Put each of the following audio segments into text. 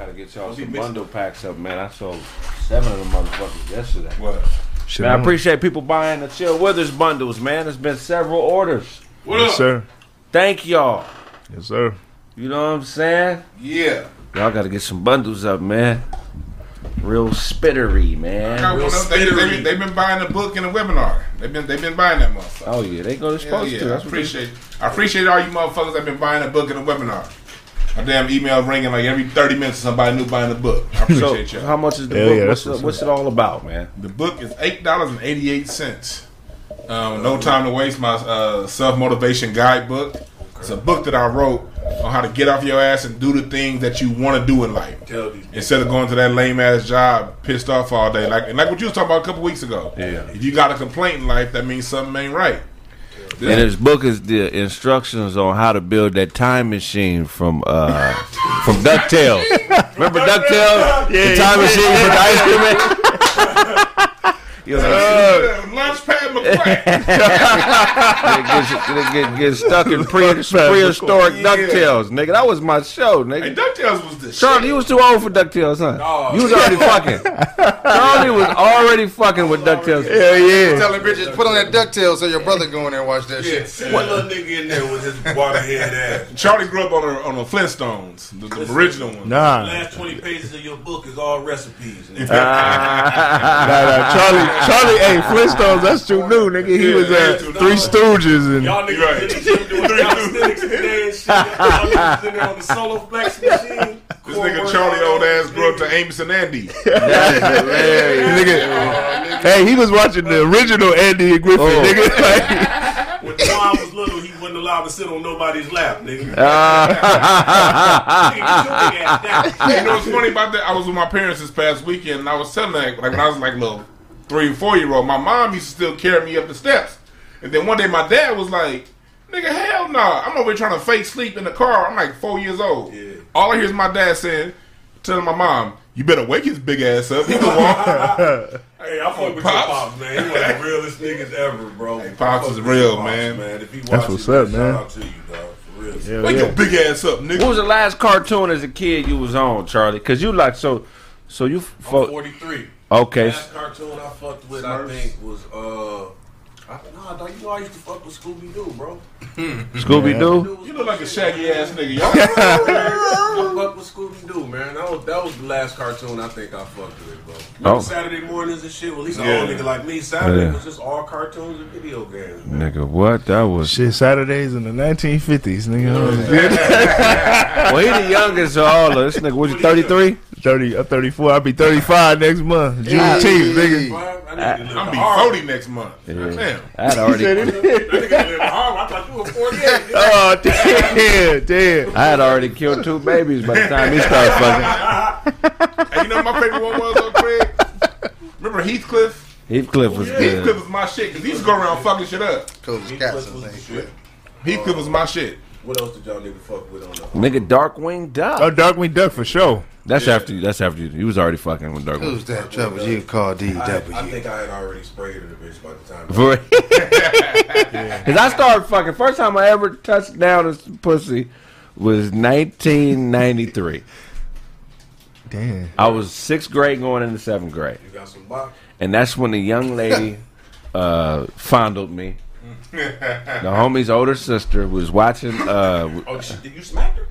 gotta get y'all some bundle packs up, man. I sold seven of them motherfuckers yesterday. What? Shit, Man, I appreciate people buying the Chill Withers bundles, man. There's been several orders. What Yes, up? sir. Thank y'all. Yes, sir. You know what I'm saying? Yeah. Y'all gotta get some bundles up, man. Real spittery, man. got one up. They, they, they, they've been buying the book and the webinar. They've been they've been buying that motherfucker. Oh yeah, they go to Hell supposed yeah, to. I That's what appreciate I appreciate all you motherfuckers that been buying the book and the webinar. My damn email ringing like every thirty minutes somebody new buying the book. I appreciate So, y'all. how much is the Hell book? yeah, what's, it, what's what's it all about, man? The book is eight dollars and eighty eight cents. Um, no time to waste. My uh, self motivation guidebook. It's a book that I wrote on how to get off your ass and do the things that you want to do in life. Instead of going to that lame ass job, pissed off all day, like and like what you was talking about a couple weeks ago. Yeah. If you got a complaint in life, that means something ain't right. And his book is the instructions on how to build that time machine from uh from Ducktales. Remember Ducktales? the time machine for the ice cream man. You know, Uh, Launchpad McQuack. get, get, get, get stuck in pre, prehistoric Ducktales, nigga. That was my show, hey, nigga. Ducktales was the Charlie, shit. you was too old for Ducktales, huh? No. You was already fucking. Charlie was already fucking with Ducktales. Hell yeah. Telling bitches put on that Ducktales so your brother go in there and watch that Yeah, shit. send that little nigga in there with his waterhead ass. Charlie grew up on the on the Flintstones, the, the original one. Nah. The Nah. last 20 pages of your book is all recipes. nigga. Nah, nah, Charlie, Charlie, hey, Flintstones, that's too new, nigga. He was uh, Three Stooges and Y'all niggas Right. in the gym doing calisthenics today and shit. Y'all niggas in there on the solo flex machine. This nigga Charlie old ass grew up to Amos and Andy. nigga. Hey, he was watching the original Andy and Griffin, Oh. nigga. Like, When Twan was little, he wasn't allowed to sit on nobody's lap, nigga. Ah. Nigga, your big ass down. you know what's funny about that? I was with my parents this past weekend, and I was telling them, like, like when I was like little three, and four year old, my mom used to still carry me up the steps. And then one day my dad was like, nigga, hell no. I'm over here trying to fake sleep in the car. I'm like four years old. Yeah. All I hear is my dad saying, telling my mom, you better wake his big ass up. He can walk. Hey, I fuck with Pops? your pops, man. He one of the realest niggas ever, bro. Hey, Pops is real, man. man. If he That's watches what's up, this, man. Shout out to you, dog. For real. Hell wake yeah. your big ass up, nigga. What was the last cartoon as a kid you was on, Charlie? Cause you like so, so you. I'm 43. Okay, Last cartoon I fucked with, I think, was uh. I, nah, dog, you know I used to fuck with Scooby Doo, bro. Scooby Doo. You look like a shaggy ass nigga. Y'all I fucked with Scooby Doo, man. That was that was the last cartoon I think I fucked with, bro. Remember Oh. Saturday mornings and shit. Well, at least Yeah. an old nigga like me, Saturday Yeah. was just all cartoons and video games. Man. Nigga, what? That was. Shit, Saturdays in the 1950s, nigga. Well, he the youngest of all of this nigga. Was you 33? 30, I'm 34. I'll be 35 next month. Juneteenth, nigga. Bro, I need to live I'm be Harlem. 40 next month. Damn. I had already. That nigga live in Harlem. I thought you were 48. Oh, damn, damn. I had already killed two babies by the time he started fucking. Hey, you know what my favorite one was, though, Craig? Remember Heathcliff? Heathcliff was oh, Heathcliff good. was my shit because he used to go around fucking shit up. Coach He Cats, was I the think. shit. Heathcliff was my shit. What else did y'all nigga fuck with on the? Nigga, Darkwing Duck. Oh, Darkwing Duck for sure. That's after you. That's after you. He was already fucking with Darkwing. Who's that trouble you call I, I think I had already sprayed her the bitch by the time. For Because I started fucking. First time I ever touched down this pussy was 1993. Damn. I was sixth grade going into seventh grade. You got some box? And that's when the young lady uh, fondled me. The homie's older sister was watching. Uh, Oh, did you smack her?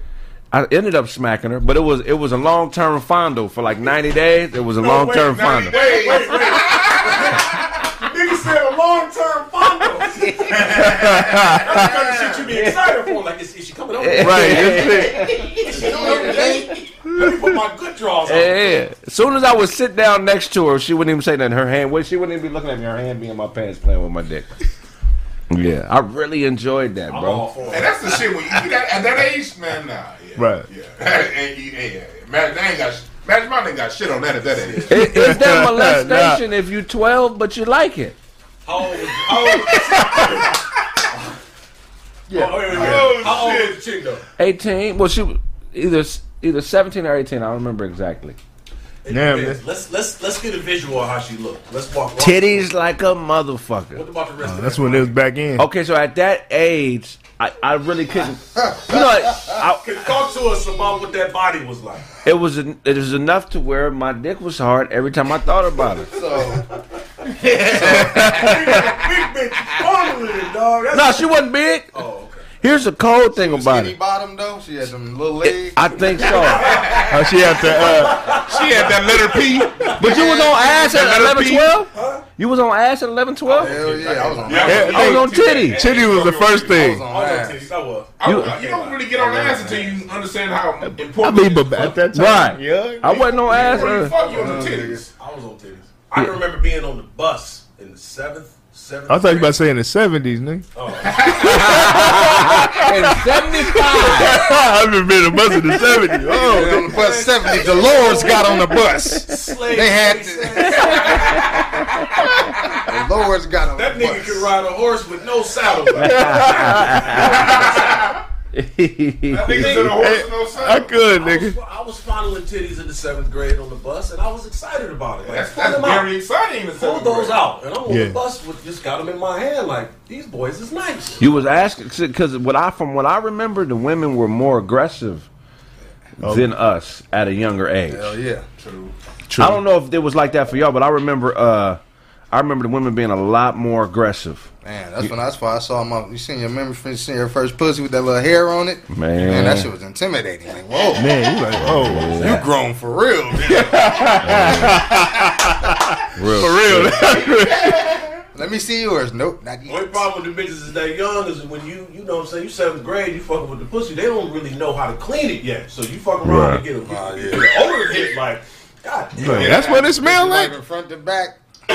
I ended up smacking her, but it was it was a long term fondle for like 90 days. It was a long term fondle. Wait, wait, wait. Nigga said a long term fondle. That's kind of shit you be excited for. Like, is, is she coming over? Right, that's it. Is she coming over today? Let me put my good draws on. Yeah. As soon as I would sit down next to her, she wouldn't even say nothing. Her hand, well, she wouldn't even be looking at me. Her hand be in my pants, playing with my dick. Yeah, I really enjoyed that, bro. And that's the shit when you get that, at that age, man. Nah, yeah, Right. Yeah, and you, yeah, yeah. Magic, they ain't got, sh- Magic Mountain ain't got shit on that at that age. Is, is there molestation if you 12 but you like it? How old was how old Yeah. Oh, wait, wait, wait. Oh, How old shit. was the chick though? 18? Well, she was either either 17 or 18. I don't remember exactly. Damn, man. Let's let's let's get a visual of how she looked. Let's walk. walk. Titties like a motherfucker. What about the rest oh, of That's when it was back in. Okay, so at that age, I, I really couldn't. You know, I, Can talk to us about what that body was like. it was it was enough to where my dick was hard every time I thought about it. So Big bitch, formally, dog. That's No, she wasn't big. Oh, okay. Here's the cold thing about skinny it. bottom though. She had them little legs. I think so. Oh, she had to. Uh, She had that letter P. But you was on ass at Let her 11, be. 12? You was on ass at 11, 12? Hell yeah, I was on. Yeah, that. I was on titty. Titty was the first I thing. was on I was on ass. titties. I was. I, You- you, don't really get on ass until you understand how important. I mean, but at that time, Right. yeah. I wasn't on ass. Before you uh, fuck you on the titties. I was on titties. I can remember being on the bus in the seventh, seventh. I thought you were about to say in the seventies, nigga. Oh. In 75. I've been been a bus in the seventies. Yeah, Oh, oh. on the bus 70, Dolores got on the bus. Slave, They had to- said. Dolores got on the bus. That the nigga bus. could ride a horse with no saddle. That nigga said a horse and no I saddle. could, I was, nigga. I was fondling titties in the seventh grade on the bus, and I was excited about it. Like, That's, pull that's them out. very exciting. in Pull those grade. out, and I'm on Yeah. the bus with just got them in my hand. Like these boys is nice. You was asking because what I from what I remember, the women were more aggressive than us at a younger age. Hell yeah. True. I don't know if it was like that for y'all, but I remember uh I remember the women being a lot more aggressive. Man, that's when that's why I saw my. You seen your memory? You seen your first pussy with that little hair on it? Man. man, that shit was intimidating. Like, whoa, Man, you like, oh, you grown for real? man. Real for real. Let me see yours. Nope, not The only problem with the bitches is that young is when you, you know what I'm saying, you seventh grade, you fucking with the pussy, they don't really know how to clean it yet. So you fucking around Right. and get a, oh, get yeah. an odor hit, like, God damn. Like, That's what it smelled Like like. from front to back,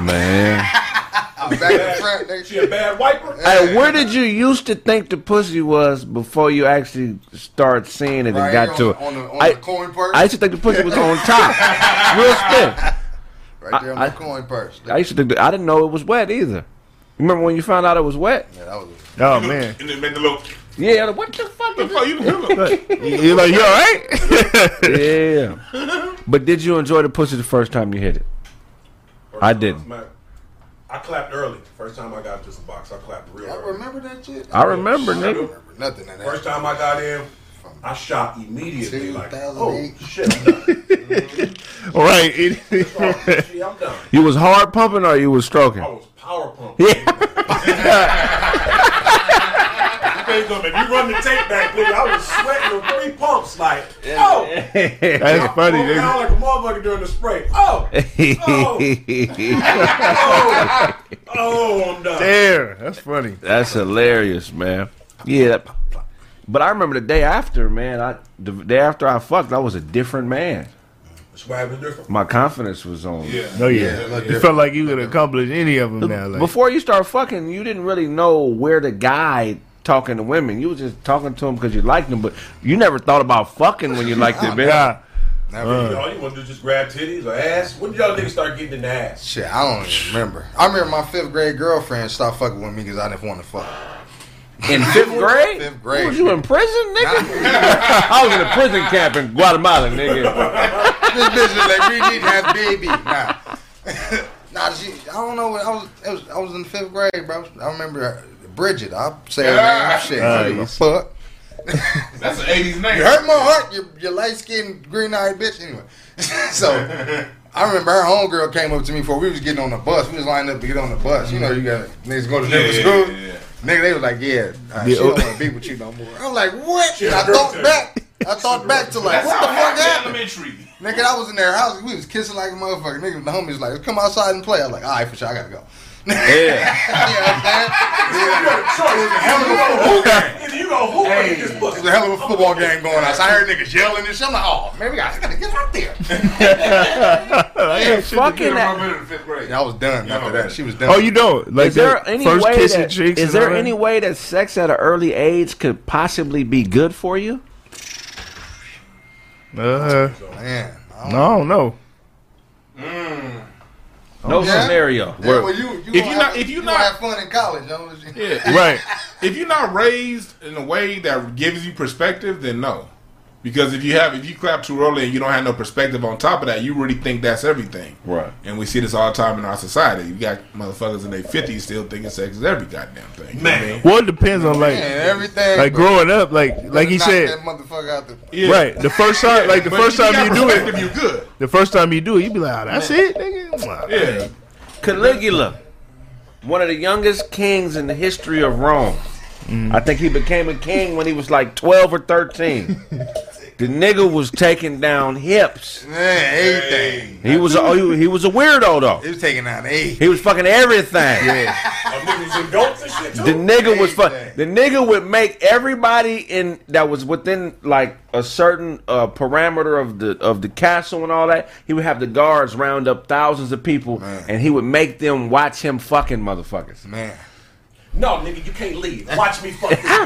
Man. back to front. They, She a bad wiper? Hey, where did you used to think the pussy was before you actually start seeing it and right got here to it? on the, on I, the coin purse. I used to think the pussy was on top. Real stiff. right there on I- the coin purse. I used to think that, I didn't know it was wet either. Remember when you found out it was wet? yeah, that was. Oh man, And then make the little. Yeah, like, what the fuck The is fuck you doing? You're like you all right? Yeah. But did you enjoy the pussy the first time you hit it? I didn't. Man, I clapped early. First time I got into this box, I clapped real I early. remember that shit. I remember, I don't nigga. remember nothing in that. First time I got in, I shot immediately. Like, oh 2008. shit, I'm done. All right. Shit, I'm done. You was hard pumping or you was stroking? I was power pumping. If you run the tape back, nigga, I was sweating on three pumps. Like, oh, That's funny, Broke down like a motherfucker during the spray. Oh, oh, oh, oh I'm done. There, that's funny. That's hilarious, man. Yeah. But I remember the day after, man. I the day after I fucked, I was a different man. Swag was different. My confidence was on. Yeah. No, yeah, look it felt like you could accomplish any of them now. Like, Before you start fucking, you didn't really know where to guide talking to women. You was just talking to them because you liked them, but you never thought about fucking when you liked it, man. yeah, Never. All you want to do is just grab titties or ass. When did y'all niggas start getting in the ass? Shit, I don't even remember. I remember my fifth grade girlfriend stopped fucking with me because I didn't want to fuck. In fifth grade? Fifth grade. What, was you in prison, nigga? I was in a prison camp in Guatemala, nigga. this bitch is like, we need to have baby. Nah. nah, she, I don't know. I was, it was, I was in fifth grade, bro. I remember uh, Bridget. I'm saying her name. Shit, I don't give a Nice. fuck. That's an 80s name. You hurt my heart, you, you light skinned, green eyed bitch. Anyway, so I remember her homegirl came up to me before we was getting on the bus. We was lining up to get on the bus. You know, you got niggas go to Yeah, different yeah, schools. yeah, yeah. Nigga, they was like, yeah, uh, she don't want to be with you no more. I was like, what? She a I girl thought too. back. I thought back to like, That's what the fuck happened happened? elementary. Nigga, I was in their house. We was kissing like a motherfucker. Nigga, the homies like, come outside and play. I was like, all right, for sure, I gotta go. Yeah. you know what I'm saying? Either you go hoop or get this There's pussy. a hell of a football game going on. So I heard niggas yelling and shit. I'm like, oh, man, we gotta, gotta get out there. Yeah, fucking that. my better in fifth grade. I was done after that. She was done. Oh, you don't like Is there any first way kissing that, cheeks? is and there any way that sex at an early age could possibly be good for you? Uh, Man. I don't no, I don't know. Oh, no Yeah? scenario. Yeah, Where- well, you, you If you have- not- if you you not- have fun in college, don't you? Yeah. Right. If you're not raised in a way that gives you perspective, then no. Because if you have if you clap too early and you don't have no perspective on top of that, you really think that's everything. Right. And we see this all the time in our society. You got motherfuckers in their fifties still thinking sex is every goddamn thing. You know what I Man. mean? Well, it depends on like Man, everything. like growing up, like like he said, that motherfucker out the. Yeah. right. The first time, like the first time you got do perspective, it, you good. the first time you do it, you be like, oh, that's it, nigga. Yeah. Caligula, one of the youngest kings in the history of Rome. Mm-hmm. I think he became a king when he was like 12 or 13. the nigga was taking down hips. Man, everything. He was a, oh, he, he was a weirdo though. He was taking down eight. He was fucking everything. Them niggas and goats and shit too. The nigga was fu- Everything. the nigga would make everybody in that was within like a certain uh, parameter of the of the castle and all that. He would have the guards round up thousands of people, Man. and he would make them watch him fucking motherfuckers. Man. No, nigga, you can't leave. Watch me fuck this goat.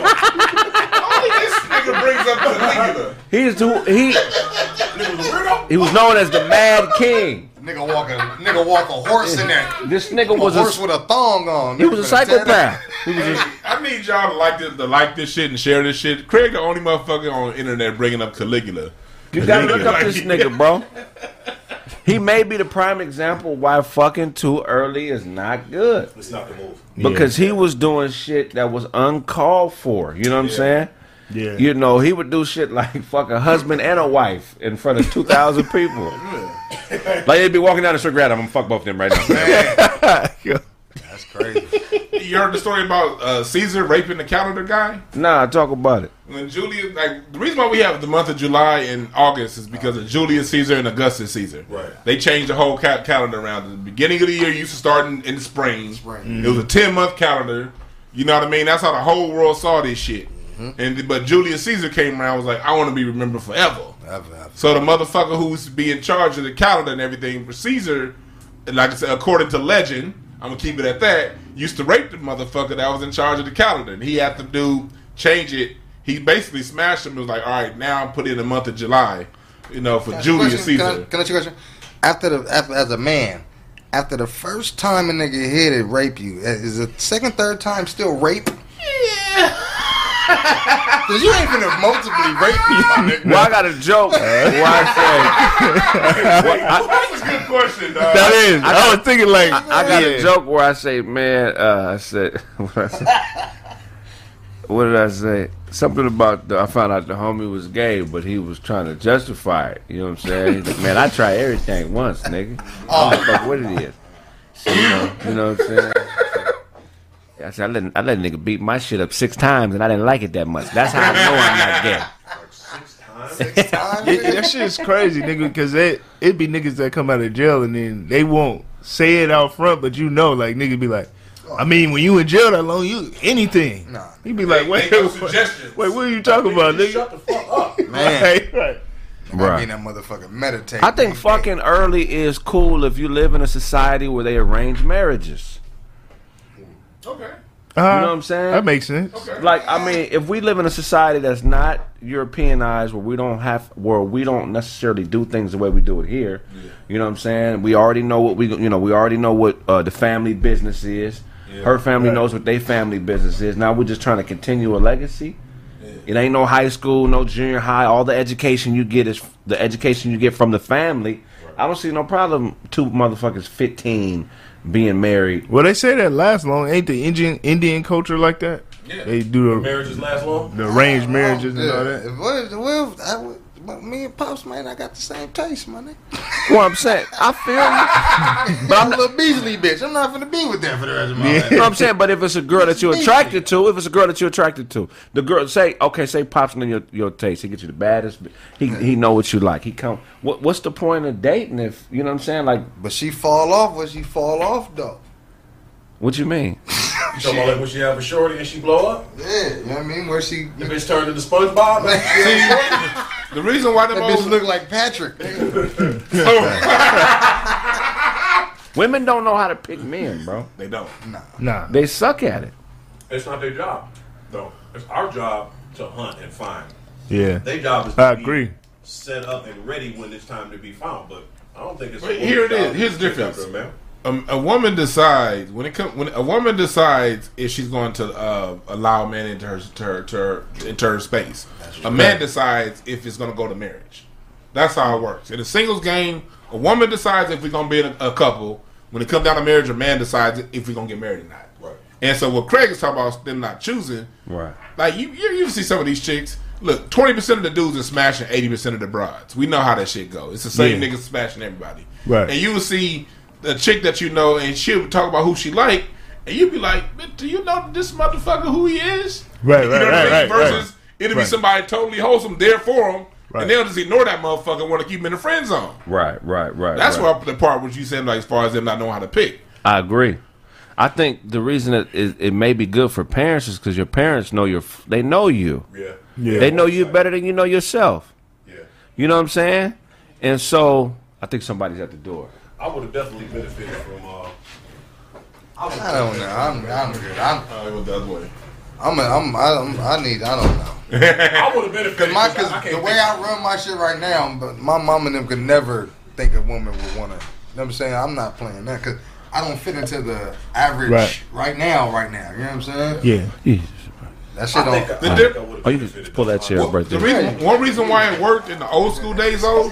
Only this nigga brings up Caligula. He's who he Nigga was a weirdo. he was known as the Mad King. Nigga walk a nigga walk a horse in there. This nigga A was horse a with a thong on. he was a Nigga finna tear psychopath. He was a, I need y'all to like this, to like this shit and share this shit. Craig, the only motherfucker on the internet bringing up Caligula. you gotta look up this nigga, bro. He may be the prime example why fucking too early is not good. It's not the move. Because he was doing shit that was uncalled for. You know what I'm saying? Yeah. You know, he would do shit like fuck a husband and a wife in front of 2,000 people. like they'd be walking down the street, grab them, I'm gonna fuck both of them right now. That's crazy. You heard the story about uh, Caesar raping the calendar guy? nah, talk about it. When Julius, like the reason why we have the month of July and August is because of Julius Caesar and Augustus Caesar. Right. They changed the whole ca- calendar around. The beginning of the year used to start in, in the spring. Spring. It was a ten month calendar. You know what I mean? That's how the whole world saw this shit. And but Julius Caesar came around was like, I want to be remembered forever. Ever, ever. So the motherfucker who's used be in charge of the calendar and everything for Caesar, like I said, according to legend, I'm gonna keep it at that. Used to rape the motherfucker that was in charge of the calendar, and he had to do change it. He basically smashed him. and was like, all right, now I'm put in the month of July, you know, for Julius Question, Can I, Caesar. can I ask you a question? After the after, as a man, after the first time a nigga hit it, rape you, uh, is the second, third time still rape? Yeah. Cause you ain't finna multiply rape me, my nigga. Well, I got a joke. where I say. That's a good question, dog. That is. I, was thinking like say, I got yeah. a joke where I say, man, uh, I said, what, I say? what did I say? Something about the, I found out the homie was gay, but he was trying to justify it. You know what I'm saying? Like, man, I try everything once, nigga. I don't fuck what it is. So, you know, you know what I'm saying? I said, I let, I let a nigga beat my shit up six times, and I didn't like it that much. That's how I know I'm not gay. Six times, Yeah, that shit is crazy, nigga. Because it it be niggas that come out of jail and then they won't say it out front, but you know, like niggas be like, I mean, when you in jail that long, you anything. Nah. He be like, Make wait, no wait, wait, what are you talking about, nigga? Shut the fuck up. Man, Right, right. I mean that motherfucker meditate. I think fucking early is cool if you live in a society where they arrange marriages. Okay. Uh, You know what I'm saying? That makes sense. Okay. Like I mean, if we live in a society that's not Europeanized, where we don't have, where we don't necessarily do things the way we do it here, you know what I'm saying? We already know what we, you know, we already know what uh, the family business is. Her family knows what their family business is. Now we're just trying to continue a legacy. It ain't no high school, no junior high. All the education you get is the education you get from the family. I don't see no problem. Two motherfuckers, fifteen, being married. Well, they say that lasts long. Ain't the Indian Indian culture like that? Yeah. They do the, Marriages last long. the arranged marriages and all Yeah. that. Well, well, I would- but me and pops, man, I got the same taste, my nigga. Well, I'm saying, I feel you. But I'm a little Beasley bitch. I'm not gonna be with that for the rest of my life. You know what I'm saying? But if it's a girl that you're attracted to, if it's a girl that you're attracted to, the girl say, okay, say pops in your your taste. He gets you the baddest. He he know what you like. He come. What what's the point of dating if you know what I'm saying? Like, But she fall off when she fall off though. what you mean? You talking about like when she have a shorty and she blow up? Yeah, you know what I mean? Where she The bitch turned into SpongeBob. The reason why the that bitch most look like Patrick. Women don't know how to pick men, bro. they don't. Nah. Nah. They suck at it. it's not their job, though. It's our job to hunt and find. Yeah. Their job is to I be agree. set up and ready when it's time to be found. But I don't think it's. But here it is. Here's the difference. up man. A, a woman decides when it comes when a woman decides if she's going to uh, allow a man into her to her, to her into her space. A man decides if it's going to go to marriage. That's how it works. In a singles game, a woman decides if we're going to be in a, a couple. When it comes down to marriage, a man decides if we're going to get married or not. Right. And so what Craig is talking about them not choosing. Right. Like you, you, you see some of these chicks. Look, twenty percent of the dudes are smashing eighty percent of the broads. We know how that shit goes. It's the same Yeah. niggas smashing everybody. Right. And you will see the chick that you know, and she'll talk about who she like, and you'd be like, "Do you know this motherfucker who he is?" Right, You right, know what I right, mean? right, Versus right. it'll Right. be somebody totally wholesome there for him, Right. and they'll just ignore that motherfucker and want to keep him in the friend zone. Right, right, right. That's right. where the part which you said, like, as far as them not knowing how to pick. I agree. I think the reason it, it, it may be good for parents is because your parents know your they know you. Yeah. Yeah. They know you better than you know yourself. Yeah. You know what I'm saying? And so I think somebody's at the door. I would have definitely benefited from. Uh, I, I don't know. I'm, I'm good. I'm, it was the other way. I'm, a, I'm, I'm, I need. I don't know. I would have benefited. Cause my, 'cause cause I, I the way think- I run my shit right now, but my mom and them could never think a woman would want to. You know what I'm saying? I'm not playing that because I don't fit into the average Right. right, now. Right now, you know what I'm saying? Yeah. That shit I don't. I, The think I would have Oh, you benefited. can pull that chair Well, up right the reason, one reason why it worked in the old school days, though,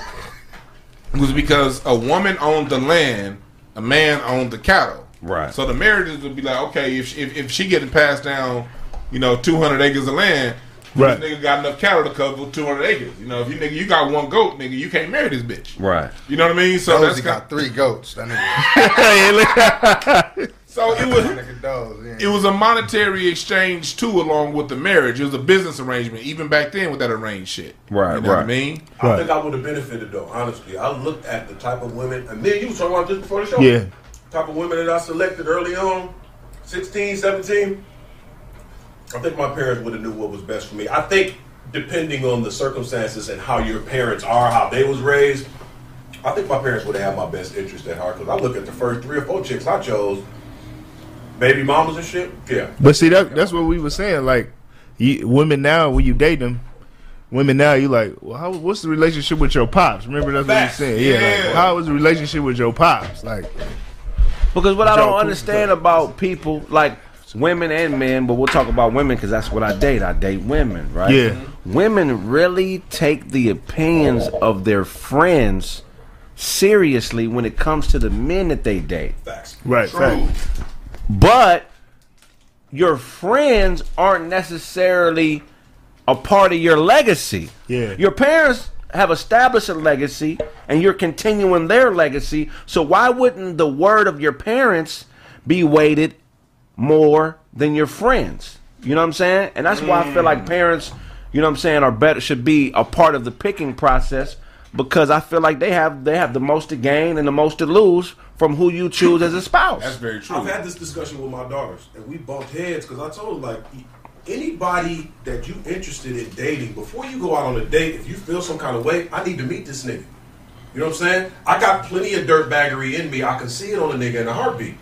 was because a woman owned the land, a man owned the cattle. Right. So the marriages would be like, okay, if she, if, if she getting passed down, you know, two hundred acres of land, Right. this nigga got enough cattle to cover two hundred acres. You know, if you nigga you got one goat, nigga, you can't marry this bitch. Right. You know what I mean? So that's Rosie kind, got three goats. That nigga. so it was. nigga does, yeah. It was a monetary exchange too, along with the marriage. It was a business arrangement, even back then with that arranged shit. Right, You know what I right. mean? I Right. think I would have benefited though. Honestly, I looked at the type of women, and then you was talking about this before the show. Yeah. Type of women that I selected early on, 16, 17. I think my parents would have knew what was best for me. I think depending on the circumstances and how your parents are, how they was raised, I think my parents would have had my best interest at heart. Because I look at the first three or four chicks I chose, baby mamas and shit. Yeah. But see, that that's what we were saying. Like, you, women now, when you date them, women now, you like, well, how, what's the relationship with your pops? Remember that's what you saying? Yeah. Yeah. Like, how was the relationship with your pops? Like, Because what I don't cool. understand about people, like women and men, but we'll talk about women because that's what I date. I date women, right? Yeah. Women really take the opinions of their friends seriously when it comes to the men that they date. Facts. right, fact. But your friends aren't necessarily a part of your legacy. Yeah. Your parents have established a legacy and you're continuing their legacy. So why wouldn't the word of your parents be weighted more than your friends? You know what I'm saying? And that's why I feel like mm. parents, you know what I'm saying, are better should be a part of the picking process because I feel like they have they have the most to gain and the most to lose from who you choose as a spouse. That's very true. I've had this discussion with my daughters, and we bumped heads because I told them like, anybody that you interested in dating, before you go out on a date, if you feel some kind of way, I need to meet this nigga. You know what I'm saying? I got plenty of dirtbaggery in me. I can see it on a nigga in a heartbeat.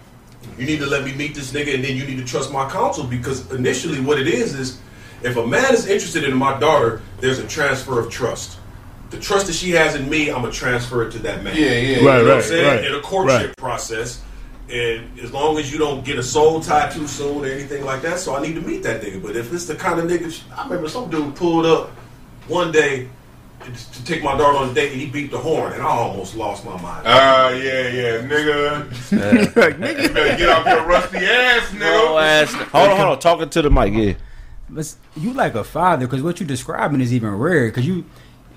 You need to let me meet this nigga, and then you need to trust my counsel because initially, what it is is, if a man is interested in my daughter, there's a transfer of trust. The trust that she has in me, I'm gonna transfer it to that man. Yeah, yeah. Right, You know what I'm right, saying? right. In a courtship Right. process. And as long as you don't get a soul tie too soon or anything like that, so I need to meet that nigga. But if it's the kind of nigga, I remember some dude pulled up one day to, to take my daughter on a date and he beat the horn, and I almost lost my mind. Ah, yeah, yeah, nigga. like, nigga. You better get off your rusty ass, No nigga. ass. Hold on, hold on. Talking to the mic, yeah. But you like a father because what you're describing is even rare. Because you,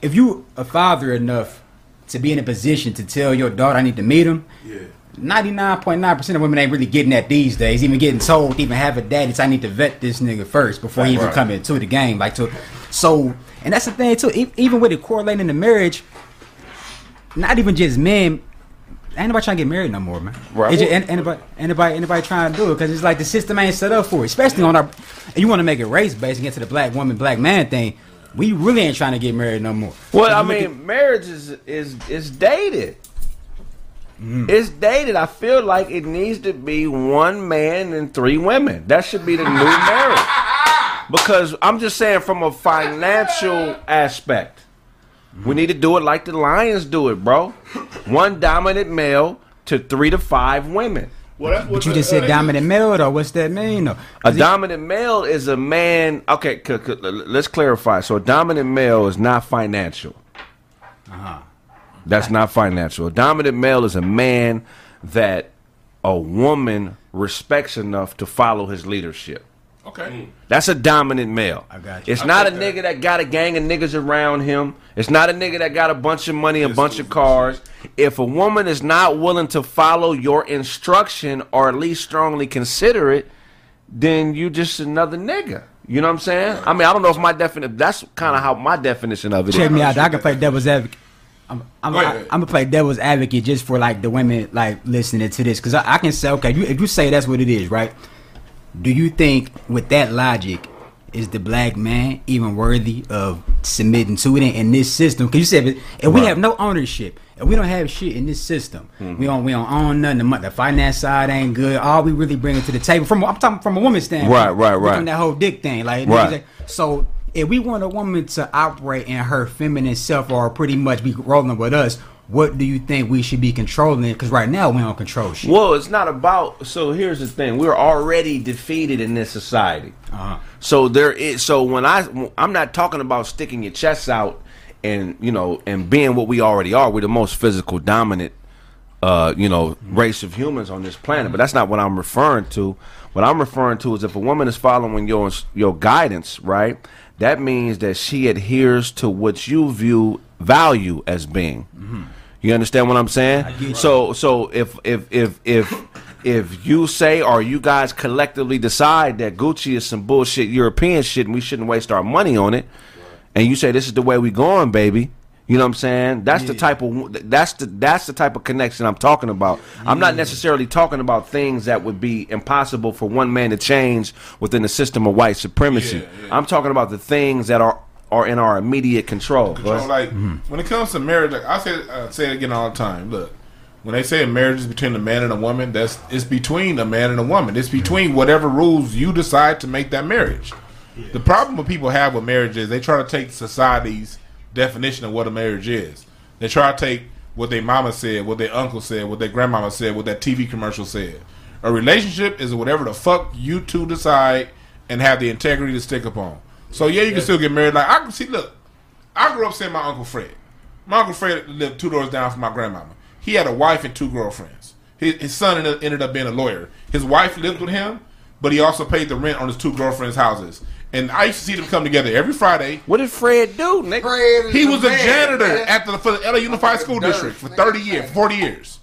if you a father enough to be in a position to tell your daughter I need to meet him, yeah. ninety nine point nine percent of women ain't really getting that these days. Even getting told, to even have a daddy, it's I need to vet this nigga first before he even Right. come into the game. Like to, so and that's the thing too. Even with it correlating to marriage, not even just men. Ain't nobody trying to get married no more, man. Right. It's just, ain't- anybody, anybody, anybody trying to do it because it's like the system ain't set up for it. Especially on our, and you want to make it race based and get to the black woman, black man thing. We really ain't trying to get married no more. Well, I mean, marriage is is is dated. Mm. It's dated. I feel like it needs to be one man and three women. That should be the new marriage. Because I'm just saying, from a financial aspect, we need to do it like the Lions do it, bro. One dominant male to three to five women. Well, that's what But you just said uh, dominant male, though. What's that mean? Though? A dominant male is a man. Okay, c- c- let's clarify. So, a dominant male is not financial. Uh-huh. That's not financial. A dominant male is a man that a woman respects enough to follow his leadership. Okay. Mm. That's a dominant male. I got you. It's I not a that. nigga that got a gang of niggas around him. It's not a nigga that got a bunch of money, a bunch of cars. If a woman is not willing to follow your instruction or at least strongly consider it, then you just another nigga. You know what I'm saying? I mean, I don't know if my definition. That's kind of how my definition of it is. Check me out. I can play devil's advocate. I'm, I'm, I, am gonna play devil's advocate just for like the women like listening to this because I, I can say okay, you, if you say that's what it is, right? Do you think with that logic is the black man even worthy of submitting to it in, in this system? Because you said if, if we have no ownership and we don't have shit in this system, mm-hmm. we don't we don't own nothing. The, the finance side ain't good. All we really bring to the table from I'm talking from a woman's standpoint, Right, right, right. doing That whole dick thing, like Right. niggas- so if we want a woman to operate in her feminine self or pretty much be rolling with us, what do you think we should be controlling? Because right now we don't control shit. Well, it's not about. So here's the thing: we're already defeated in this society. Uh-huh. So there is. So when I, I'm not talking about sticking your chest out and you know and being what we already are. We're the most physical dominant, uh, you know, race of humans on this planet. But that's not what I'm referring to. What I'm referring to is if a woman is following your your guidance, right? That means that she adheres to what you view value as being. You understand what I'm saying? So so if if if if if you say or you guys collectively decide that Gucci is some bullshit European shit and we shouldn't waste our money on it, and you say this is the way we going, baby. You know what I'm saying? That's the type of that's the that's the type of connection I'm talking about. I'm not necessarily talking about things that would be impossible for one man to change within the system of white supremacy. Yeah, yeah. I'm talking about the things that are are in our immediate control. So, bud. like when it comes to marriage, like I say, uh, say it again all the time. Look, when they say a marriage is between a man and a woman, that's it's between a man and a woman. It's between whatever rules you decide to make that marriage. The problem what people have with marriage is they try to take society's definition of what a marriage is. They try to take what their mama said, what their uncle said, what their grandmama said, what that TV commercial said. A relationship is whatever the fuck you two decide and have the integrity to stick upon. So yeah, you can still get married. Like I can see, look, I grew up seeing my uncle Fred. My uncle Fred lived two doors down from my grandmama. He had a wife and two girlfriends. His, his son ended, ended up being a lawyer. His wife lived with him, but he also paid the rent on his two girlfriends' houses. And I used to see them come together every Friday. what did Fred do, nigga? Fred He was a man, janitor man. at the for the LA Unified School District for thirty years, forty years.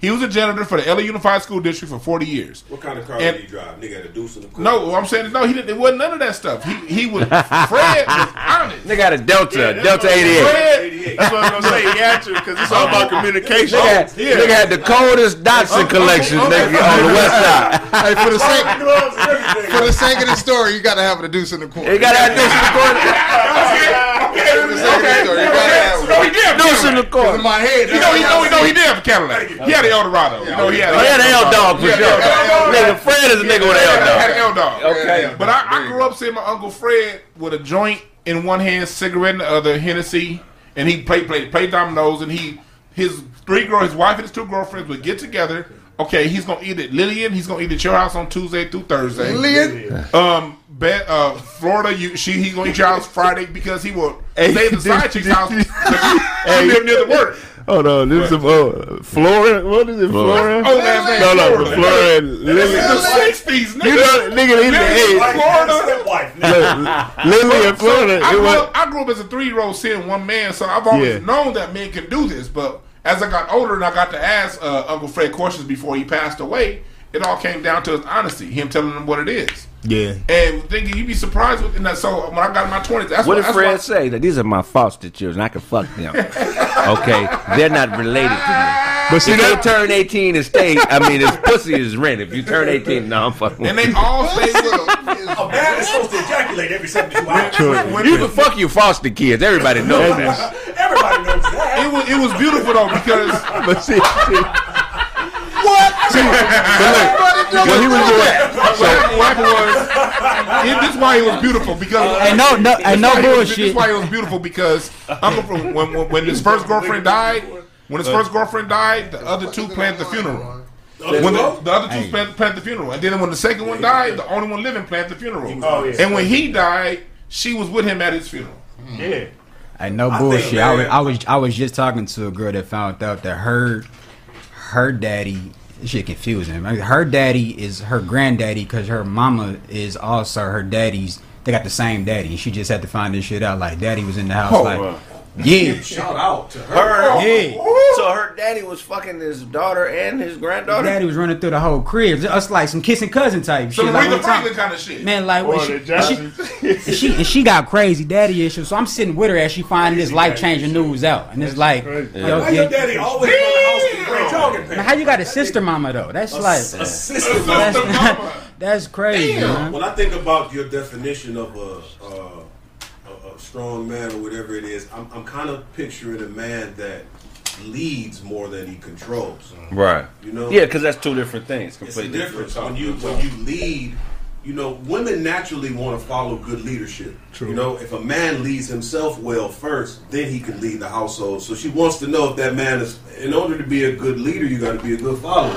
He was a janitor for the LA Unified School District for forty years. What kind of car And- did he drive? Nigga had a deuce in the car. No, I'm saying no. He didn't. It wasn't none of that stuff. He he was Fred was honest. Nigga had a Delta, that's Delta what- 88. Fred, That's what I'm gonna say. He had to because it's all about oh. communication. Nigga, had, yeah. nigga had the coldest Datsun Uncle- oh, oh, collection, Uncle- nigga, on the west side. Hey, for the sake Gloves and everything. for the sake of the story, you gotta have a deuce in the corner. You gotta have a deuce in the corner. For the sake of the story, you gotta have No, he did. have a Deuce in the Cadillac. corner. In my head, You know, he know, he know, he did have a Cadillac. He had an Eldorado. You know, he had. Oh, yeah, the L dog for Yeah, sure. yeah, yeah. Nigga, Fred is a nigga with an He had L an Eldorado. Okay. But I, I grew up seeing my uncle Fred with a joint in one hand, cigarette in the other, Hennessy, and he played played played dominoes, and he his three girl, his wife and his two girlfriends would get together. Okay, he's gonna eat at Lillian. He's gonna eat at your house on Tuesday through Thursday. Lillian? Um, bet, uh, Florida, you she he's gonna eat your house Friday because he will Hey, stay at the side chick's house. He live near the work. Hold on, this is uh, Flora. What is it, Flora? Oh, last name no, no, Florida. Flora and This Lily. is the sixties, nigga. You know, nigga, he's Lily, the Like. Florida. wife, nigga. Lily and Florida. I grew, was. up, I grew up as a three year old seeing one man, so I've always Yeah. known that men can do this. But as I got older and I got to ask uh, Uncle Fred questions before he passed away, it all came down to his honesty, him telling him what it is. Yeah. And thinking you'd be surprised with and that. So when I got in my twenties, that's What what, did that's Fred why- say? That these are my foster children. I can fuck them. Okay, they're not related to me. But see If they turn 18 and stay, I mean, his pussy is rent. If you turn 18, no, I'm fucking. And they all say, little. A man is supposed to ejaculate every 72 hours. you can fuck your foster kids. Everybody knows that. Everybody knows that. it was it was beautiful though because But see, see, What he was doing. what happened, what happened was it, this is why he was beautiful because And no, no, and no This is why it was- This is why it was beautiful because Uncle Fred, when, when when his first girlfriend died, when his first girlfriend died, the other two planned the funeral. When the, the other two Hey. planned, planned the funeral, and then when the second one died, the only one living planned the funeral. Oh, yeah. And when he died, she was with him at his funeral. Yeah. Hey, no I bullshit. think, I was, I was I was just talking to a girl that found out that her her daddy this shit confusing. Like, Her daddy is her granddaddy because her mama is also her daddy's. They got the same daddy. She just had to find this shit out. Like daddy was in the house. Oh, like wow. yeah, Shout out to her. Her, yeah. so her daddy was fucking his daughter and his granddaughter. Daddy was running through the whole crib. Us like some kissing cousin type So shit. the Like, Aretha one Franklin kind of shit. Man, like Or when she, and she, and she and she got crazy daddy issues. So I'm sitting with her as she finding this life changing news out, and it's like, crazy. yo, Why yeah, your daddy always in the house in gray jogging man, pants? how you got a sister mama though? That's like A sister. that's, that's crazy, man. When I think about your definition of a, uh, a, a strong man or whatever it is, I'm, I'm kind of picturing a man that leads more than he controls. Right. You know? Yeah, because that's two different things. It's a Completely difference when you when you lead. You know, women naturally want to follow good leadership. True. You know, if a man leads himself well first, then he can lead the household. So she wants to know if that man is. In order to be a good leader, you got to be a good follower.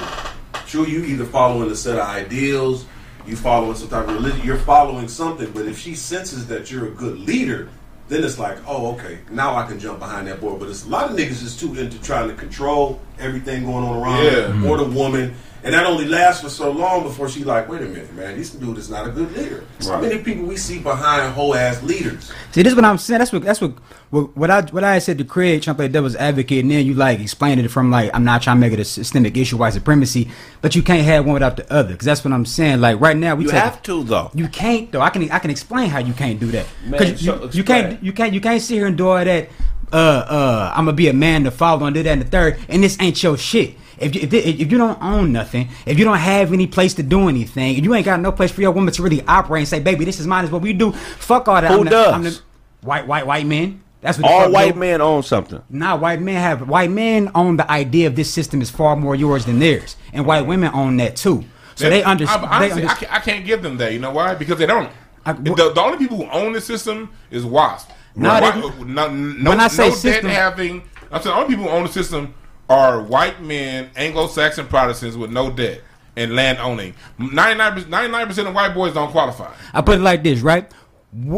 True, you either following a set of ideals, you following some type of religion, you're following something. But if she senses that you're a good leader, then it's like, oh, okay, now I can jump behind that board. But it's a lot of niggas is too into trying to control everything going on around Yeah. them or the mm-hmm. woman. And that only lasts for so long before she like, wait a minute, man, this dude is not a good leader. So Right. many people we see behind whole ass leaders. See, this is what I'm saying. That's what that's what what, what I what I said to Craig, trying to play devil's advocate, and then you like explained it from like I'm not trying to make it a systemic issue, white supremacy, but you can't have one without the other, because that's what I'm saying. Like right now, we You take have to though. You can't though. I can I can explain how you can't do that. because you, so you can't you can't you can't sit here and do all that. Uh uh, I'm gonna be a man to follow and do that and the third, and this ain't your shit. If you, if, if you don't own nothing, if you don't have any place to do anything, if you ain't got no place for your woman to really operate and say, "Baby, this is mine. Is what we do." Fuck all that. Who I'm the- does? I'm the- white white white men. That's what All white do. men own something. Nah, white men have white men own the idea of this system is far more yours than theirs, and white women own that too. So they I, understand. honestly, I, can't, I can't give them that. You know why? Because they don't. I- the, the only people who own the system is WASP. No, Whi- they- no, no, when I say no system- debt having. I'm saying the only people who own the system are white men, Anglo-Saxon Protestants with no debt and land owning. 99 percent of white boys don't qualify. I put it like this, right?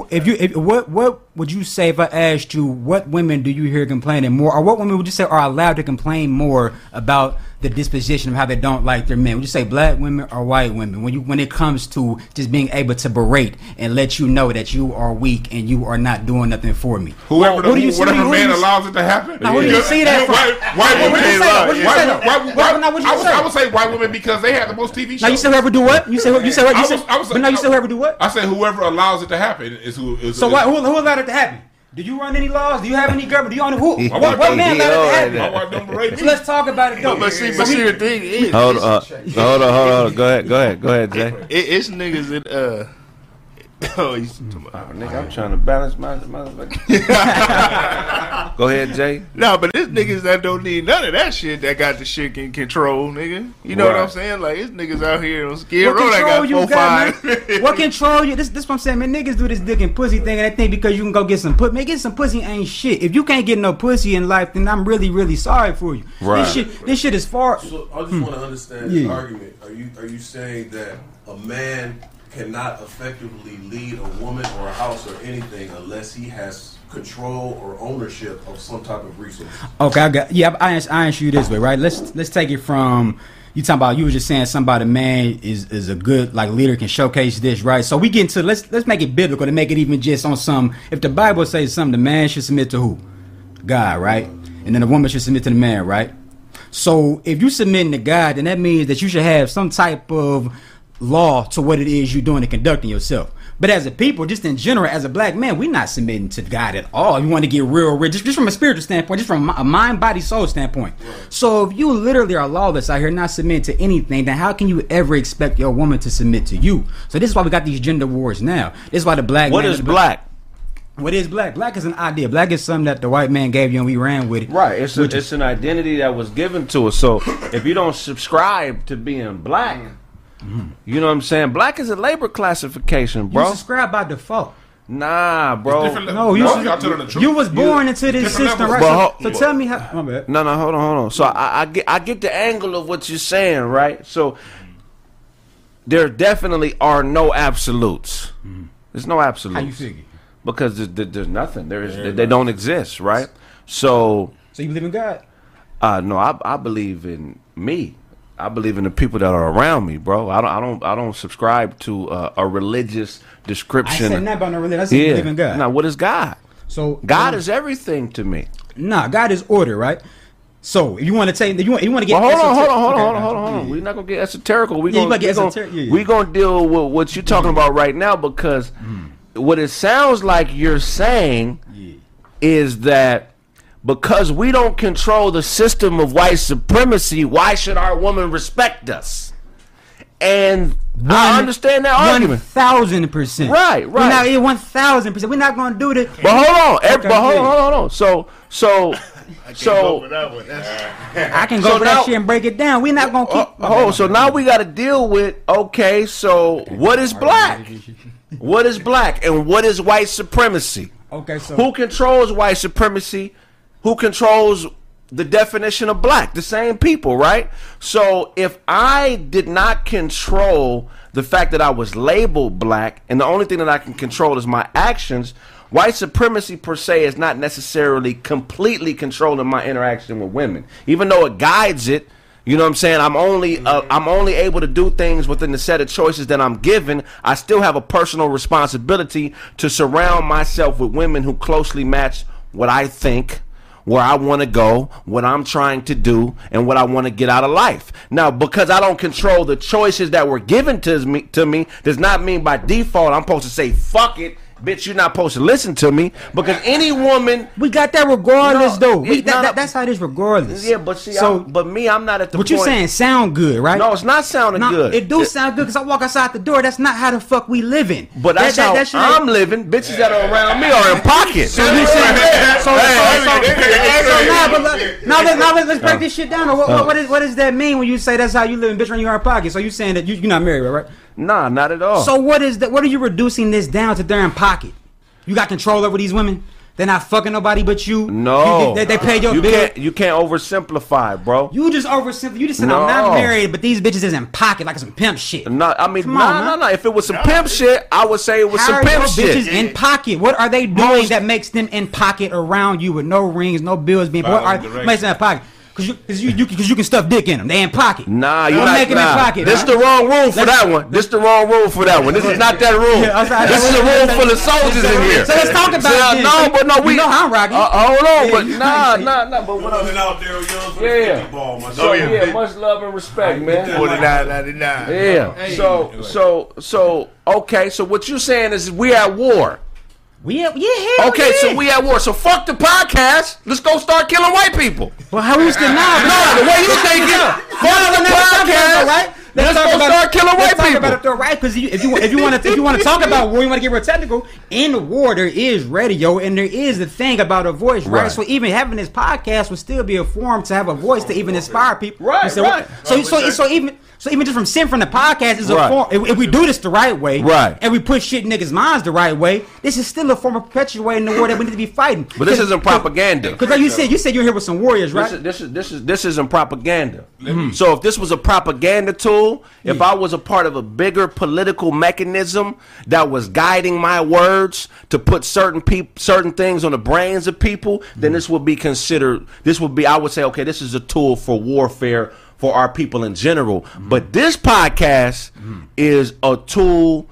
If you, if, what, what would you say if I asked you what women do you hear complaining more, or what women would you say are allowed to complain more about the disposition of how they don't like their men? Would you say black women or white women? When you, when it comes to just being able to berate and let you know that you are weak and you are not doing nothing for me. Whoever, Who do you see- whatever who man allows it to happen. Now, who do you see that from? White, women. do you say? What do you White- say? white- white- What- now, what do you I would- say? I would say white women because they have the most TV shows. Now you say whoever do what? You say? You say what? You I was- I was- but now you say whoever do what? I say whoever allows it to happen is who. Is, So is, what? Who, who allowed it to happen? Do you run any laws? Do you have any government? Do you own who? My What, what man He allowed it happen? My wife don't berate So let's talk about it though. But see, So but see, the thing is, Hold on, uh, hold on, hold on, hold on. Go ahead, go ahead, go ahead, Jay. it, it's niggas that uh. Oh, he's Oh, nigga, I'm trying to balance my motherfucker. go ahead, Jay. No, but it's niggas that don't need none of that shit that got the shit in control, nigga. You know what I'm saying? Like, it's niggas out here on Skid What Row that control got you four, got, five. man? What control you? This, this what I'm saying, man. Niggas do this dick and pussy thing, and they think because you can go get some put, man, get some pussy ain't shit. If you can't get no pussy in life, then I'm really, really sorry for you. Right. This shit, this shit is far. So I just hmm. want to understand Yeah. the argument. Are you are you saying that a man cannot effectively lead a woman or a house or anything unless he has control or ownership of some type of resource? Okay, I got yeah. I I answer you this way, right? Let's let's take it from you talking about. You were just saying somebody man is is a good like leader can showcase this, right? So we get into let's let's make it biblical to make it even just on some. If the Bible says something, the man should submit to who? God, right? And then the woman should submit to the man, right? So if you submitting to God, then that means that you should have some type of law to what it is you're doing and conducting yourself. But as a people, just in general, as a black man, we're not submitting to God at all. You want to get real rich, just, just from a spiritual standpoint, just from a mind, body, soul standpoint. So if you literally are lawless out here, not submitting to anything, then how can you ever expect your woman to submit to you? So this is why we got these gender wars now. This is why the black What man is black? What is black? Black is an idea. Black is something that the white man gave you and we ran with it. Right. It's a, it's an identity that was given to us. So if you don't subscribe to being black, you know what I'm saying? Black is a labor classification, bro. You bro. subscribe by default. Nah, bro. Different- No, you, no, y'all telling the truth. you was born into this system, right? But So, ho- so tell me how. My bad. No, no, hold on, hold on. So I, I get, I get the angle of what you're saying, right? So there definitely are no absolutes. There's no absolutes. How you figure? Because there's, there- there's nothing. There is, they, they don't exist, right? So, So you believe in God? uh, no, I, I believe in me. I believe in the people that are around me, bro. I don't, I don't, I don't subscribe to uh, a religious description. I said nothing about no religion. I said you believe in God. Now, what is God? So God um, is everything to me. nah. God is order, right? So if you want to take, you want, you want to get. Well, hold on, hold on, hold on, hold on, hold on, hold on. We're not gonna get esoterical. We Yeah, gonna, get we gonna, esoteric, yeah, yeah. we gonna deal with what you're talking about right now because what it sounds like you're saying is that because we don't control the system of white supremacy, why should our woman respect us? And I understand that One argument. thousand percent. Right, right. We're right. not yeah, one thousand percent. We're not gonna do this. But hold on, ev- Okay, but hold on, hold on, hold on. So, so, so. I can go So for now- that shit and break it down. We're not gonna oh, keep. Oh, oh, so now we got to deal with okay. So what is black? What is black and what is white supremacy? Okay, so Who controls white supremacy? Who controls the definition of black? The same people, right? So if I did not control the fact that I was labeled black, and the only thing that I can control is my actions, white supremacy per se is not necessarily completely controlling my interaction with women, even though it guides it. You know what I'm saying? I'm only uh, I'm only able to do things within the set of choices that I'm given. I still have a personal responsibility to surround myself with women who closely match what I think, where I want to go, what I'm trying to do, and what I want to get out of life. Now, because I don't control the choices that were given to me, to me does not mean by default I'm supposed to say fuck it. Bitch, you're not supposed to listen to me because any woman we got that regardless, No, though. We, it- that, no, that- no. that's how it is regardless. Yeah, but see, so I, but me, I'm not at the what point. you saying sound good, right? No, it's not sounding No, good. It do sound good because I walk outside the door. That's not how the fuck we living. But that's That- that- how that I'm living. Bitches that are around me are in pocket. So you saying so, now, but now, let, now let, let's break this shit down. What, what, what, is, what does that mean when you say that's how you live, in bitch, when you're in pocket? So you saying that you, you're not married, right? Nah, not at all. So what is that? What are you reducing this down to? They're in pocket. You got control over these women. They're not fucking nobody but you. no, You- they, they pay your you bill. can't. You can't oversimplify, bro. You just oversimplify. You just said No. I'm not married, but these bitches is in pocket like some pimp shit. No, I mean, Come no, on, no, no. If it was some pimp shit, I would say it was How some are pimp your shit. bitches in pocket? What are they doing Most- that makes them in pocket around you with no rings, no bills being? What are Following directions. makes them in pocket? Because you, cause you, you, cause you can stuff dick in them. They in pocket. Nah, you Don't not. make them in nah. pocket. This huh? the wrong room for Let's- that one. This the wrong room for that one. This is not that room. Yeah, sorry. this is a room full of soldiers in here. So let's talk about So, it. No, So but no, you we know how I'm rocking. Uh, hold on, Yeah, but nah, know- nah, nah. But what I'm Running out there, Young for Yeah, the yeah. 50 ball, my So dog. yeah, much love and respect, man. Forty nine ninety nine. Yeah. So so so okay. So what you're saying is we at war. We yeah, hell Okay, yeah. so we at war. So fuck the podcast. Let's go start killing white people. Well, how who's the now? No, the way you think it. Fuck the podcast. right? Let's talk go about start killing Let's white talk people. about it though, right? Because if you if you want to if you want to talk about war, you want to get real technical. In the war, there is radio, and there is the thing about a voice, right? Right. So even having this podcast would still be a form to have a voice to even inspire people. Right, And so, right. So oh, so so even. So even just from sitting from the podcast is a Right. form. If, if we do this the right way, Right. and we put shit in niggas' minds the right way, this is still a form of perpetuating the war that we need to be fighting. But this isn't propaganda. Because like you said, you said you're here with some warriors, right? This is this is this is this isn't propaganda. So if this was a propaganda tool, if I was a part of a bigger political mechanism that was guiding my words to put certain peop certain things on the brains of people, then this would be considered. This would be. I would say, okay, this is a tool for warfare for our people in general. Mm-hmm. But this podcast mm-hmm. is a tool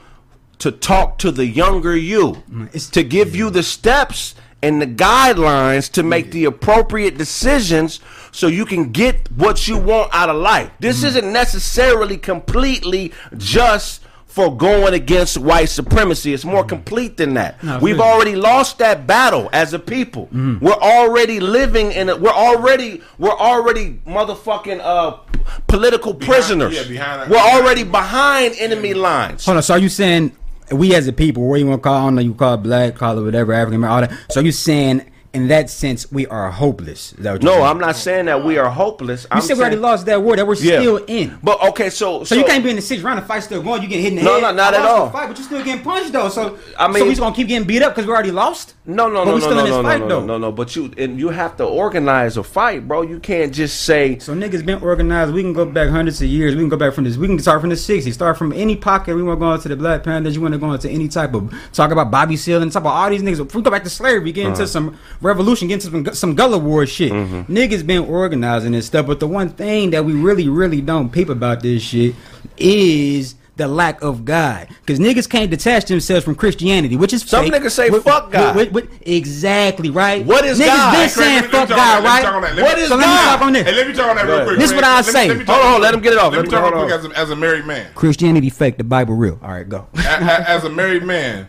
to talk to the younger you, mm, It's- to give you the steps and the guidelines to make the appropriate decisions so you can get what you want out of life. This mm-hmm. isn't necessarily completely just for going against white supremacy. It's more mm-hmm. complete than that. No, We've really. already lost that battle as a people. Mm-hmm. We're already living in it. We're already we're already motherfucking uh political prisoners. yeah, behind we're already behind enemy lines. Hold on. So are you saying we as a people, what you want to call, I don't know, you call it black, call it whatever, African, American, all that. So are you saying in that sense we are hopeless. Is that what No, saying? I'm not saying that we are hopeless. You I'm said we already lost that war that we're Yeah. still in. But okay, so So, you can't be in the sixth round. The fight's still going. You getting hit in the No, head. no, not I at all. Fight, but you're still getting punched though. So I mean, so mean- we just gonna keep getting beat up because we already lost. No, no, But no, we no, still no, in this no, fight, no, though. no, no, no. But you and you have to organize a fight, bro. You can't just say So niggas been organized. We can go back hundreds of years. We can go back from this. We can start from the '60s. Start from any pocket. We want to go into the Black Panthers. You want to go into any type of talk about Bobby Seale and talk about all these niggas. If we go back to slavery, get into uh-huh. some revolution, get into some some Gullah War shit. Mm-hmm. Niggas been organizing and stuff. But the one thing that we really, really don't peep about this shit is. The lack of God, because niggas can't detach themselves from Christianity, which is Some fake. niggas say With- fuck God. with- with- exactly right. What is niggas God? been saying fuck God, that. Let me right? talk on that. Let me- so let me God? talk on this. Hey, let me talk on that real Right. quick. This is what I Let me- say. let me Hold on, hold on, let him get it off. Let Let me talk real quick as a, as a married man. Christianity fake, the Bible real. All right, go. A- a- as a married man,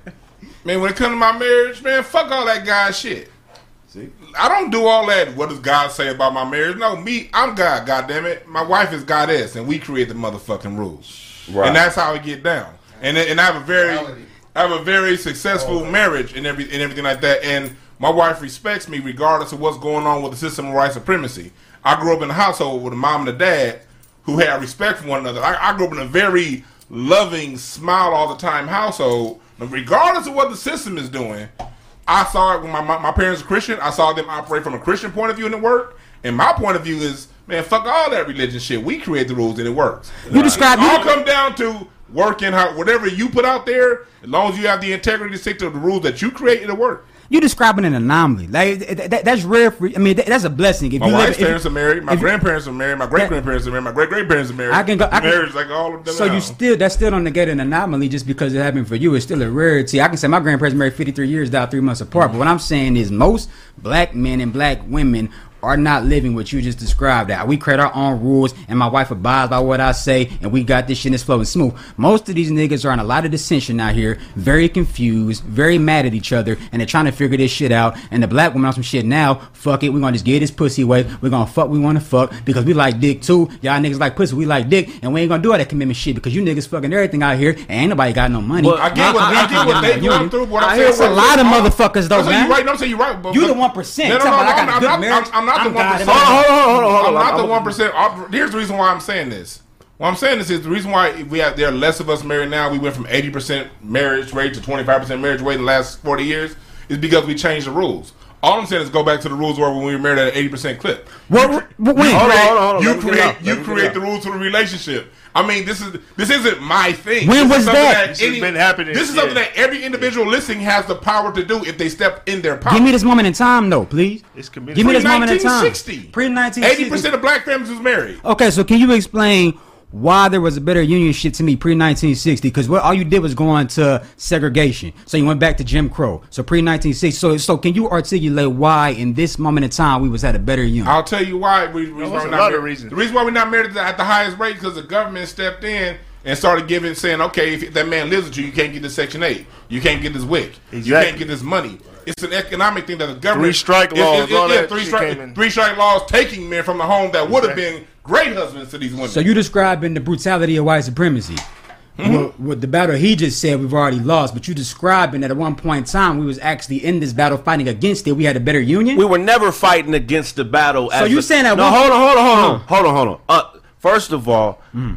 man, when it comes to my marriage, man, fuck all that God shit. I don't do all that. What does God say about my marriage? No, me, I'm God. God damn it, my wife is goddess, and we create the motherfucking rules, Right. and that's how we get down. And and I have a very, I have a very successful oh, marriage and every and everything like that. And my wife respects me regardless of what's going on with the system of white supremacy. I grew up in a household with a mom and a dad who had respect for one another. I, I grew up in a very loving, smile all the time household. Regardless of what the system is doing, I saw it when my, my, my parents were Christian. I saw them operate from a Christian point of view and it worked. And my point of view is, man, fuck all that religion shit. We create the rules and it works. You describe- It all come down to working how whatever you put out there. As long as you have the integrity to stick to the rules that you create, it'll work. You describing an anomaly. Like that, that- that's rare for. I mean, that, that's a blessing. If My you live, wife's if- parents are married. My if- grandparents are married. My great grandparents are married. My great great parents are married. I can go- I can- marriage like all of them. So now. you still that's still don't negate an anomaly just because it happened for you. It's still a rarity. I can say my grandparents married 53 years, died three months apart. Mm. But what I'm saying is most black men and black women are not living what you just described. That we create our own rules, and my wife abides by what I say, and we got this shit that's flowing smooth. Most of these niggas are in a lot of dissension out here, very confused, very mad at each other, and they're trying to figure this shit out. And the black woman on some shit now. Fuck it, we're gonna just get this pussy away. we gonna fuck we wanna fuck because we like dick too. Y'all niggas like pussy, we like dick, and we ain't gonna do all that commitment shit because you niggas fucking everything out here, and ain't nobody got no money. Well, I get what, I get what they no going through. But I I'm hear saying it's a lot of motherfuckers, though, man. You right? No, I'm saying you right. But, You the 1%. No, no, no, I I'm, got a I'm good not, marriage. I'm, I'm not I'm the one God percent. Hold on, hold on, hold on, I'm not the one percent. Here's the reason why I'm saying this. What I'm saying this is the reason why we have there are less of us married now. We went from 80 percent marriage rate to 25 percent marriage rate in the last 40 years. Is because we changed the rules. All I'm saying is go back to the rules where when we were married at an 80 percent clip. What, what, when? You Hold on, create, hold on, hold on. you Let me get it create, you Let me get it create the rules to the relationship. I mean, this is this isn't my thing. When This is was something that? This has been happening, This is something that every individual listening has the power to do if they step in their power. Give me this moment in time, though, please. It's committed. Give me this moment in time. 1960. Pre 1960. Eighty percent of black families was married. Okay, so can you explain why there was a better union shit to me pre 1960? Because what all you did was go on to segregation. So you went back to Jim Crow. So pre 1960. So so can you articulate why in this moment in time we was at a better union? I'll tell you why. We, reason There's why a not lot of married. reasons. The reason why we're not married at the, at the highest rate because the government stepped in and started giving, saying, okay, if that man lives with you, you can't get this Section Eight, you can't get this WIC, you can't get this money. It's an economic thing that the government Three strike it's- laws, it's- all yeah, three strike, three strike laws taking men from the home that would have Exactly. been great husbands to these women. So you describing the brutality of white supremacy. Hmm? What, what the battle he just said we've already lost, but you describing that at one point in time we was actually in this battle fighting against it. We had a better union. We were never fighting against the battle. So as you a- saying that No, one- hold on, hold on, hold on, hmm. hold on, hold on. Uh, first of all, hmm.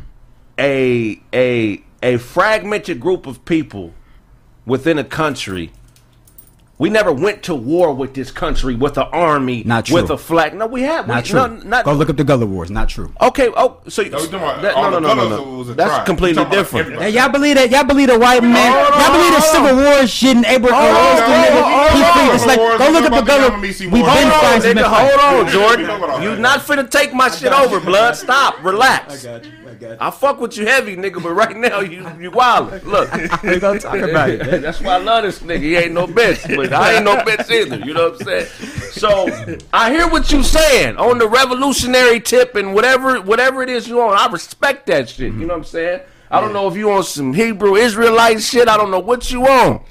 a a a fragmented group of people within a country. We never went to war with this country with an army, Not true. with a flag. No, we have. not we, true. No, not, Go look up the Gullah Wars. Not true. Okay. Oh, so No, we talking about that- all no, no, the no, no, colors no. was a That's tribe. completely We talking about different. everybody. Hey, y'all believe that? Y'all believe the white man? Hold on, y'all believe the hold Civil War is shit and Abraham? Hold on, Lincoln, hold on, nigga? hold He on. freed the slave. Hold Go on, look up the hold on, Gullah. hold on, We've hold been on, fighting. Hold on, been nigga. fighting. Hold on, Jordan. Hold on. You not finna take my shit over, blood. Stop. Relax. I fuck with you heavy, nigga, but right now you you wild. Look, We gonna talk about it. That's why I love this nigga. He ain't no bitch, but I ain't no bitch either. You know what I'm saying? So I hear what you saying on the revolutionary tip and whatever whatever it is you on. I respect that shit. You know what I'm saying? I don't know if you on some Hebrew Israelite shit. I don't know what you on.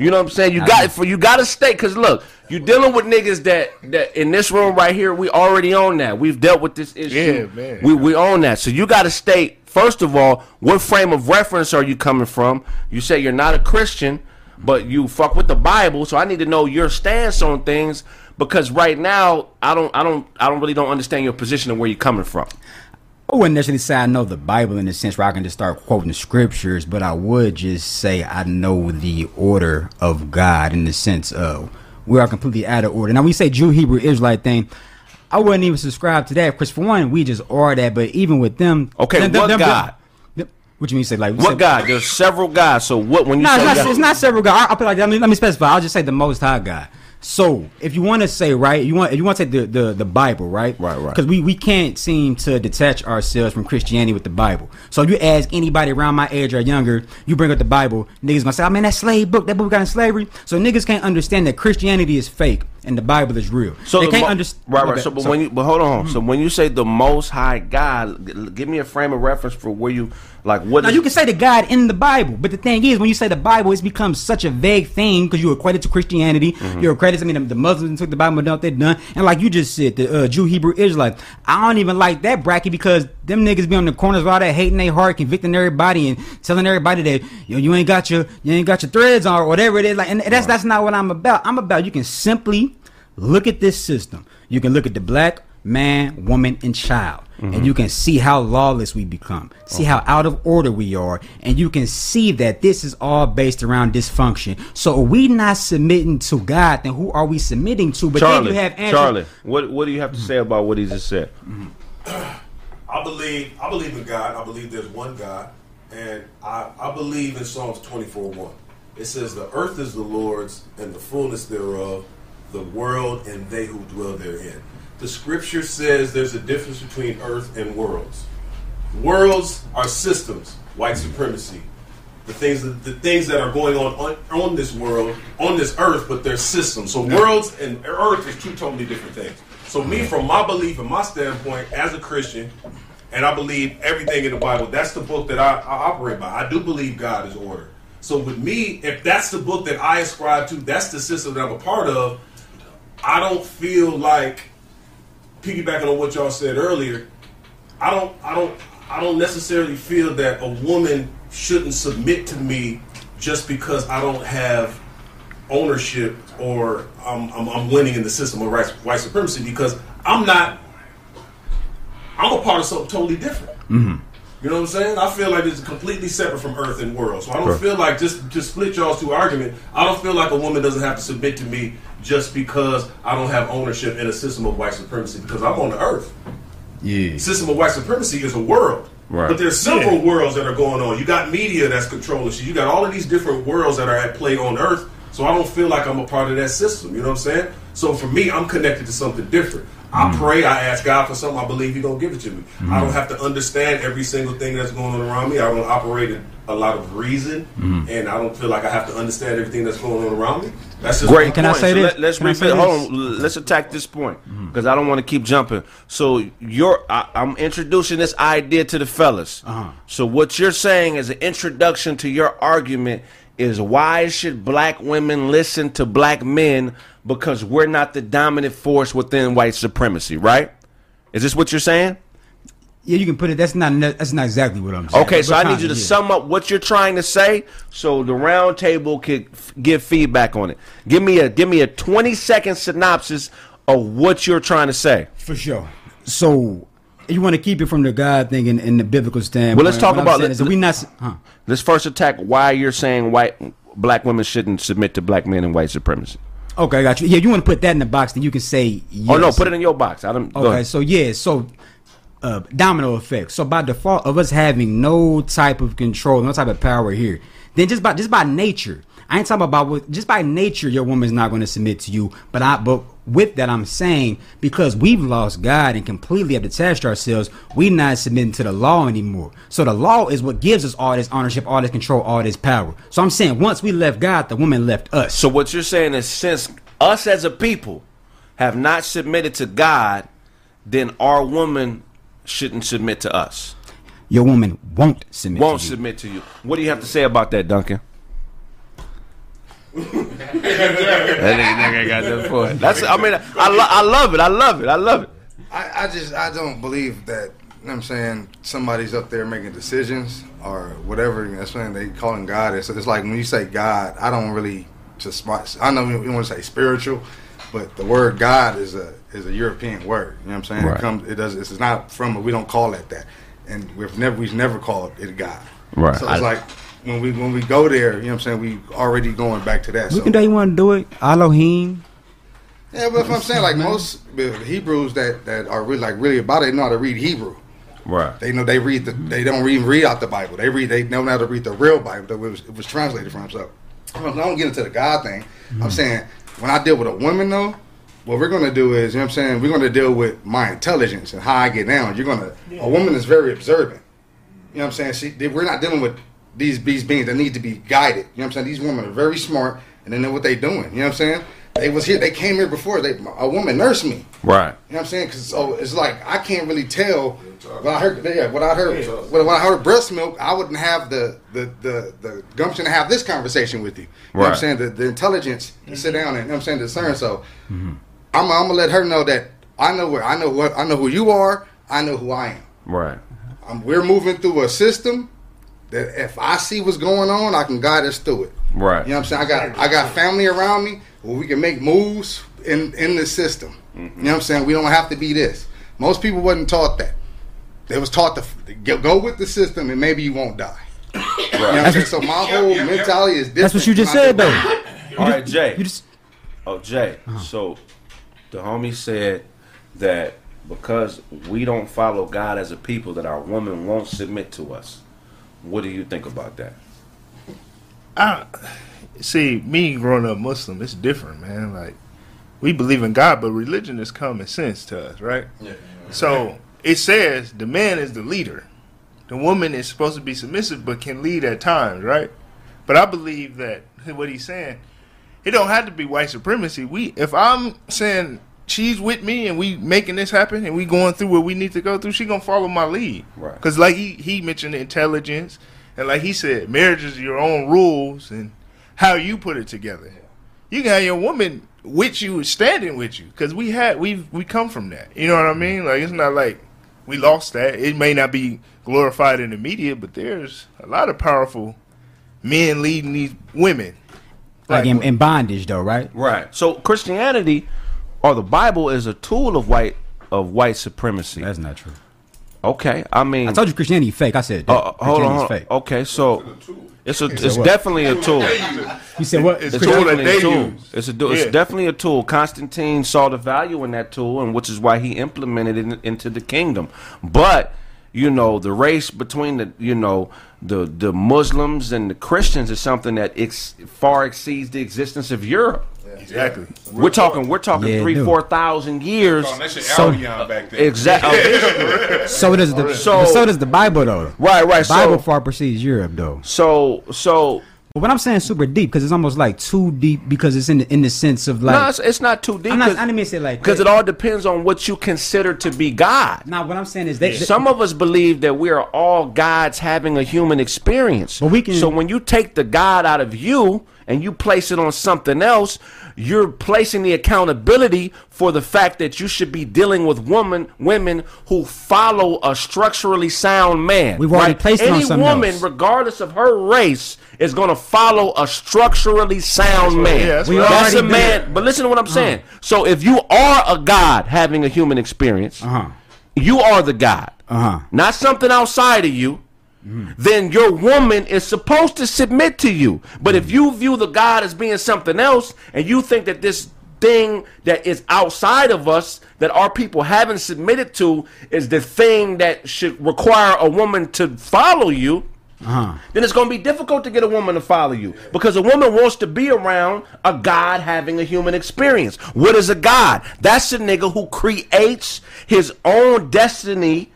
You know what I'm saying? You got for you got to stay because look, you dealing with niggas that that in this room right here. We already own that. We've dealt with this issue. Yeah, man. We we own that. So you got to state first of all what frame of reference are you coming from? You say you're not a Christian, but you fuck with the Bible. So I need to know your stance on things Because right now, I don't, I don't, I don't really don't understand your position and where you're coming from. I wouldn't necessarily say I know the Bible in the sense where I can just start quoting scriptures, but I would just say I know the order of God in the sense of we are completely out of order. Now we say Jew, Hebrew, Israelite thing. I wouldn't even subscribe to that because for one, we just are that. But even with them, Okay, them- what them- God? them- what you mean? Say like What say- God? There's several guys. So what? When you No, say it's not, it's not several God. I'll put like that. Let me, let me specify. I'll just say the Most High God. So if you want to say right, you want if you want to take the, the, the Bible right, Right, right. because we, we can't seem to detach ourselves from Christianity with the Bible. So if you ask anybody around my age or younger, you bring up the Bible, niggas gonna say, "Oh man, that slave book, that book got in slavery." So niggas can't understand that Christianity is fake and the Bible is real. So they the can't mo- understand. Right, right. So, but when you, but hold on. Hmm. So when you say the Most High God, give me a frame of reference for where you like what? Now is- you can say the God in the Bible, but the thing is, when you say the Bible, it's become such a vague thing because you equate it to Christianity. Mm-hmm. You equate it. I mean, the, Muslims took the Bible and done what they done, and like you just said, the uh, Jew, Hebrew, Israelite. I don't even like that bracket because them niggas be on the corners of all that hating their heart, convicting everybody, and telling everybody that yo, you ain't got your you ain't got your threads on or whatever it is. Like, and that's that's not what I'm about. I'm about you can simply look at this system. You can look at the black man, woman, and child. And mm-hmm. you can see how lawless we become, see how oh. out of order we are, and you can see that this is all based around dysfunction. So are we not submitting to God, then who are we submitting to? But Charlie, then you have answers. Charlie, what what do you have to say about what he just said? I believe I believe in God. I believe there's one God, and I, I believe in Psalms 24 1. It says, The earth is the Lord's and the fullness thereof, the world and they who dwell therein. The scripture says there's a difference between earth and worlds. Worlds are systems, white supremacy, the things that, the things that are going on, on on this world, on this earth, but they're systems. So worlds and earth is two totally different things. So me, from my belief and my standpoint as a Christian, and I believe everything in the Bible, that's the book that I, I operate by. I do believe God is order. So with me, if that's the book that I ascribe to, that's the system that I'm a part of. I don't feel like piggybacking on what y'all said earlier. I don't, I don't, I don't necessarily feel that a woman shouldn't submit to me just because I don't have ownership or I'm, I'm, I'm winning in the system of white, white supremacy because I'm not. I'm a part of something totally different. Mm-hmm. You know what I'm saying? I feel like it's completely separate from Earth and world. So I don't feel like just to split y'all's two argument. I don't feel like a woman doesn't have to submit to me just because I don't have ownership in a system of white supremacy because I'm on the Earth Yeah. system of white supremacy is a world. Right. But there's several worlds that are going on. You got media that's controlling shit. You got all of these different worlds that are at play on Earth. So I don't feel like I'm a part of that system. You know what I'm saying? So for me, I'm connected to something different. I mm. pray, I ask God for something, I believe He's gonna give it to me. I don't mm. have to understand every single thing that's going on around me. I don't operate in a lot of reason, mm. and I don't feel like I have to understand everything that's going on around me. That's just Great Can I say So this? Let, us Can I say revisit. Hold on. Let's attack this point because I don't want to keep jumping. So you're, I, I'm introducing this idea to the fellas. Uh-huh. So what you're saying as an introduction to your argument is why should black women listen to black men because we're not the dominant force within white supremacy, right? Is this what you're saying? Yeah, you can put it. That's not. That's not exactly what I'm saying. Okay, so I need you to sum up what you're trying to say, so the round table could f- give feedback on it. Give me a give me a 20 second synopsis of what you're trying to say. For sure. So you want to keep it from the God thing and, and the biblical standpoint. Well, let's talk What about- is that we not. Huh. Let's first attack why you're saying white black women shouldn't submit to black men and white supremacy. Okay, I got you. Yeah, you want to put that in the box, then you can say. Yes. Oh no, put it in your box. I don't. Okay, so yeah, so uh, domino effect. So by default of us having no type of control, no type of power here, then just by just by nature, I ain't talking about what just by nature your woman's not going to submit to you. But I but with that I'm saying because we've lost God and completely have detached ourselves, we not submitting to the law anymore. So the law is what gives us all this ownership, all this control, all this power. So I'm saying once we left God, the woman left us. So what you're saying is since us as a people have not submitted to God, then our woman shouldn't submit to us. your woman won't submit. Won't to you. submit to you. What do you have to say about that, Duncan? That nigga, nigga got that for it. That's. I mean, I, lo- I love it. I love it. I love it. I, I just I don't believe that. You know what I'm saying somebody's up there making decisions or whatever. You know what I'm saying they calling God. It's, it's like when you say God, I don't really just. I know you want to say spiritual, but the word God is a is a European word. You know what I'm saying? Right. It comes. It does. It's not from. We don't call it that, and we've never we've never called it God. Right. So it's I- like when we when we go there, you know what I'm saying? We already going back to that. We So. can do you want to do it. Elohim. Yeah, but if I'm saying like most Hebrews that that are really like really about it they know how to read Hebrew. Right. They know they read the they don't even read out the Bible. They read they know how to read the real Bible that it was, it was translated from. So I don't, I get into the God thing. I'm mm-hmm. saying when I deal with a woman though, what we're gonna do is you know what I'm saying we're gonna deal with my intelligence and how I get down. You're gonna a woman is very observant. You know what I'm saying? She, they, we're not dealing with these these beings that need to be guided. You know what I'm saying? These women are very smart and they know what they're doing. You know what I'm saying? They was here. They came here before. They a woman nursed me. Right. You know what I'm saying? Because so it's like I can't really tell. When I heard, yeah, when I heard, when I heard breast milk, I wouldn't have the the the, the gumption to have this conversation with you. You know what I'm saying? The, the intelligence to sit down and you know what I'm saying discern. So I'm, I'm gonna let her know that I know where I know what I know who you are. I know who I am. Right. Um, we're moving through a system that if I see what's going on, I can guide us through it. Right. You know what I'm saying? I got I got family around me where we can make moves in in the system. Mm-hmm. You know what I'm saying? We don't have to be this. Most people wasn't taught that. They was taught to f- go- go with the system and maybe you won't die. You know what I'm saying? So my whole yep, yep. mentality is different. That's what you just said do- though. All right, Jay. You just Oh, Jay. Uh-huh. So the homie said that because we don't follow God as a people, that our woman won't submit to us. What do you think about that? I see me growing up Muslim. It's different, man. Like we believe in God, but religion is common sense to us, right? Yeah. So it says the man is the leader. The woman is supposed to be submissive, but can lead at times, right? But I believe that what he's saying, it don't have to be white supremacy. We, if I'm saying she's with me and we making this happen and we going through what we need to go through, she gonna follow my lead. Right. Because like he he mentioned intelligence and like he said, marriage is your own rules and how you put it together. You can have your woman with you, standing with you, because we had we we come from that. You know what I mean? Like it's not like we lost that. It may not be glorified in the media, but there's a lot of powerful men leading these women. like in, in bondage though, right? Right. So Christianity or the Bible is a tool of white of white supremacy. That's not true. Okay. I mean, I told you Christianity fake. I said that. uh, hold on. Hold on. fake. Okay. So it's a it's what? definitely a tool. You said what? It's It's a tool that definitely they a tool. use. It's a du- it's definitely a tool. Constantine saw the value in that tool, and which is why he implemented it in, into the kingdom. But you know, the race between the you know the the Muslims and the Christians is something that ex- far exceeds the existence of Europe. Exactly. We're talking we're talking Yeah, three dude. four thousand years. Oh, that shit So- Albion back then. Exactly. Uh, so does the So- so, so does the Bible though. right. Right. The Bible So far precedes Europe though. so so. But what I'm saying super deep because it's almost like too deep because it's in the, in the sense of like no, it's, it's not too deep. I'm not, I didn't mean to say like because it all depends on what you consider to be God. Nah, what I'm saying is they, Some of us believe that we are all gods having a human experience. But we can- so when you take the God out of you and you place it on something else, you're placing the accountability for the fact that you should be dealing with woman women who follow a structurally sound man. We've already placed it on Any something woman, else. regardless of her race, is going to follow a structurally sound man. yeah, that's We what I- that's a already did man. But listen to what I'm saying. So if you are a god having a human experience, Uh-huh. you are the God, Uh-huh. not something outside of you. Then your woman is supposed to submit to you. But if you view the God as being something else, and you think that this thing that is outside of us that our people haven't submitted to is the thing that should require a woman to follow you, Uh-huh. then it's going to be difficult to get a woman to follow you because a woman wants to be around a God having a human experience. What is a God? That's a nigga who creates his own destiny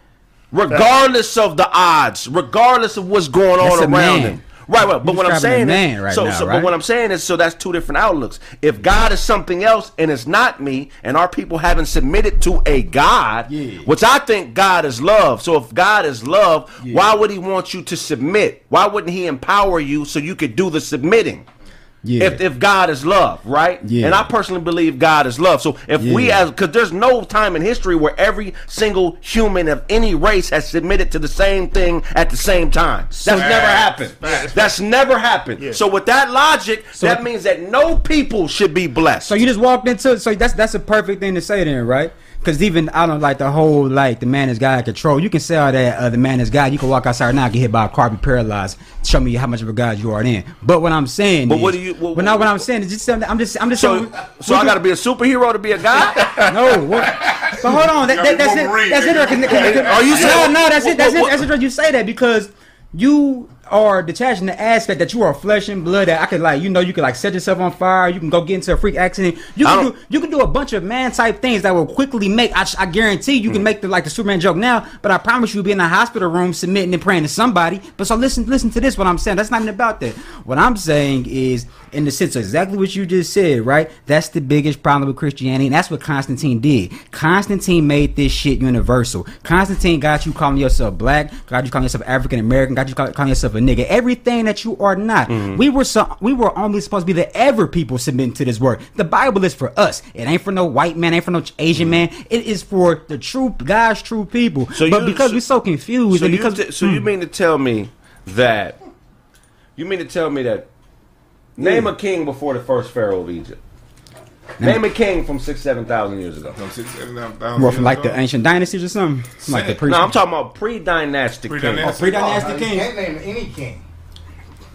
regardless of the odds, regardless of what's going on around man. him. Right, right. But what I'm saying is, right so, now, so, but what I'm saying is, so that's two different outlooks. If God is something else and it's not me, and our people haven't submitted to a God, Yeah. which I think God is love. So if God is love, why would He want you to submit? Why wouldn't He empower you so you could do the submitting? Yeah. If if God is love, right? Yeah. And I personally believe God is love. So if we as because there's no time in history where every single human of any race has submitted to the same thing at the same time. That's never happened. That's never happened. So with that logic, that means that no people should be blessed. So you just walked into so that's that's a perfect thing to say then, right? Because even I don't like the whole like the man is God control. You can say all that uh, the man is God. You can walk outside now, get hit by a car, be paralyzed. Show me how much of a God you are then. But what I'm saying, But is, what do you- what- but not what I'm saying is just something- I'm just I'm just so, saying- so I got to be a superhero to be a God? no. What, but hold on, that, that, that's it. That's it. Cause- cause- Are you no, saying- no, that's it. That's it. That's it. You say that because you are detaching the aspect that you are flesh and blood. That I could like, you know, you could like set yourself on fire. You can go get into a freak accident. You can don't- you can do a bunch of man type things that will quickly make. I, I guarantee you can Mm. make the like the Superman joke now. But I promise you, be in a hospital room submitting and praying to somebody. But so listen, listen to this. What I'm saying. That's not even about that. What I'm saying is in the sense of exactly what you just said. Right. That's the biggest problem with Christianity, and that's what Constantine did. Constantine made this shit universal. Constantine got you calling yourself black, got you calling yourself African American, got you call- calling yourself a nigga. Everything that you are not. Mm-hmm. We were so we were only supposed to be the ever people submitting to this word. The Bible is for us. It ain't for no white man, ain't for no Asian man. It is for the true God's true people. Mm-hmm. So but you- because so- we're so confused, So and you, t- so you mean to tell me that you mean to tell me that name a king before the first pharaoh of Egypt? Name a king from six seven thousand years ago. From six, seven, nine thousand more from years like ago. the ancient dynasties or something. Some Like the pre- No, I'm talking about pre-dynastic king. Pre-dynastic. king. Oh, pre-dynastic oh, You king. can't name any king.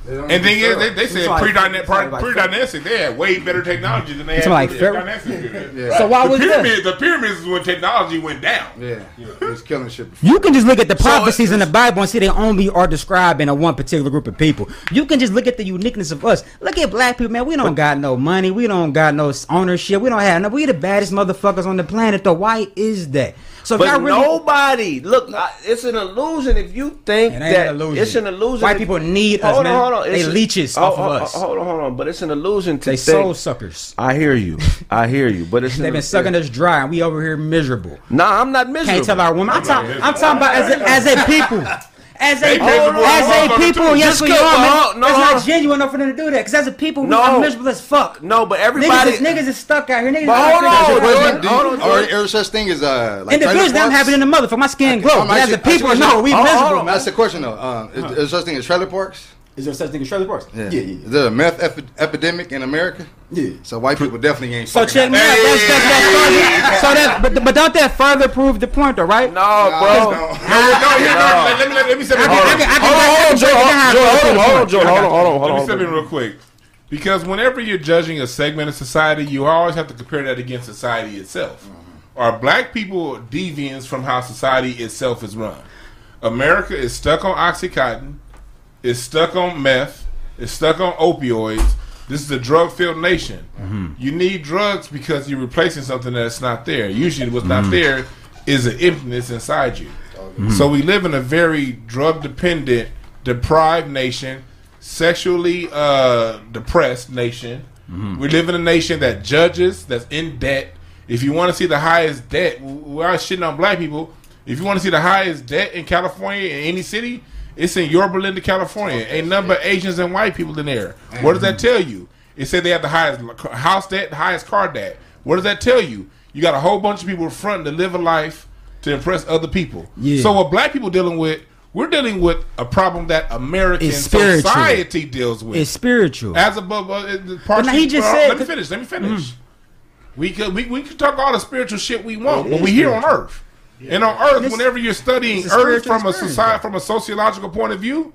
They don't And then even is, they, they said like- pre-dynastic, like- pre-dynastic, they had way better technology than they had like in the dynastic period. Yeah. So why the was that? pyramids, the pyramids is when technology went down. Yeah, he was killing shit. Before. You can just look at the prophecies it's- in the Bible and see they only are describing a one particular group of people. You can just look at the uniqueness of us. Look at black people, man. We don't got no money. We don't got no ownership. We don't have no. We the baddest motherfuckers on the planet. Though why is that? So But really, nobody look. I, it's an illusion if you think It ain't that an illusion. it's an illusion. White if- people need us, Hold on, man. hold on. They a- leeches oh, off of oh, us. oh, Hold on, hold on. But it's an illusion to they think. soul suckers. I hear you. I hear you. But it's They've been sucking us dry, and we over here miserable. Nah, I'm not miserable. Can't tell our women. I'm talking. I'm talking about as a, as a people. As a, They miserable as a people, yes we are, man. no, no, It's no. not genuine enough for them to do that. Because as a people, we No. are miserable as fuck. No, but Niggas everybody. is, niggas is stuck out here. Niggas But is hold out on, here. Jordan. Jordan, do hold on, or, Jordan. or such thing as uh, like Individually, trailer I'm happy in the motherfucker. My skin glow. As a people, no, we hold miserable. That's the question though. Um, is, is such thing as trailer parks? Is there such thing as trailer parks? Is there a meth epi- epidemic in America? Yeah. So white people definitely ain't. So check me out. That's, that's, that's further, so that, but, but don't that further prove the point, though, right? No, bro. No, no, here, no, let, let me let me step in. I can- I can- I can- Hold on, hold on, Joe. Hold on, hold on, Hold on, hold on, Let me hold step in real quick. Because whenever you're judging a segment of society, you always have to compare that against society itself. Mm-hmm. Are black people deviants from how society itself is run? America is stuck on Oxycontin, is stuck on meth, is stuck on opioids. This is a drug filled nation. Mm-hmm. You need drugs because you're replacing something that's not there. Usually, what's not mm-hmm. there is an emptiness inside you. Mm-hmm. So we live in a very drug dependent, deprived nation, sexually uh, depressed nation. We live in a nation that judges, that's in debt. If you want to see the highest debt, we are all shitting on black people. If you want to see the highest debt in California in any city, it's in Yorba Linda, California. Ain't number of Asians and white people in there. What does that tell you? It said they have the highest house debt, the highest car debt. What does that tell you? You got a whole bunch of people fronting to live a life to impress other people. Yeah. So what black people dealing with, we're dealing with a problem that American society deals with. It's spiritual. As above, uh, the But partially, he just uh, said- Let me finish. Let me finish. We could we, we could talk all the spiritual shit we want, but we here on Earth. And on Earth, It's- whenever you're studying Earth from a society though. from a sociological point of view,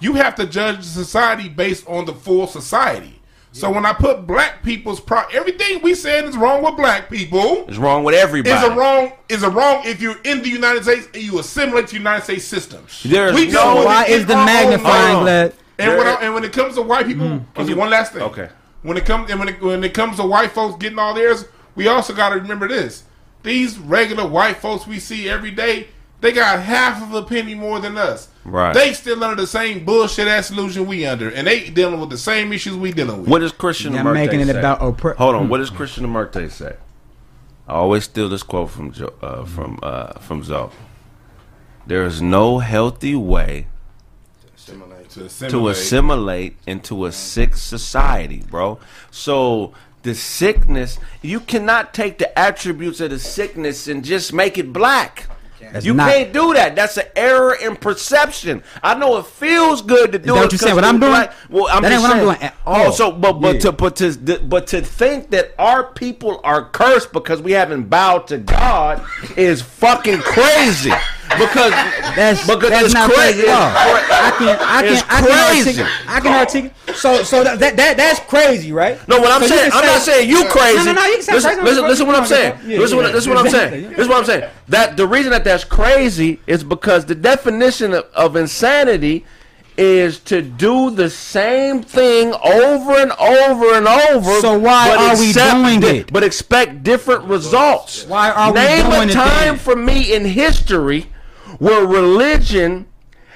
you have to judge society based on the full society. So when I put black people's pro, everything we said is wrong with black people It's wrong with everybody. is a wrong is a wrong if you're in the United States and you assimilate to United States systems. There's We no- deal Why is the magnifying home. glass? And when, I, and when it comes to white people, mm. okay, one last thing. Okay. When it comes and when it, when it comes to white folks getting all theirs, we also got to remember this: these regular white folks we see every day, they got half of a penny more than us. Right. They still under the same bullshit ass illusion we under, and they dealing with the same issues we dealing with. What does Christian You're Amerte making it say? about oppre- Hold on. What does Krishnamurti say? I always steal this quote from jo- uh, from uh, from Zoe. There is no healthy way Assimilate. To to assimilate. assimilate into a sick society, bro. So the sickness, you cannot take the attributes of the sickness and just make it black. That's you not- can't do that. That's an error in perception. I know it feels good to do that it. what you saying? 'cause What I'm doing? black. Well, I'm That ain't what I'm saying. doing at Oh, so but but Yeah. to but to but to think that our people are cursed because we haven't bowed to God is fucking crazy. Because That's because that's it's not crazy. crazy. I can I can I can articulate. I can articulate. So so that, that that that's crazy, right? No, what I'm So saying, I'm not saying you crazy. No, no, no, you can say listen, crazy. listen, listen what I'm saying. Yeah, listen, yeah. what, listen what I'm saying. This is what I'm saying. That the reason that that's crazy is because the definition of, of insanity is to do the same thing over and over and over. So why are we doing di- it? But expect different results. Why are we Name doing a it time then? for me in history where religion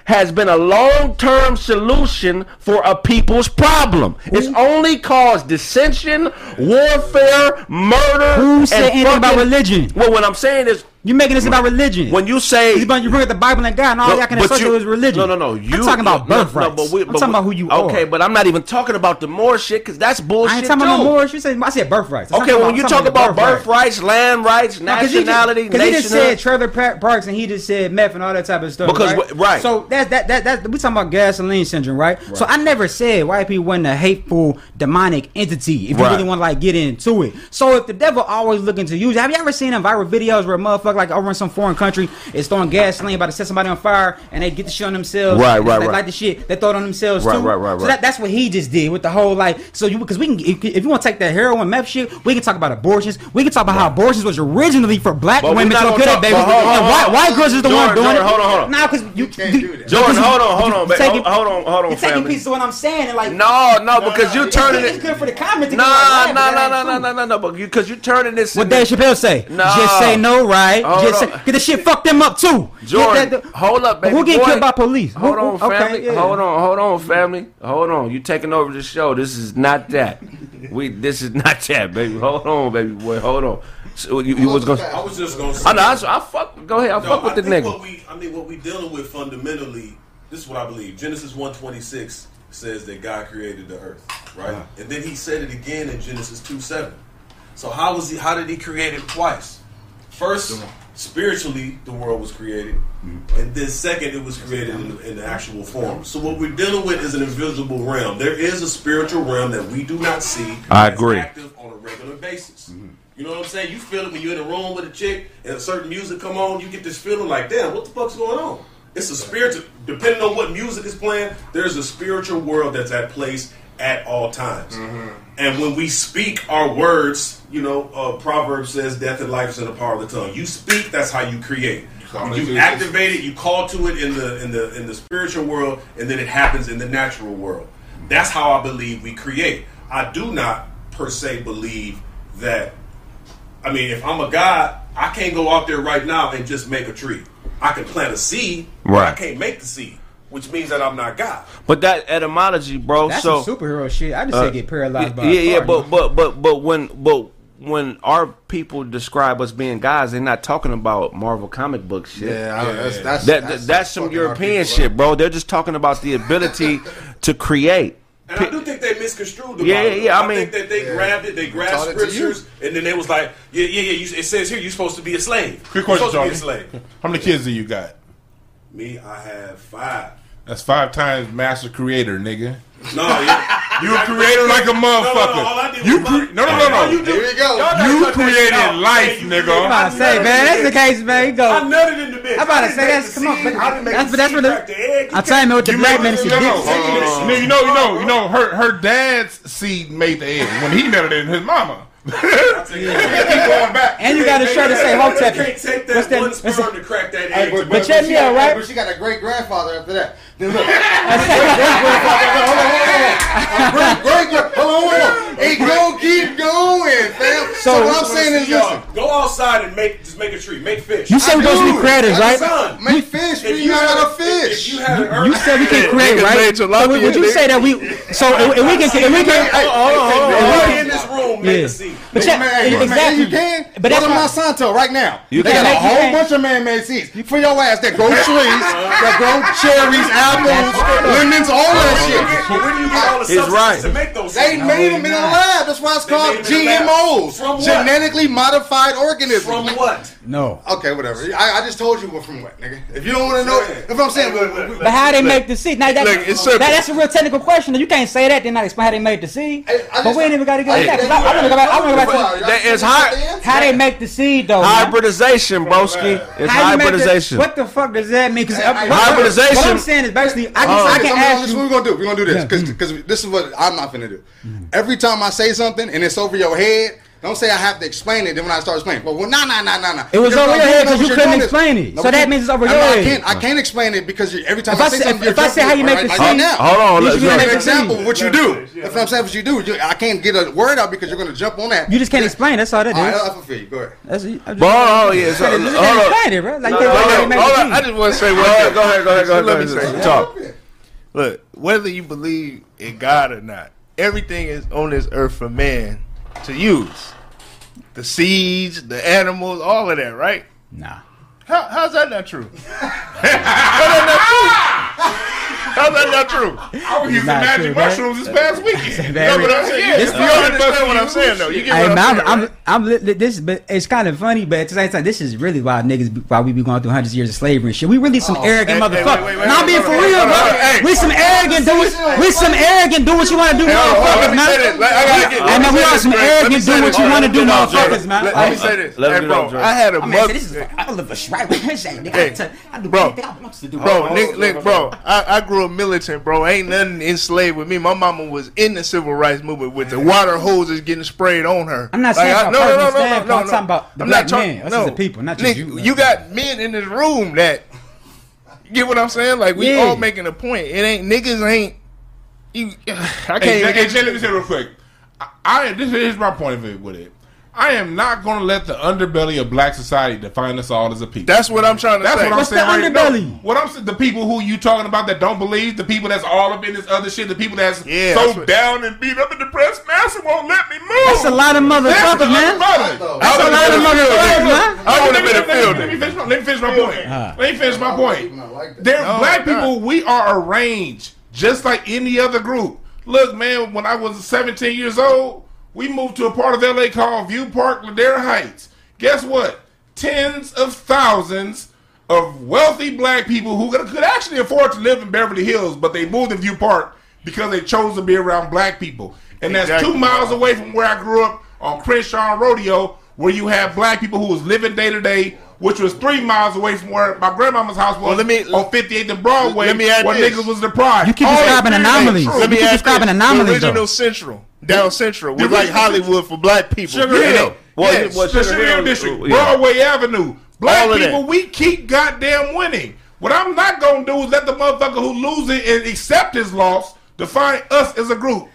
has been a long-term solution for a people's problem. It's only caused dissension, warfare, murder. Who said and about religion? Well, what I'm saying is, You making this about religion? when you say you bring up the Bible and God and all No, y'all can associate you- with religion. No, no, no. You, I'm talking about no, no, but we- I'm but talking we- about who you are. Okay, but I'm not even talking about the more shit because that's bullshit I ain't talking about too. no more. You said I said birthrights. Okay, when you talk about birthrights. land rights, nationality, Because he just said. Trailer Parks and he just said meth and all that type of stuff. Because right? right. So that's that that that we talking about gasoline syndrome, right? So I never said white people wasn't a hateful demonic entity. If you really want to like get into it. So if the devil always looking to use, have you ever seen them viral videos where a motherfucker like over in some foreign country is throwing gasoline about to set somebody on fire and they get the shit on themselves? Right, right, They right. like the shit. They throw it on themselves Right, too. right, right, So right. that, that's what he just did with the whole like. So you because we can if, if you want to take that heroin meth shit, we can talk about abortions. We can talk about how abortions was originally for black But women not to gonna kill babies, but hold on, and hold white, white girls is the Jordan, one doing Jordan, it. hold on, hold on. Now, because you, can't do that. Jordan, hold on, hold on, ba- taking- hold on, hold on, You're taking pieces of what I'm saying and like. No, no, because you it's, turning it's it. good for the comment. to No, go like, no, yeah, no, no, no, no, no, no, because you're turning this. What into- Dave Chappelle say? No. Just say no, right? Hold Just on. say, cause the shit fucked them up too. Jordan, Get that- hold up, baby. Who getting boy. killed by police? Hold Who- on, who- okay, family. yeah. Hold on, hold on, family. Hold on. You taking over the show. This is not that. We. This is not that, baby. Hold on, baby boy. Hold on. So you, you was gonna. I was just gonna say. I know. I, I fuck. Go ahead. I No, fuck with I the nigga. What we, I mean, what we dealing with fundamentally, this is what I believe. Genesis one twenty six says that God created the earth, right? And then He said it again in Genesis two seven. So how was He? How did He create it twice? First, spiritually, the world was created, mm-hmm. and then second, it was created in, in the actual form. So what we're dealing with is an invisible realm. There is a spiritual realm that we do not see. I agree. Active on a regular basis. Mm-hmm. You know what I'm saying? You feel it when you're in a room with a chick and a certain music come on. You get this feeling like, damn, what the fuck's going on? It's a spiritual. Depending on what music is playing, there's a spiritual world that's at place at all times. And when we speak our words, you know, uh, Proverbs says, "Death and life is in the power of the tongue." You speak, that's how you create. call You, it you existence. activate it. You call to it in the in the in the spiritual world, and then it happens in the natural world. That's how I believe we create. I do not per se believe that I mean, if I'm a god, I can't go out there right now and just make a tree. I can plant a seed, but I can't make the seed, which means that I'm not God. But that etymology, bro. That's so some superhero shit. I just Uh, say get paralyzed by yeah, a yeah, car, but man. but but but when but when our people describe us being guys, they're not talking about Marvel comic book shit. Yeah, I, that's, that's, That, that- that's, some European people shit, bro. They're just talking about the ability to create. And I do think they misconstrued the Yeah, Bible. yeah, I I, mean- think that they Yeah. grabbed it, they grabbed Taught it to you. scriptures, and then they was like, yeah, yeah, yeah. You, it says here you're supposed to be a slave. Quick You're question, supposed to be a slave. How many kids do you got? Me, I have five. That's five times master creator, nigga. No, yeah. You a creator like a motherfucker. No, no, no, all I did you cre- no, no, no, no. You You, Here we go. Y'all cut that created shit out. life, you nigga. I'm about to say, man, that's the case, man. You go. I nutted in the bitch. I'm about to say make that's come on, seed. but I didn't make that's the that's what the crack the. I'm telling you what the You black man is no, no, did. no, no, you know, you know, you know. Her her dad's seed made the egg when he nutted in his mama. I'll take that. Keep going back. And you got a shirt to say You Hotep. can't take What's that that- one sperm to crack that egg. but, to but, check she me got, out, right? But she got a great grandfather after that. Then look, hold on, hold on, hold on. Great, great, hold on, hold on. It go keep going, fam. So, what I'm saying is, listen. Go outside and make just make a tree, make fish. You said we're supposed to be do. creators, right? Son, Make fish. if We not had got a fish. If you had an You said we can create, Niggas right? So would would you say that we? So if if we can, if we can, Hold on, hold on, hold on. everybody in this room make a seed. But check, Man, man, exactly. you can. But Go that's to why- Monsanto right now. You they can't got a whole can't- bunch of man-made seeds for your ass that grow trees, that grow cherries, apples, lemons, all that shit. But where do you get all the He's substances right. to make those? They things? made them in a lab. That's why it's called made them in a lab. GMOs, genetically modified organisms. From what? No. Okay, whatever. I, I just told you what from what, nigga. If you don't want to know, if I'm saying, Look, look, look. But how they make the seed? Now that, Look, that, that's a real technical question. You can't say that then not explain how they made the seed. Hey, I but we ain't even got to go Hey, back. 'cause hey, I, I want to go back. I want to go back to Y'all That is see high- how they make the seed though. Hybridization, broski. It's How you the- hybridization. What the fuck does that mean? 'Cause, uh, Hey, what- hybridization- What I'm saying is basically, I can, Oh. I This can is ask what we're gonna do. We're gonna do this because this is what I'm not gonna do. Every time I say something and it's over your head, don't say I have to explain it. Then when I start explaining, but well, nah, nah, nah, nah, nah. It was over your head doing 'cause what you couldn't explain it. No, So that means it's over I your know, I can't. I can't explain it because you, every time If I, I say say- something, if you're I say how you make right? the Like seed- now. Hold on, You let's should be go. able to An example of what you do. If I'm saying what you do, I can't get a word out because you're gonna jump on that. You just can't explain. That's all that All right. I'll fulfill you. Go ahead. That's it. I just- But oh, oh, hold on, yeah, so, hold on. explain it, bro. Like No, you no, can't no, really make Hold on, I just want to say Go one ahead, thing. go ahead, go ahead, go ahead, Let me say Talk. Look, whether you believe in God or not, everything is on this earth for man to use. The seeds, the animals, all of that, right? Nah. How, how's that not true? how's that not true? How's that not true? I was using magic true, mushrooms this past weekend. No, but I'm saying, Yeah, you, it's you not understand what I'm busting saying, though. You get Hey, what man, I'm I'm, saying, I'm. I'm, this, but it's kind of funny. But at the same time, this is really why niggas, why we be going through hundreds of years of slavery and shit. We really some oh, arrogant hey, hey, motherfuckers. I'm being for real, bro. hold on, hey. We some arrogant, do what, we some arrogant, do what you want to do, Hey, hold on, hold on, let motherfuckers, me say this. man. Let- I gotta get- Hey, let we say are some Greg. Let me arrogant, say do what this. you want to do, motherfuckers, man. Let, let me say this. Let him Hey, bro. I had a oh, I'm mother. this is I live a right with his. Nigga, Hey, I do bro. anything I want to do. Bro, Nick, Nick, bro, I, I grew up militant, bro. Ain't nothing enslaved with me. My mama was in the civil rights movement with the water hoses getting sprayed on her. I'm not Like, saying I- from no, a no, no, personal no, no, standpoint. no, I'm talking about the I'm black not talking- men, us as a people, not just Nick, you. You got men in this room that get what I'm saying. Like we Yeah. all making a point. It ain't niggas ain't. You, I can't. Hey, even Jay, get, Jay, let me say real quick. I, I this is my point of view with it. I am not going to let the underbelly of black society define us all as a people. that's what I'm trying to That's say. what I'm What's the right underbelly? now. What I'm saying, the people who you talking about that don't believe, the people that's all up in this other shit, the people that's Yeah, so what- down and beat up and depressed, master won't let me move. That's a lot of That's motherfuckers, the man. underbelly. I a would've lot of motherfuckers, man. I would have been a Let me- Let me finish my, let me finish my point. Uh. Let me finish my point. like that. They're No, black they're people. We are arranged just like any other group. Look, man, when I was 17 years old, we moved to a part of LA called View Park, Ladera Heights. Guess what? Tens of thousands of wealthy black people who could could actually afford to live in Beverly Hills, but they moved to View Park because they chose to be around black people. And that's Exactly. two miles away from where I grew up on Crenshaw Rodeo, where you have black people who was living day to day, which was three miles away from where my grandmama's house was Well, let me- on 58th and Broadway, let me add where this. niggas was deprived. You keep All describing anomalies. Let me You keep describing this. anomalies, The original though. Central, down Central, We're like Hollywood for black people. Sugar Yeah. Hill. Well, Yes. well, the Sugar Sugar Hill Hill, District, yeah. Broadway Avenue. Black All people, we keep goddamn winning. What I'm not gonna do is let the motherfucker who loses it and accept his loss define us as a group.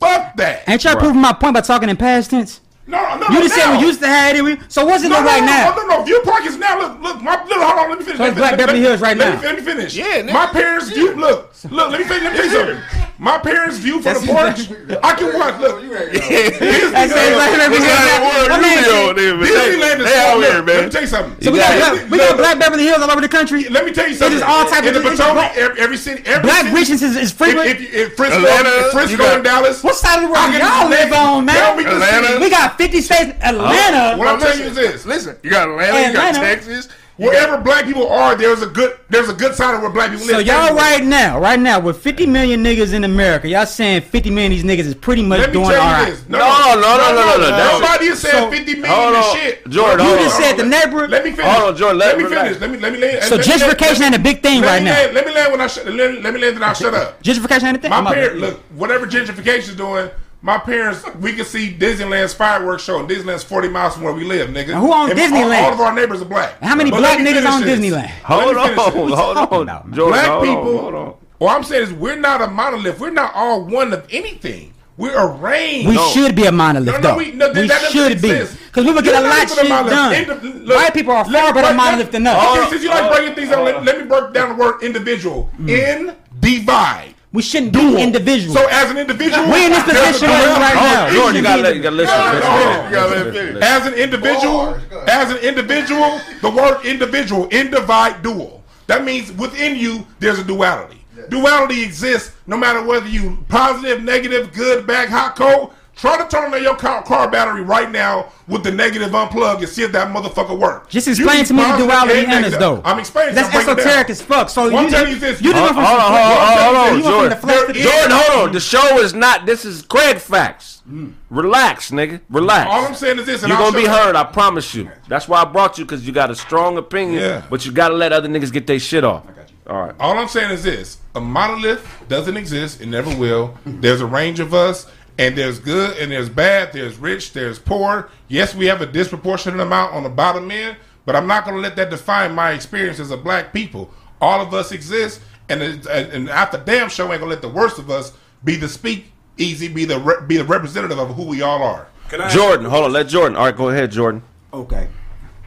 Fuck that. Ain't y'all proving my point by talking in past tense? No, no, You no, just said now. we used to have it. we- So what's it No, look no, like no, now? No, no, no. View Park is now. Look, look. My look. Hold on. Let me finish. So it's Black Beverly Hills right let now. Me, let me finish. Yeah, nigga. My parents' view. Look, look. Let me finish. Let me tell you something. My parents' view from the porch. I can watch. Look. That's it, Beverly Hills. that word? What You man be said- on there, man. Disneyland is They small. out Look, here, Let me tell you something. So we got, got- black, we got black Beverly Hills all over the country. Let me tell you something. is all type in of the it's Potomac. Every, every city. Black city, riches is, is If, frequent. if, if Frisco, Atlanta, if Frisco you got- and Dallas. what side of the I world can y'all live on, man? Atlanta. We got 50 states. Atlanta. Oh, what I'm telling you is this. Listen, you got Atlanta, you got Texas. you Wherever black people are, there's a good there's a good side of where black people live. So y'all Everywhere. right now, right now, with 50 million niggas in America, y'all saying 50 million of these niggas is pretty much Let me doing tell you right. this. No, no, no, no, no, no, that's- Nobody is saying So- 50 million Hold and shit. Jordan, You hold just on. said the neighborhood. Let me finish. Hold on, Jordan, let- Let me finish. Let me let me land. So let gentrification ain't a big thing right now. Land, let me land when I shut. Let, let me land and I shut up. Gentrification ain't a thing. My parents look whatever gentrification is doing. My parents, we can see Disneyland's fireworks show. and Disneyland's forty miles from where we live, nigga. Now, who owns And Disneyland? All, of our neighbors are black. How many But black niggas own this. Disneyland? Hold Let me on, hold on, about. Jordan. Black hold on, people. hold on. What I'm saying is, we're not a monolith. We're not all one of anything. We're arranged. We No. should be a monolith, No, no, though. we- no, that- we that should be. Because we would get You're a lot even shit monolith. done. Indi- look, White people are far better break- monolith than us. Okay, since you like breaking things down, let, let me break down the word individual. Mm. In divide. We shouldn't dual. be individuals. So as an individual, We in this position right- now. Jordan, you gotta let, you gotta listen. Hold on, listen, listen, You gotta let listen, it finish. listen. As an individual, Bars, as an individual, the word individual, individe dual. That means within you, there's a duality. Duality exists no matter whether you positive, negative, good, bad, hot, cold. Try to turn on your car, car battery right now with the negative unplug and see if that motherfucker works. Just explain to me the positive duality and in this, though. I'm explaining. That's I'm breaking it esoteric as fuck. So What you I'm just, you is this. you just Hold went Hold from on, hold on, hold on, you went from Jordan. the flesh to the There Jordan, hold on. The show is not. This is Craig facts. Mm. Relax, nigga. Relax. All I'm saying is this. and You're I'll gonna be you. heard, I promise you. That's why I brought you, because you got a strong opinion, Yeah. but you gotta let other niggas get their shit off. All right. All I'm saying is this: a monolith doesn't exist; it never will. There's a range of us, and there's good and there's bad. There's rich, there's poor. Yes, we have a disproportionate amount on the bottom end, but I'm not going to let that define my experience as a black people. All of us exist, and it- and after damn show ain't gonna let the worst of us be the speak easy, be the re- be the representative of who we all are. Can I Jordan, hold on. Let Jordan. All right, go ahead, Jordan. Okay.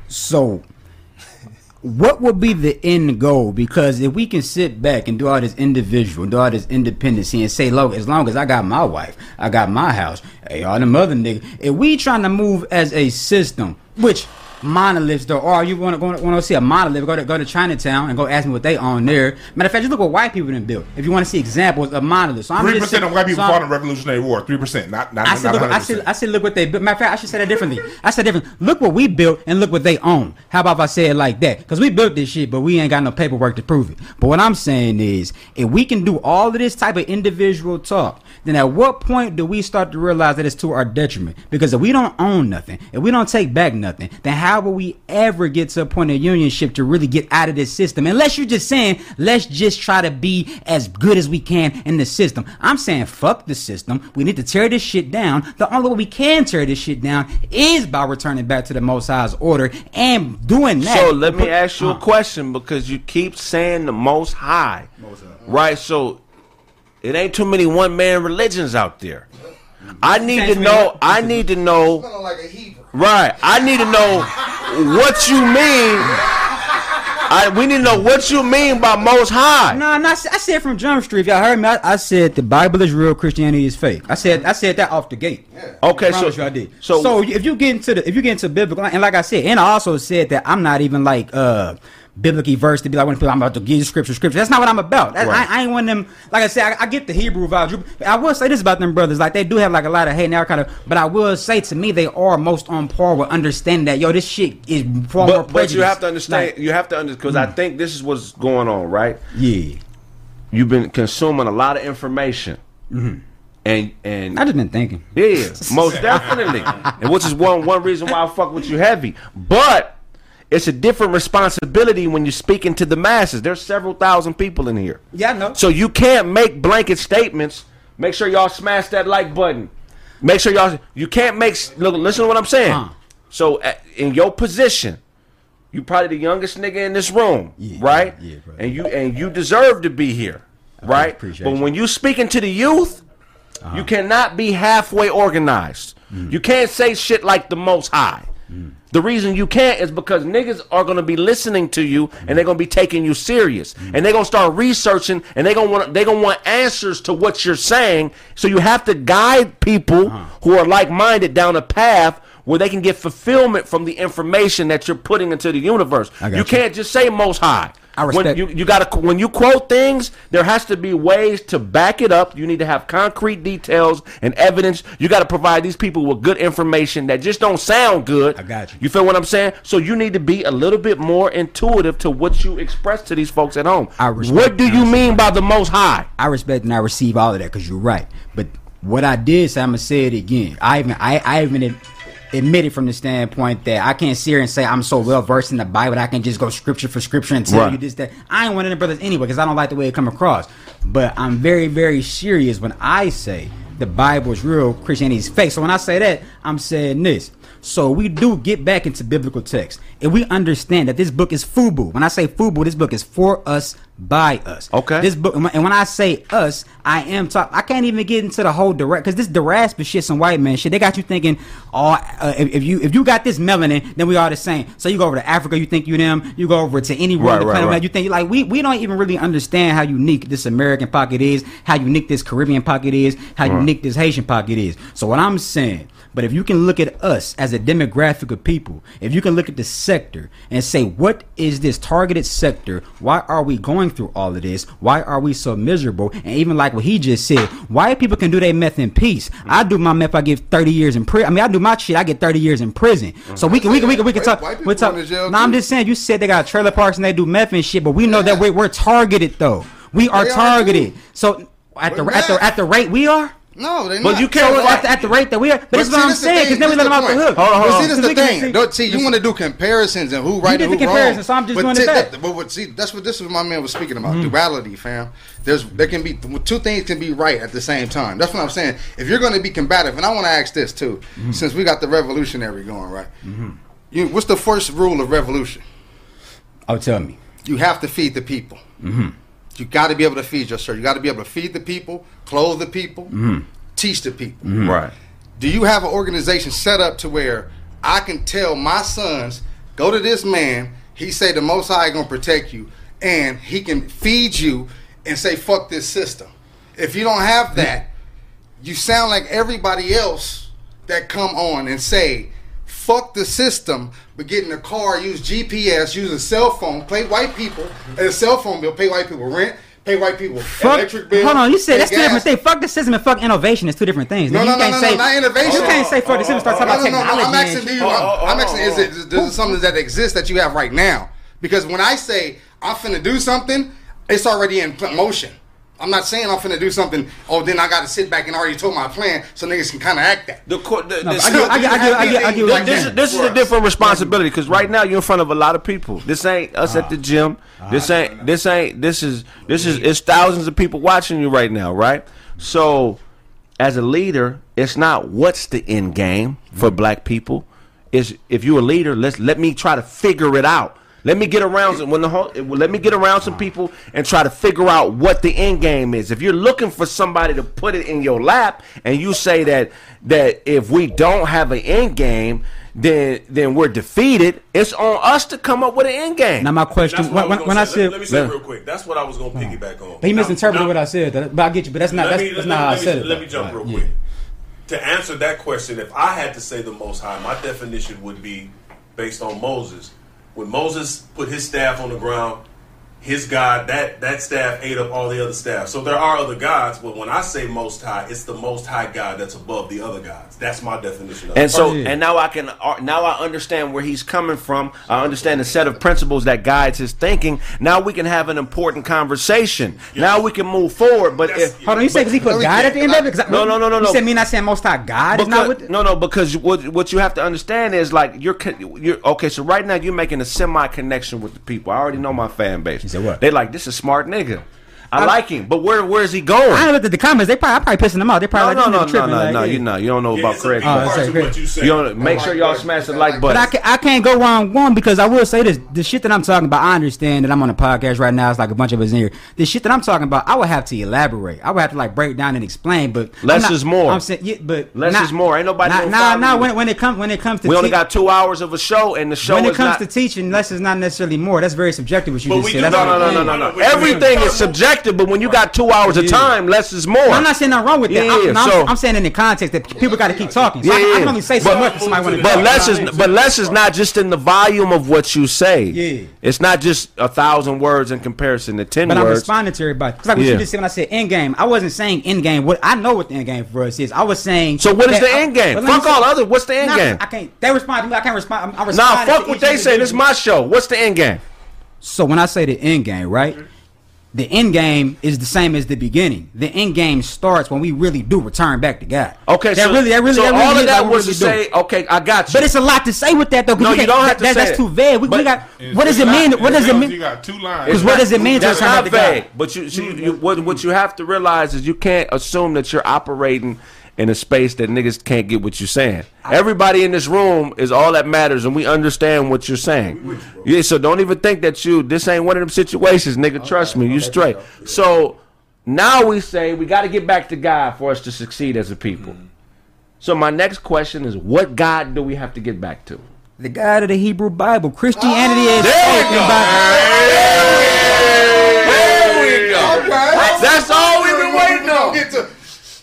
So, what would be the end goal? Because if we can sit back and do all this individual, do all this independency, and say, "Look, as long as I got my wife, I got my house, hey, all the mother niggas," if we trying to move as a system, which monoliths there are, you want to go want to see a monolith? Go to go to Chinatown and go ask me what they own there. Matter of fact, just look what white people done built. If you want to see examples of monoliths, so I'm Three percent saying- of white people so fought in the Revolutionary War. Three percent, not not I said, not look, I 100%. said, I said, look what they built. Matter of fact, I should say that differently. I said different. Look what we built and look what they own. How about if I say it like that? Because we built this shit, but we ain't got no paperwork to prove it. But what I'm saying is, if we can do all of this type of individual talk, then at what point do we start to realize that it's to our detriment? Because if we don't own nothing, if we don't take back nothing, then how will we ever get to a point of unionship to really get out of this system? Unless you're just saying, let's just try to be as good as we can in the system. I'm saying, fuck the system. We need to tear this shit down. The only way we can tear this shit down is by returning back to the Most High's order and doing that. So let me ask you a uh, question because you keep saying the most high. Right? So it ain't too many one man religions out there. I need to know I need to know Feeling like a Hebrew. right. I need to know what you mean. I we need to know what you mean by most high. No, no, I said, I said from Jump Street. If y'all heard me, I, I said the Bible is real, Christianity is fake. I said I said that off the gate. Okay, I so you I did. so So, if you get into the if you get into biblical and like I said, and I also said that I'm not even like uh biblically verse to be like when people I'm about to give you scripture, scripture. That's not what I'm about. That, Right. I, I ain't one of them. Like I said, I, I get the Hebrew vibes. I will say this about them brothers, like they do have like a lot of hate and they kind of. But I will say to me, they are most on par with understanding that yo, this shit is far more but, prejudice. but you have to understand Like, you have to understand because I think this is what's going on, right? yeah, You've been consuming a lot of information. Mm-hmm. And and I just been thinking. Yeah, most definitely. And which is one one reason why I fuck with you heavy. But it's a different responsibility when you're speaking to the masses. There's several thousand people in here. Yeah, no. So you can't make blanket statements. Make sure y'all smash that like button. Make sure y'all you can't make look listen to what I'm saying. Uh. So in your position, you probably the youngest nigga in this room, Yeah, right? yeah, bro. and you and you deserve to be here, right? appreciate But you. Uh-huh. when you speaking to the youth, you cannot be halfway organized. Mm. You can't say shit like the most high. The reason you can't is because niggas are gonna be listening to you and they're gonna be taking you serious. Mm. And they're gonna start researching and they're gonna want they gonna want answers to what you're saying. So you have to guide people Uh-huh. who are like minded down a path where they can get fulfillment from the information that you're putting into the universe. You you. can't just say most high. I When you, you gotta when you quote things, there has to be ways to back it up. You need to have concrete details and evidence. You got to provide these people with good information that just don't sound good. I got you. You feel what I'm saying? So you need to be a little bit more intuitive to what you express to these folks at home. I respect what do you mean by the most high? I respect and I receive all of that because you're right. But what I did say, I'm gonna say it again. I even I, I even ad- it from the standpoint that I can't sit here and say I'm so well versed in the Bible that I can just go scripture for scripture and tell Right. you this that. I ain't one of them brothers anyway because I don't like the way it come across. But I'm very very serious when I say the Bible is real, Christianity is fake. So when I say that, I'm saying this. So we do get back into biblical text, and we understand that this book is FUBU. When I say FUBU, this book is for us by us. Okay. This book, and when I say us, I am talking. I can't even get into the whole direct because this diaspora shit, some white man shit. They got you thinking, oh, uh, if, if you if you got this melanin, then we all the same. So you go over to Africa, you think you them. You go over to any Right, right, planet, right. you think like we we don't even really understand how unique this American pocket is, how unique this Caribbean pocket is, how unique this Haitian pocket is. So what I'm saying. But if you can look at us as a demographic of people, if you can look at the sector and say, what is this targeted sector? Why are we going through all of this? Why are we so miserable? And even like what he just said, white people can do their meth in peace. I do my meth, I get 30 years in prison. I mean, I do my shit, I get 30 years in prison. So we can, we can, we can, we can talk. white we people talk. going to No, I'm just saying, you said they got trailer parks and they do meth and shit, but we know that we're, we're targeted though. We are They targeted. too. So at the, at the, at the rate we are, No, they But not. you can't- so at the, at the rate that we are, but, this is what I'm saying, because then we this let them off the point. hook. Hold on, hold But on. see, this Because the thing. see- Don't see. You want to do comparisons and who right did and the who comparison, wrong. so I'm just but doing ti- it back. that- But what, see, that's what this is. My man was speaking about Mm-hmm. duality, fam. There's there can be two things can be right at the same time. That's what I'm saying. If you're going to be combative, and I want to ask this too, Mm-hmm. since we got the revolutionary going, right? You, what's the first rule of revolution? Oh, tell me. You have to feed the people. Mm-hmm. You got to be able to feed yourself. You got to be able to feed the people, clothe the people, Mm-hmm. teach the people. Right. Do you have an organization set up to where I can tell my sons, go to this man, he say the most high gonna protect you, and he can feed you and say fuck this system. If you don't have that, you sound like everybody else that come on and say, fuck the system, but get in a car, use GPS, use a cell phone, pay white people, mm-hmm. and a cell phone bill, pay white people rent, pay white people Fuck. electric bill. Hold on, you said that's two different things. Fuck the system and fuck innovation is two different things. No, no, you no, can't no, say, no, not innovation. You can't say fuck the oh, system. Start oh, talking about oh, no. technology. I'm asking, do you? I'm, oh, I'm oh, asking, is oh, it is this something that exists that you have right now? Because when I say I'm finna do something, it's already in motion. I'm not saying I'm finna do something. Oh, then I got to sit back and already told my plan, so niggas can kind of act that. The, co- the, No, this- I get- I get- I get- I get- I get what Like this, saying. this is a different responsibility because right now you're in front of a lot of people. This ain't us at the ah. gym. This ah. ain't. This ain't. This is. This is. It's thousands of people watching you right now, right? So, as a leader, it's not what's the end game for mm. black people. Is if you're a leader, let's let me try to figure it out. Let me get around some, when the whole, let me get around some people and try to figure out what the end game is. If you're looking for somebody to put it in your lap, and you say that that if we don't have an end game, then then we're defeated. It's on us to come up with an end game. Now my question, what when, I when I said, let, let me say let- real quick. That's what I was going to piggyback on. he misinterpreted now- what I said. But I get you. But that's not. That's, me, that's let, not how I let me- said it. Let me jump Right, real yeah. quick. To answer that question, if I had to say the Most High, my definition would be based on Moses. When Moses put his staff on the ground, his God, that that staff ate up all the other staff. So there are other gods, but when I say Most High, it's the Most High God that's above the other gods. That's my definition of And it. so, Oh, yeah. and now I can, uh, now I understand where he's coming from. I understand the set of principles that guides his thinking. Now we can have an important conversation. Now we can move forward. But That's- if, Hold on, you say because he put But- God at the end of it? 'Cause I- No, no, no, no, You no. said me not saying Most High God is not with. no, no, because what what you have to understand is like you're you're okay. So right now you're making a semi connection with the people. I already know my fan base. What? They like this is smart nigga. I, I- like him, but where where is he going? ain't looked at the comments. They probably, I probably pissing them out. They probably no, like, no, no, tripping, no, like, no. yeah. You know, you don't know Yeah, about Craig. big Oh, part that's to right, what you say. You don't make sure y'all smash the like button. But. I, can, I can't go where I'm because I will say this: the shit that I'm talking about. I understand that I'm on a podcast right now. It's like a bunch of us in here. The shit that I'm talking about, I would have to elaborate. I would have to like break down and explain. But Less not- is more. I'm saying, yeah, but Less not- is more. Ain't nobody Nah, nah, nah. When, when it comes, when it comes to we only te- got two hours of a show, and the show when is it comes to teaching, less is not necessarily more. That's very subjective. What you But just said. do That's know- no, no, no, no, no, no. Everything is subjective, but when you got two hours of time, less is more. I'm not saying nothing wrong with that. I'm, no, I'm- so- I'm saying in the context that people got to keep talking. So I, can, I can only say so much. If somebody want to But less is but less is not just in the volume of what you say. Yeah. It's not just a thousand words in comparison to ten But I'm words. responding to everybody. Because like what Yeah. you just said when I said end game, I wasn't saying end game. What I know what the end game for us is. I was saying. So what is that the end game? but let me Fuck say- all other. What's the end Nah, game? I can't. They respond to me. I can't respond. I'm, I'm Nah, responding fuck to what each they say. This is individual. my show. What's the end game? So when I say the end game, right? The end game is the same as the beginning. The end game starts when we really do return back to God. Okay, that so, really, that really, so that really all of that what we was to really do. say, okay, I got you. But it's a lot to say with that though. 'cause No, we you don't have that- to that- say That's it. too vague. We, we got. What does it mean? What does it mean? You got two lines. Because what does it mean to return not back to God? vague. But you, see, you, what what you have to realize is you can't assume that you're operating in a space that niggas can't get what you're saying. Everybody in this room is all that matters, and we understand what you're saying. Yeah, so don't even think that you this ain't one of them situations, nigga. Trust me, you straight. So now we say we got to get back to God for us to succeed as a people. So my next question is, what God do we have to get back to? The God of the Hebrew Bible. Christianity is There we fake go. and Bible. There we go. That's all we've been waiting on.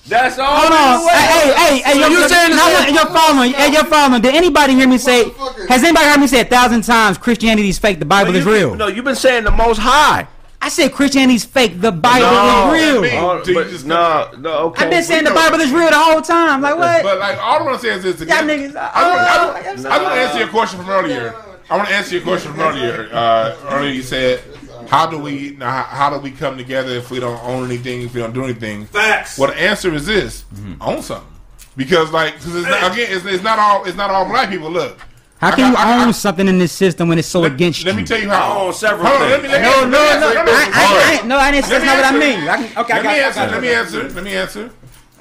That's all. Hold on. been Hey, hey, hey, So yo, you yo, saying now, that- you're following. Hey, you're following. Did anybody hear me say? Has anybody heard me say a thousand times Christianity is fake? The Bible No, is you- real. No, you've been saying the most high. I said Christianity's fake. The Bible No, is real. that mean- So you but no, no, okay. I've been saying the know. Bible is real the whole time. Like what? But like all I want to say is this: Y'all again, niggas, I want, I oh, want, I'm I want to answer your question from earlier. I want to answer your question from earlier. Uh, earlier you said, "How do we how, how do we come together if we don't own anything? If we don't do anything?" Facts. Well, the answer is this: mm-hmm. own something. Because like, cause it's not, again, it's, it's not all it's not all black people. Look, How I can you I- own I- something in this system when it's so let, against you? let me tell you how. I own several Hold on, let me, let No, me no, answer, no. let me- I, I, I, no, I didn't. Let That's me not what I answer. mean. I can, okay, I Let got, me I answer. got Let me answer. Let me answer.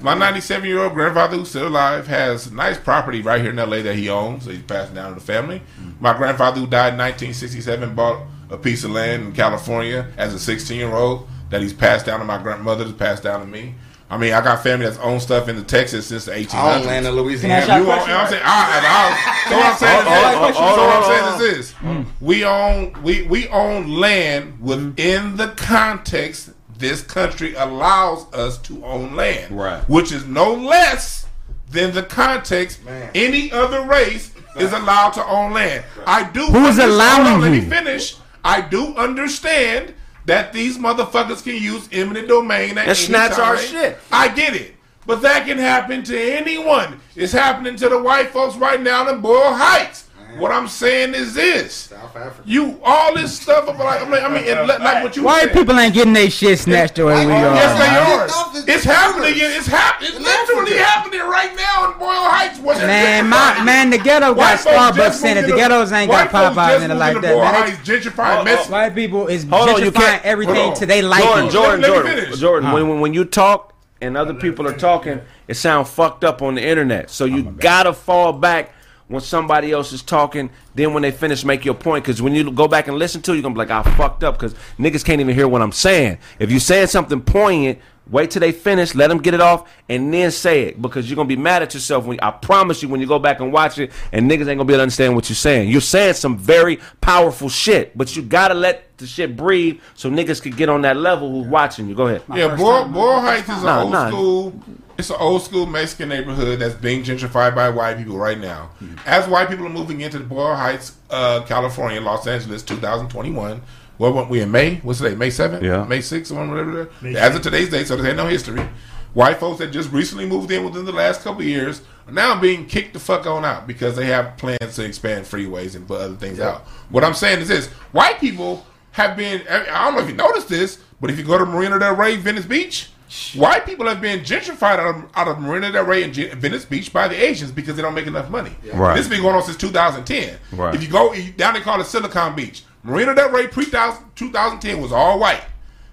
My 97 year old grandfather, who's still alive, has nice property right here in LA that he owns. So he's passing down to the family. Mm. My grandfather, who died in 1967, bought a piece of land in California as a 16 year old that he's passed down to my grandmother, to pass down to me. I mean, I got family that's owned stuff in the Texas since the 1800s. I own land in Louisiana. You own, I'm saying, I, I, so what I'm saying is Oh, this. oh, So what I'm saying is this. We own we we own land within the context this country allows us to own land, Right. Which is no less than the context Man. any other race is allowed to own land. I do. Who's understand- allowing hold on, Let me you? finish. I do understand that these motherfuckers can use eminent domain at And snatch our shit. I get it. But that can happen to anyone. It's happening to the white folks right now in Boyle Heights. What I'm saying is this: South Africa. you all this stuff about like I mean, I mean, it, like like what you White people ain't getting their shit snatched away. We are. Yes, they are. It's happening. It's happening. It's literally happening right now in Boyle Heights. What's Man, my man, the ghetto got Starbucks in it. The ghettos ain't got Popeyes in it like that. Man. Heights gentrified. Messi- White people is Hold you gentrifying everything hold to they like. Jordan. Jordan, Let me Jordan. Jordan. When, when when you talk and other people are talking, it sounds fucked up on the internet. So you oh gotta fall back when somebody else is talking. Then when they finish, make your point. Because when you go back and listen to, it, you're gonna be like, I fucked up. Because niggas can't even hear what I'm saying. If you saying something poignant. Wait till they finish, let them get it off, and then say it because you're gonna be mad at yourself. When I promise you, when you go back and watch it, and niggas ain't gonna be able to understand what you're saying. You're saying some very powerful shit, but you gotta let the shit breathe so niggas can get on that level who's watching you. Go ahead. Yeah, Boyle, Boyle Heights is an Nah, old nah. school. It's an old school Mexican neighborhood that's being gentrified by white people right now. As white people are moving into the Boyle Heights, uh, California, Los Angeles, 2021. What weren't we in May? What's today? May 7th? Yeah. May 6th or whatever. As of today's date, so there's ain't no history. White folks that just recently moved in within the last couple of years are now being kicked the fuck on out because they have plans to expand freeways and put other things out. What I'm saying is this: white people have been. I don't know if you noticed this, but if you go to Marina Del Rey, Venice Beach, white people have been gentrified out of, out of Marina Del Rey and Gen- Venice Beach by the Asians because they don't make enough money. Right. This has been going on since 2010. Right. If you go down, they call it Silicon Beach. Marina Del Rey pre 2010 was all white.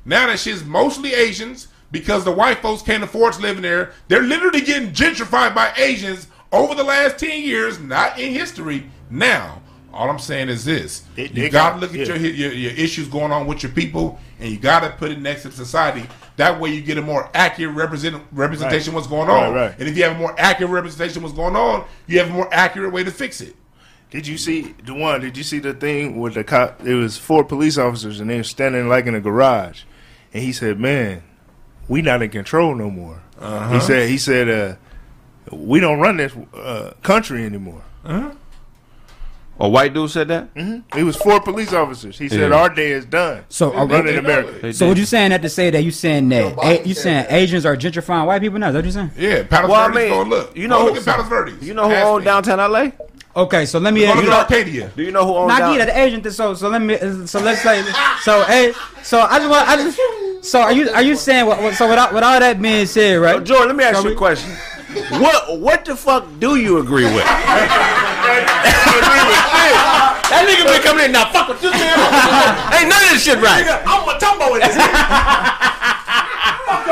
Now that shit's mostly Asians because the white folks can't afford to live in there. They're literally getting gentrified by Asians over the last 10 years, not in history. Now, all I'm saying is this: They- you got to look at yeah. your, your your issues going on with your people, and you got to put it next to society. That way, you get a more accurate represent, representation of what's going on. Right, right. And if you have a more accurate representation what's going on, you have a more accurate way to fix it. Did you see the one? Did you see the thing with the cop? It was four police officers, and they were standing like in a garage, and he said, "Man, we not in control no more." Uh-huh. He said, "He said, uh, we don't run this uh, country anymore." A white dude said that. Mm-hmm. It was four police officers. He said, Yeah. "Our day is done." So, We're okay. running America. So what you saying that to say that you saying that A- you said saying that. Asians are gentrifying white people now? Is that what you saying? Yeah, Palos Well, I Verdes. go mean, look. you know Go who- look at Palos Verdes. You know who Ask owned me. downtown LA? Okay, so let me Go ask you. at Arcadia. Do you know who owned Not down? get the agent. So so let me. So let's say. So hey. So I just want. I just. So are you are you saying what? what so with all, with all that being said, Oh, right? Jordan, let me ask So you a question. What what the fuck do you agree with? that nigga been coming in now. Fuck with this nigga. Ain't none of this shit right. I'm a tumbo in this.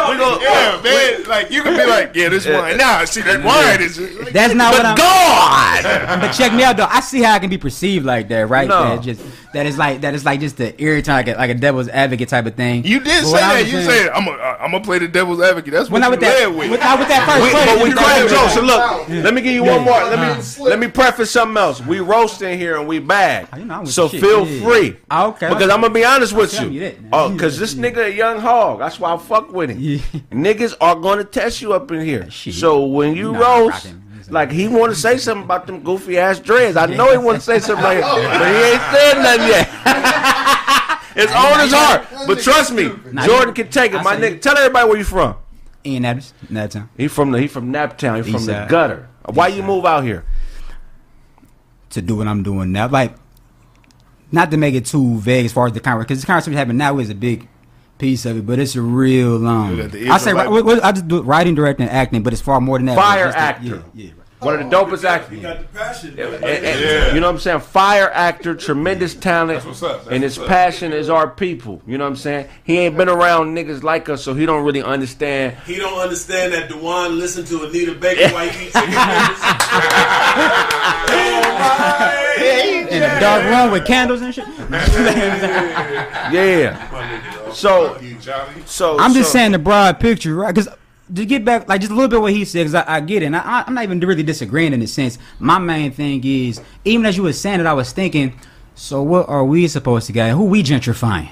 We go. Yeah, man. Like you can be like, yeah, this wine. Nah, see that wine is. Like, That's not what I'm. God. But check me out though. I see how I can be perceived like that, right? No. That just that is like that is like just the irritant, like a, like a devil's advocate type of thing. you did But say what that. You saying- said I'm gonna I'm gonna play the devil's advocate. That's Well, what not you with that. led with. With, not with that first We, question. but we You crack jokes. So look, let me give you one more. Let me let me preface something else. We roasting here and we bag. You know, I'm with so feel free. Okay. Because I'm gonna be honest with you. you that, man. oh, because this nigga a young hog. That's why I fuck with him. Yeah. Niggas are gonna test you up in here. Shit. So when you Nah, roast. Like he want to say something about them goofy ass dreads. I know he want to say something like, but he ain't said nothing yet. it's on his heart. But trust me, Nah, Jordan can take it. My nigga, tell everybody where you from. Ian Adams, time. He from the he from Naptown. He from the gutter. Why you move out here? to do what I'm doing now. Like, not to make it too vague as far as the conversation, because the conversation happening now is a big piece of it, but it's a real. You got the I say Israelite- ri- what- I just do writing, directing, and acting, but it's far more than that. Fire It's just the- actor. yeah, yeah. One of the dopest You actors. got the passion. And- and- You know what I'm saying? Fire actor, tremendous talent, That's what's up. That's and his what's up. passion is our people. You know what I'm saying? He ain't been around niggas like us, so he don't really understand. He don't understand that Dewan listened to Anita Baker while he eats chicken fingers. In the dark room with candles and shit. Yeah. So, You, so I'm just so- saying the broad picture, right? Because to get back, like just a little bit what he said, because I, I get it. And I, I'm not even really disagreeing in a sense. My main thing is, even as you were saying it, I was thinking, so what are we supposed to get? Who we gentrifying?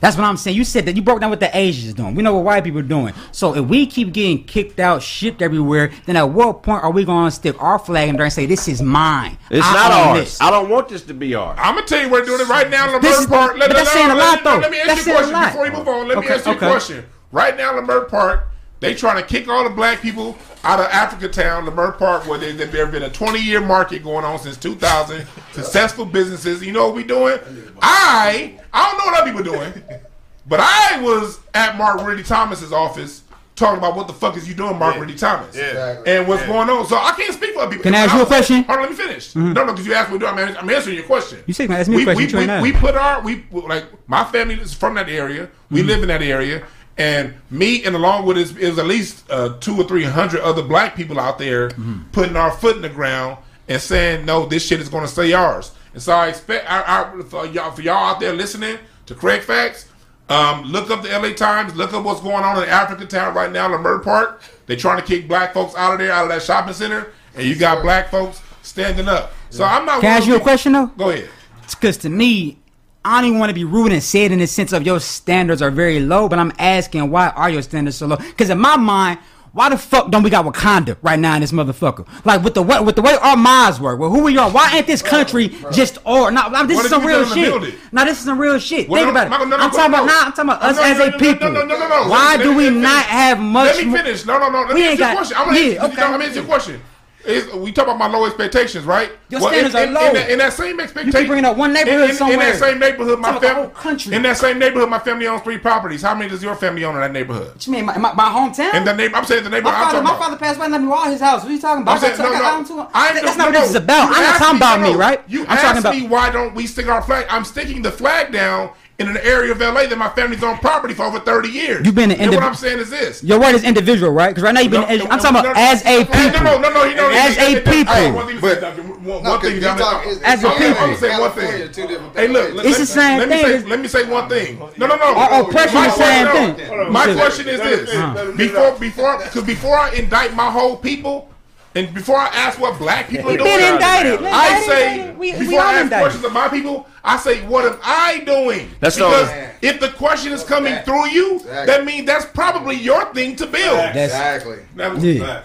That's what I'm saying. You said that you broke down what the Asians doing. We know what white people are doing. So if we keep getting kicked out, shipped everywhere, then at what point are we going to stick our flag in there and say this is mine? It's I not ours. this." I don't want this to be ours. I'm gonna tell you where they're doing it right now. This Leimert is- Park. but that's no, saying a let lot, me- though. Let me ask That's you a saying a question lot. before you move on. Let me ask you okay. a question. Right now, Leimert Park, they trying to kick all the black people out of Africa Town, Leimert Park, where they, there been a 20 year market going on since 2000. successful businesses. You know what we doing? I I don't know what other people doing, but I was at Mark Ridley Thomas's office. Talking about what the fuck is you doing, Mark Ridley Thomas, Yeah. and what's going on. So I can't speak for other people. Can I ask I you a was- question? Mm-hmm. Hold on, let me finish. No, no, because you asked me to do. I'm, I'm answering your question. You said, man, ask me a we, question. We, we, we put our we like my family is from that area. We Mm-hmm. live in that area, and me and along with us is at least uh, two or three hundred other black people out there Mm-hmm. putting our foot in the ground and saying no, this shit is going to stay ours. And so I expect I, I, for y'all for y'all out there listening to Craig Facts. Um, look up the LA Times. Look up what's going on in African town right now, Leimert Park. They're trying to kick black folks out of there, out of that shopping center, and you got black folks standing up. So I'm not. Can I ask you a question, though? Go ahead. Because to me, I don't even want to be rude and say it in the sense of your standards are very low, but I'm asking why are your standards so low? Because in my mind, why the fuck don't we got Wakanda right now in this motherfucker? Like with the way with the way our minds work, with who we are, why ain't this country just or no? This What is some real shit. Now this is some real shit. Well, Think no, about it. No, no, I'm talking about now. I'm talking about us as a people. Why do we not have much? Let me finish. No, no, no. Let me answer your question. I'm gonna yeah, answer, okay. I'm gonna answer your question. Is we talk about my low expectations, right? Your in, standards are in, low. In that, in that same expectation, you bringing up one neighborhood in, in, In that same neighborhood, my family. country. In that same neighborhood, my family owns three properties. How many does your family own in that neighborhood? What you mean, my, my, my hometown? In the neighbor, I'm saying the my neighborhood. I'm father, my father passed away and let me walk his house. What are you talking about? I'm saying, no, no. I That's don't- what no, this is about. you I'm not talking about no, me, right? You I'm talking about me why don't we stick our flag? I'm sticking the flag down in an area of LA that my family's on property for over 30 years. You've been an And what I'm saying is this. Your word is individual, right? Because right now you've been. No, no, I'm no, talking about no, no. as a people. No, no, no, no. You know, As hey, a hey, hey, people. hey, One thing, But- one, No, thing. you John, talk- I'm- As a I'm- people. I'm gonna say one thing. Hey, look. let- It's the same me thing. say- Let me say one thing. No, no, no. Our oppression My is the same question- thing. My question is this: before, before, because before I indict my whole people. And before I ask what black people We are doing, been indicted. I Indicted, say indicted. We- we before all I ask indicted. questions of my people, I say what am I doing? That's not- because if the question is coming through you, Exactly. that means that's probably your thing to build. Exactly. That was- Yeah.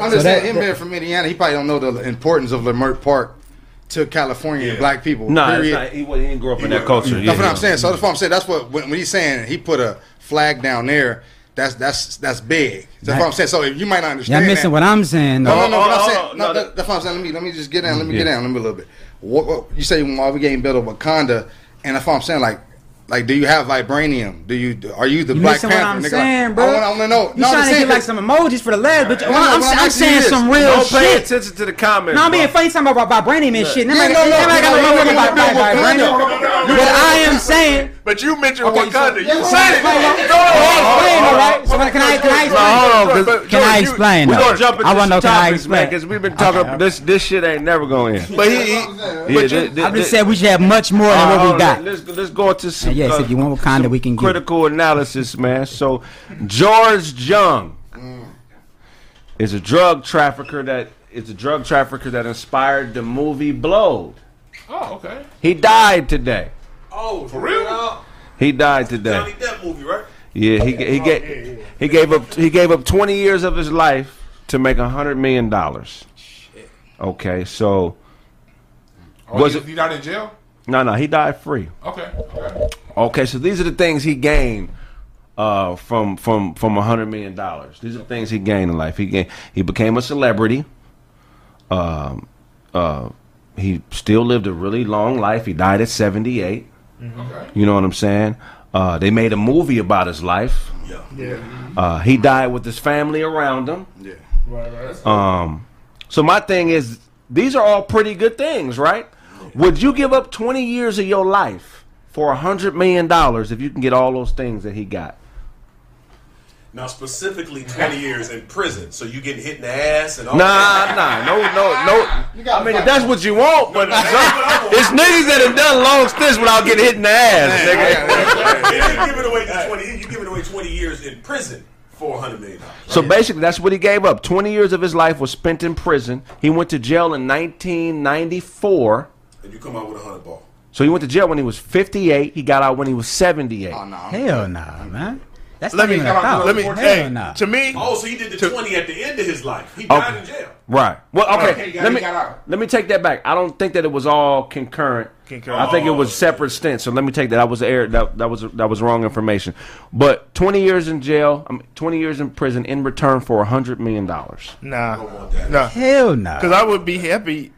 I'm So that- saying, him being from Indiana, he probably don't know the importance of Leimert Park to California and black people. No, period. nah, he, wasn't- he didn't grow up in that culture. That's yeah. what I'm saying. So that's what I'm saying. That's what when, when he's saying he put a flag down there. That's that's that's big. That's Right. what I'm saying. So if you might not understand. Y'all understand. missing that, what I'm saying. No, Though. no, no. What Oh, I'm oh, saying, oh, no, no, that, that's what I'm saying. Let me let me just get down. Let me Yeah. get down. Let me a little bit. What, what you say while we getting built a Wakanda, and that's what I'm saying. Like, like, do you have vibranium? Do you are you the You Black missing Panther? what I'm nigga? saying, Like, bro? I want, I want to know. You no, I'm trying to saying get like some emojis for the lads, but No, I'm, no, I'm, I'm I'm saying is, some real Don't pay shit. attention to the comments. No, I'm being funny talking about vibranium and shit. Yeah, Nobody no, no, nobody got no, no no, motherfucking no, about no, no, vibranium. no, no, no, no, But I am saying, But you mentioned Okay, so- Wakanda. Yeah, you well, said it. explain, No, though. no, no, Explain, hold on, all right? hold on. So can I- can I explain? Hold on, 'cause- But, Can George, I you- explain? We though? gonna jump into I want to know. some Can I topics, man, explain? because we've been talking. Okay, okay. This this shit ain't never going in. But he, he Yeah, but you, thi- thi- I thi- just said we should have much more than Uh, what we got. Let's let's go into some. Yes, uh, if you want Wakanda, we can get critical analysis, man. So, George Jung is a drug trafficker that is a drug trafficker that inspired the movie Blowed. Oh, okay. He died today. Oh, for real? He died today. Johnny Depp movie, right? Yeah, he he gave he gave up he gave up 20 years of his life to make a hundred million dollars. Okay, so Oh, Was he, it- he not in jail? no, no, he died free. Okay. Okay. Okay, so these are the things he gained uh, from from from a hundred million dollars. These are the things he gained in life. He gained, he became a celebrity. Um, uh, he still lived a really long life. He died at seventy eight. Okay. You know what I'm saying? Uh, they made a movie about his life. Yeah. yeah. Uh, he died with his family around him. Yeah. Right, right. Um, so my thing is, these are all pretty good things, right? Would you give up 20 years of your life for a hundred million dollars if you can get all those things that he got? Now, specifically 20 years in prison, so you getting hit in the ass and all Nah, that. nah, no, no, no. gotta I mean, if that's what you want, but it's niggas that have done long stints without getting hit in the ass, nigga. You giving away 20. You giving away 20 years in prison for 100 million dollars. So basically, that's what he gave up. 20 years of his life was spent in prison. He went to jail in 1994. And you come out with a hundred ball. So he went to jail when he was 58. He got out when he was 78. Oh no. Hell nah, man. That's Let not me even a thought. let me. Hey, nah. to me, Oh, so he did the To- 20 at the end of his life. He died in jail. Right. Well, oh, okay. Okay, got- let me let me take that back. I don't think that it was all concurrent. Concurrent. I think it was oh. separate stints. So let me take that. I was air. That that was that was wrong information. But twenty years in jail. I mean, twenty years in prison in return for a hundred million dollars. nah, want that. nah. Hell nah. Because I would be happy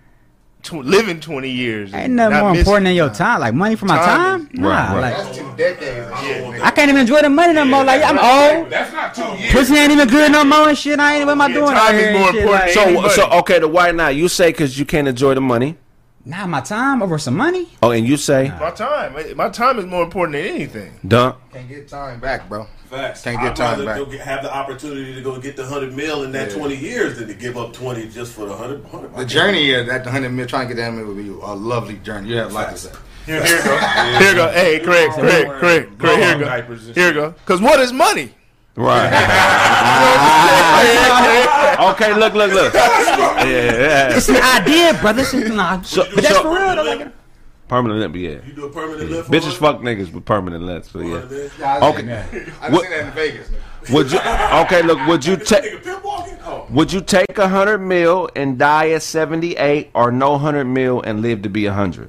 tw- living 20 years. Ain't nothing not more important than your time. Like money for my Time time? is- Nah, Right, right. like That's two decades. of I can't even enjoy the money no more. Like I'm old. That's not two years. Pussy ain't even good no more and shit. I ain't what am I doing time out is more important Like, So so okay. The why not? You say because you can't enjoy the money. Nah, my time over some money. Oh, and you say My time. My time is more important than anything. dunk. Can't get time back, bro. Facts. Can't get I'd time back. go get, have the opportunity to go get the 100 mil in that 20 years than to give up 20 just for the 100. 100 The journey of that 100 mil, trying to get that mil would be a lovely journey. You have a lot to say. Here, here go. Here go. Hey, Craig, Craig, Craig, Craig. Here go. Here go. Because what is money? Right. okay. Look. Look. Look. Yeah. yeah. It's an idea, brother. It's nah, So- but that's so- for real though. Like, Permanent limp. Yeah. You do a permanent lift. for Bitches fuck niggas with permanent lengths. So yeah. Okay. Okay. I What- seen that in Vegas. nigga. Would you? Okay. Look. Would you take? Nigga, pimp walking? Oh. Would you take a hundred mil and die at seventy eight, or no hundred mil and live to be a hundred?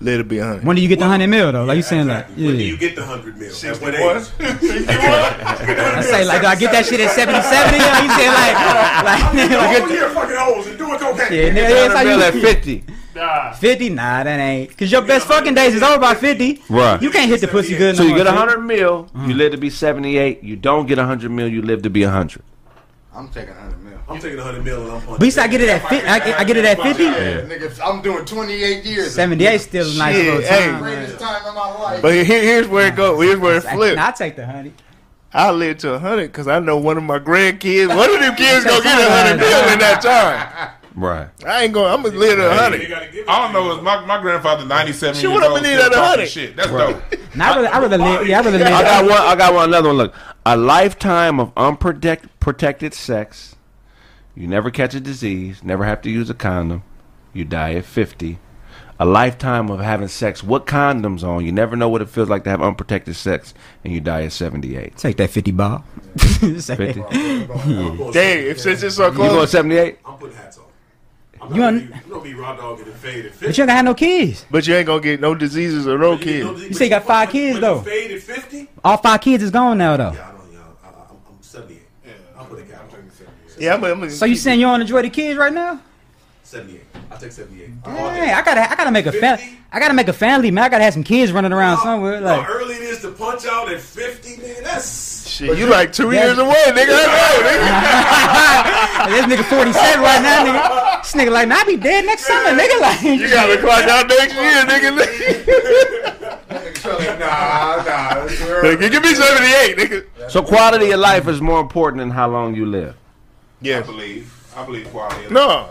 Let it be 100. when do you get the hundred mil though? Like you saying like, Exactly. When do you get the 100 mil? At what 61? age? I say like, do I get that shit at 70, 70? You know, you saying like, like, Go here fucking hoes and doing cocaine. yeah, nigga, that's how Hundred mil at fifty. Nah. 50? Nah, that ain't. Cause your best fucking days is over by 50. Right. You can't hit the pussy good So no you get a hundred mil, you mm. live to be seventy eight. You don't get a hundred mil, you live to be a hundred. I'm taking 100 mil. I'm taking 100 mil and I'm punching. But you I get it at 50. I get, I get it at 50? Nigga, I'm doing 28 years. 78 still a nice Shit, little hey. time. Greatest time of my life. But here, here's where it goes. Here's where it flips. I'll take the honey. I live to 100 because I know one of my grandkids, one of them kids gonna get a 100 mil in that time. Right. I ain't going. I'm gonna live to You 100. gotta give it I don't know. Is my my grandfather ninety seven Shit, years what old I'ma need still at talking 100? shit? That's Right. dope. Now, I rather, I rather live. Yeah, I rather live. I got one. I got one. Another one. Look, a lifetime of unprotected protected sex. You never catch a disease. Never have to use a condom. You die at fifty. A lifetime of having sex with condoms on. You never know what it feels like to have unprotected sex, and you die at seventy-eight. Take that 50 ball. 50. I'm Dang, if since it's so close. You going close. seventy-eight? I'm putting hats on. I'm You not gonna be, you don't be raw dog and fade at 50. But you ain't got no kids. But you ain't gonna get no diseases or no kids. You say you got five kids, though. Fade at 50? All five kids is gone now, though. Yeah, Yeah, I'm, I'm So you saying you don't enjoy the kids right now? 78. I'll take 78. Dang, I gotta, I gotta make a family. I gotta make a family, man. I gotta have some kids running around somewhere. Like, how early it is to punch out at 50, man? That's. shit, you like two Yeah. years away, nigga. I know, nigga. this nigga 47 right now, nigga. This nigga like, nah, I be dead next summer, nigga. Like, You gotta clock out next year, nigga. Nah, nah. it's early. Nigga, give me 78, nigga. So quality of life is more important than how long you live. I believe. I believe quality. Of No.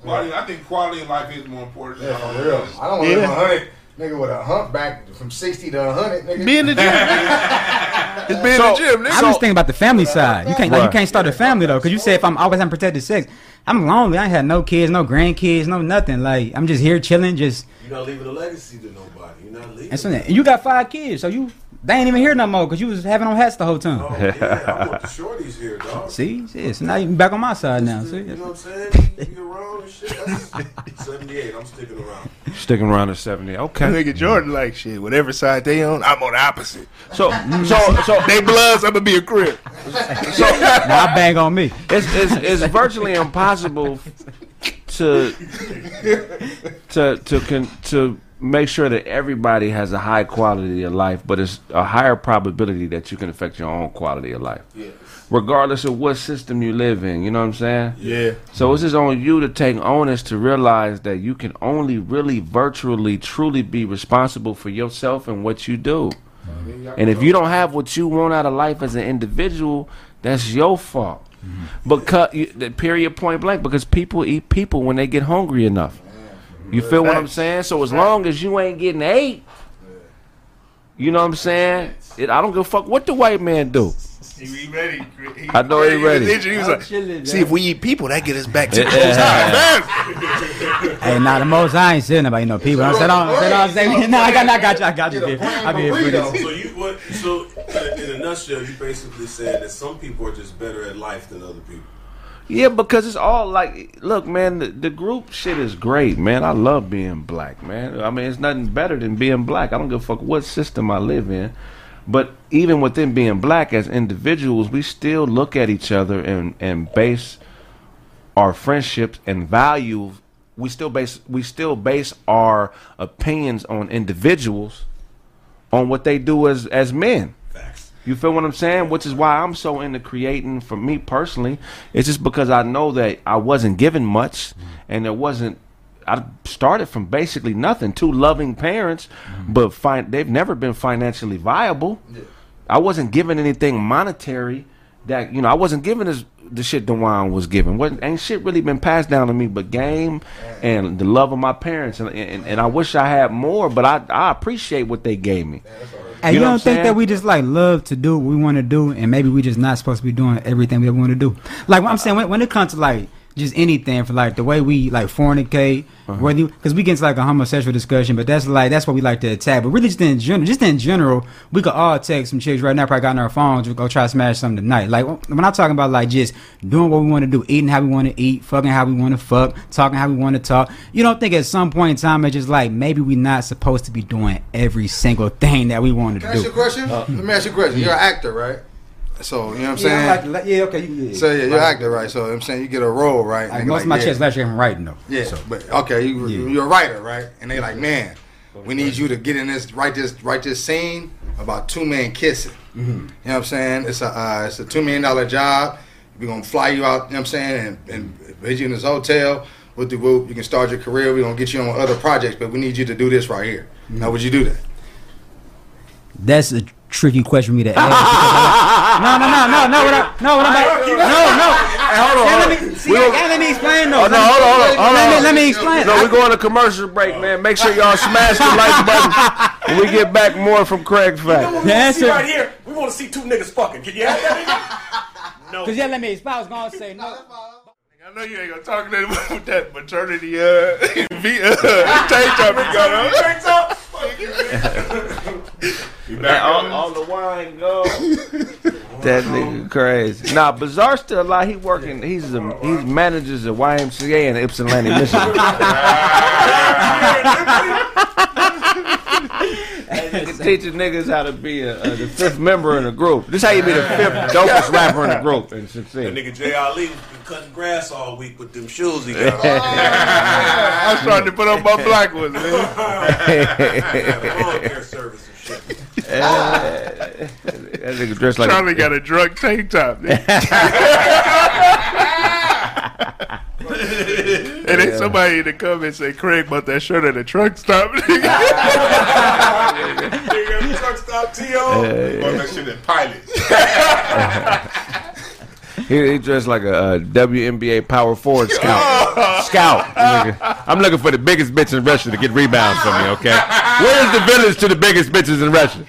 Quality, I think quality of life is more important than Yeah, how for real. I don't want to live Yeah. a hundred. Nigga with a humpback from sixty to hundred. Nigga. Be in the gym. nigga. Just be in the gym, nigga. I'm just thinking about the family side. You can't like, you can't start a family though, because you say if I'm always having protected sex, I'm lonely. I ain't had no kids, no grandkids, no nothing. Like I'm just here chilling, just You're not leaving a legacy to nobody. You're not leaving. and so and you got five kids, so you they ain't even here no more because you was having on hats the whole time. Oh, yeah, I want the shorties here, dog. See, see, so now you back on my side now. See, You know what I'm saying? You be around and shit. That's 78. I'm sticking around. Sticking around at 70. Okay. Nigga Jordan like shit. Whatever side they on, I'm on the opposite. So so so They bloods, I'm gonna be a crib. now I bang on me. it's, it's, it's virtually impossible to to to con, to make sure that everybody has a high quality of life, but it's a higher probability that you can affect your own quality of life, Yeah. regardless of what system you live in. You know what I'm saying? Yeah. So it's just on you to take onus to realize that you can only really virtually truly be responsible for yourself and what you do. And if you don't have what you want out of life as an individual, that's your fault. Mm-hmm. Because the period point blank, because people eat people when they get hungry enough. You feel what I'm saying? So as long as you ain't getting ate, you know what I'm saying? It, I don't give a fuck what the white man do. He ready. He, I know he ready. He was like, see, if we eat people, that get us back to the most high. Man. Hey, nah, the most I ain't saying about you know people. I said, I said, I said, nah, I got, I got you, I got you. Get a I be here for this. So you what? So in a nutshell, you basically said that some people are just better at life than other people. Yeah, because it's all like, look, man, the, the group shit is great, man. I love being black, man. I mean, it's nothing better than being black. I don't give a fuck what system I live in. But even within being black as individuals, we still look at each other and, and base our friendships and value. We still base we still base our opinions on individuals on what they do as as men. You feel what I'm saying? Which is why I'm so into creating for me personally. It's just because I know that I wasn't given much mm-hmm. and there wasn't I started from basically nothing. Two loving parents, mm-hmm. but fin- they've never been financially viable. I wasn't given anything monetary that you know, I wasn't given as the shit Dewan was given. What ain't shit really been passed down to me but game and the love of my parents and and, and I wish I had more, but I I appreciate what they gave me. Hey, You you, know don't think saying? that we just like love to do what we want to do, and maybe we just not supposed to be doing everything we want to do? Like what I'm saying, when, when it comes to like just anything for like the way we like fornicate, Uh-huh. whether because we get into like a homosexual discussion, but that's like that's what we like to attack. But really, just in general, just in general, we could all text some chicks right now, probably got on our phones, we go try to smash something tonight. Like when I'm talking about like just doing what we want to do, eating how we want to eat, fucking how we want to fuck, talking how we want to talk. You don't think at some point in time it's just like maybe we're not supposed to be doing every single thing that we want to I ask do. you a question? Let me ask you a question. You're an actor, right? So you know what I'm saying. Yeah, I'm like, yeah, okay. You, yeah. so yeah, you're an actor, right? So you know I'm saying you get a role, right? Like, most like, of my yeah. checks last year I'm writing though. Yeah, So, but okay, you, Yeah. you're a writer, right? And they're like, man, we need you to get in this, write this, write this scene about two men kissing. Mm-hmm. You know what I'm saying? It's a, uh, it's a two million dollar job. We're gonna fly you out. You know what I'm saying? And, and put you in this hotel with the group. You can start your career. We're gonna get you on other projects, but we need you to do this right here. Mm-hmm. Now, would you do that? that's a tricky question for me to ask. because I'm like- no, no, no, no, no, what I, no, what I'm like, no, no. hold on, Yeah, let me, see, We I let me explain though. Oh, no, hold on, hold on, hold Let me, let me explain. No, we're going to commercial break, man. Make sure y'all smash the like button when we get back more from Craig Fact. We The want to see answer- right here. We want to see two niggas fucking. Can you have that? nigga? No. Cause yeah, let me explain. I was gonna say no. I know you ain't gonna talk nothing about that maternity uh, v, uh tank top you got on. Drinks up. All, all the wine go. that nigga crazy. Nah, Bizarre still alive. He working. He's a, he's manages a YMCA in Ypsilanti, Michigan. Teaching niggas how to be a, a, the fifth member in a group. This how you be the fifth dopest rapper in a group and That succeed. nigga J. Ali been cutting grass all week with them shoes he got. I'm starting to put on my black ones, man. Lawn care service and shit. That nigga dressed like Charlie got a drunk tank top. man. And then somebody in the comments say Craig bought that shirt at the truck stop. Nigga truck stop T.O. Bought that shit at Pilot. He, he dressed like a, uh WNBA power forward scout. scout. nigga. I'm looking for the biggest bitch in Russia to get rebounds from me. Okay, where's the village to the biggest bitches in Russia?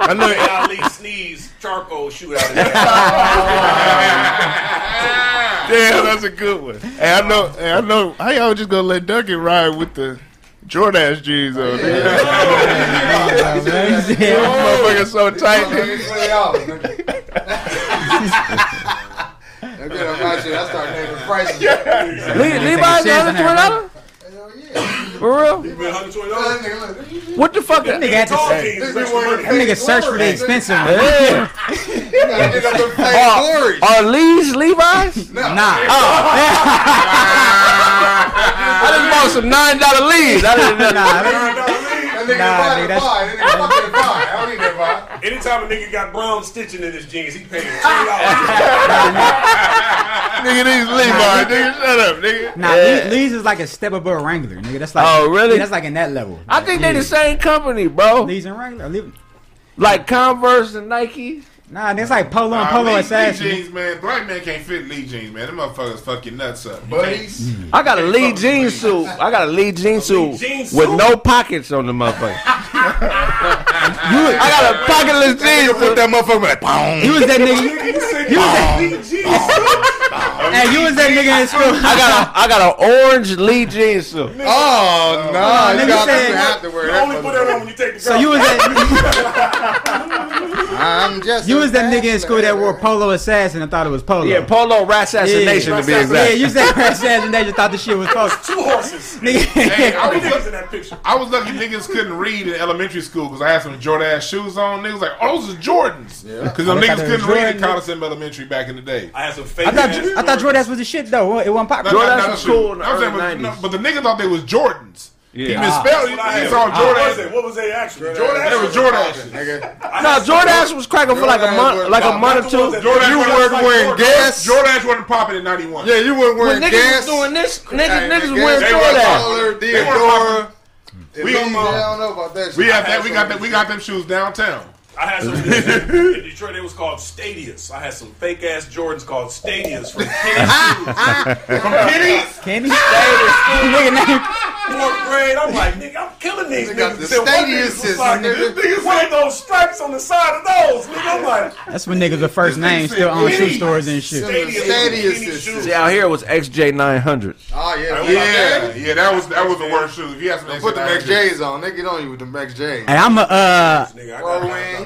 I know. Ali sneeze charcoal shoot out of there. Damn, that's a good one. Hey, I know. Hey, I know. How y'all just gonna let Duncan ride with the Jordache jeans on? nigga? Motherfucker so tight. nigga. I start naming prices. Levi's Shares under in twenty that, dollars. For real? You been $120? What the fuck? That nigga had to say. jeans is This extra nigga money. That nigga search for the expensive one. Yeah. Get up and play glory. Are Lee's Levi's? Nah. I just bought some nine dollar Lee's. I didn't know. Nah, That nigga Nah, buy nigga, it, that's- buy it. That nigga fucking buy it. I don't need that buy. Anytime a nigga got brown stitching in his jeans, he paid twenty dollars. Nigga, these Levi's. Nigga, shut up, nigga. Nah, Yeah. Lee's is like a step above Wrangler, nigga. That's like Oh, really? Yeah, that's like in that level. I think they Yeah. the same company, bro. Lee's and Wrangler. Lee- Like Converse and Nike. Nah, it's like Polo and Nah, Polo Lee, Lee Assassin. jeans, man. Black man can't fit Lee jeans, man. Them motherfuckers fuck your nuts up. Buddies. I got a Can't Lee fuck jean suit. I got a Lee jean suit jean with no pockets on the motherfucker. I got a pocketless jeans. suit. That motherfucker like, boom. You was that nigga. You was that. Hey, you was that nigga in school. I got a I got an orange Lee jean suit. Oh, no. nigga You got said- to have to wear You that. only put that on when you take the So you was that. I'm just You was that nigga in bachelor. school that wore Polo Assassin and thought it was Polo. Yeah, Polo Rat Assassination to be exact. Yeah, exact. you said Assassination thought the shit was Polo. two horses. Nigga. Hey, I was, lucky, in that picture. I was lucky niggas couldn't read in elementary school because I had some Jordan shoes on. Niggas like, oh, those are Jordans. Because them niggas couldn't read in Coliseum Elementary back in the day. I had some fake. I thought ass I thought Jordan was the shit though. It wasn't popular. Jordan was cool in the saying, early but, 90s. but the niggas thought they was Jordans. He misspelled it. What I He had. saw ah, What was Jordan. it? What was they actually? They Jordan. was Jordan. Nigga. No, Jordache was cracking for like a month, was- like a month or not the ones two. that- Jordan You wasn't weren't like wearing Jordan. gas? Jordan wasn't popping in '91. Yeah, you weren't When wearing niggas gas. was doing this, niggas, Hey, niggas gas- wearing they were Jordache. They Theodora. We- Yeah, I don't know about that shit. We have that. We got that. We got them shoes downtown. I had some in Detroit. They was called Stadius. I had some fake ass Jordans called Stadius from Kenny Shoes. From Kitty's. Candy? Nigga name. Fourth grade. I'm like, nigga, I'm killing these They got niggas. the Stadius niggas was like, nigga. this niggas had those stripes on the side of those. Nigga, I'm like, That's when niggas the first name still on shoe stores and shit. Stadius. Stadius Kenny is- shoes. See, out here it was XJ900. Oh, yeah. Yeah, yeah. That was that was the worst shoes. If you had some Put the extra Max J's on. Nigga, get on you with the Max J's. Hey, I'm a uh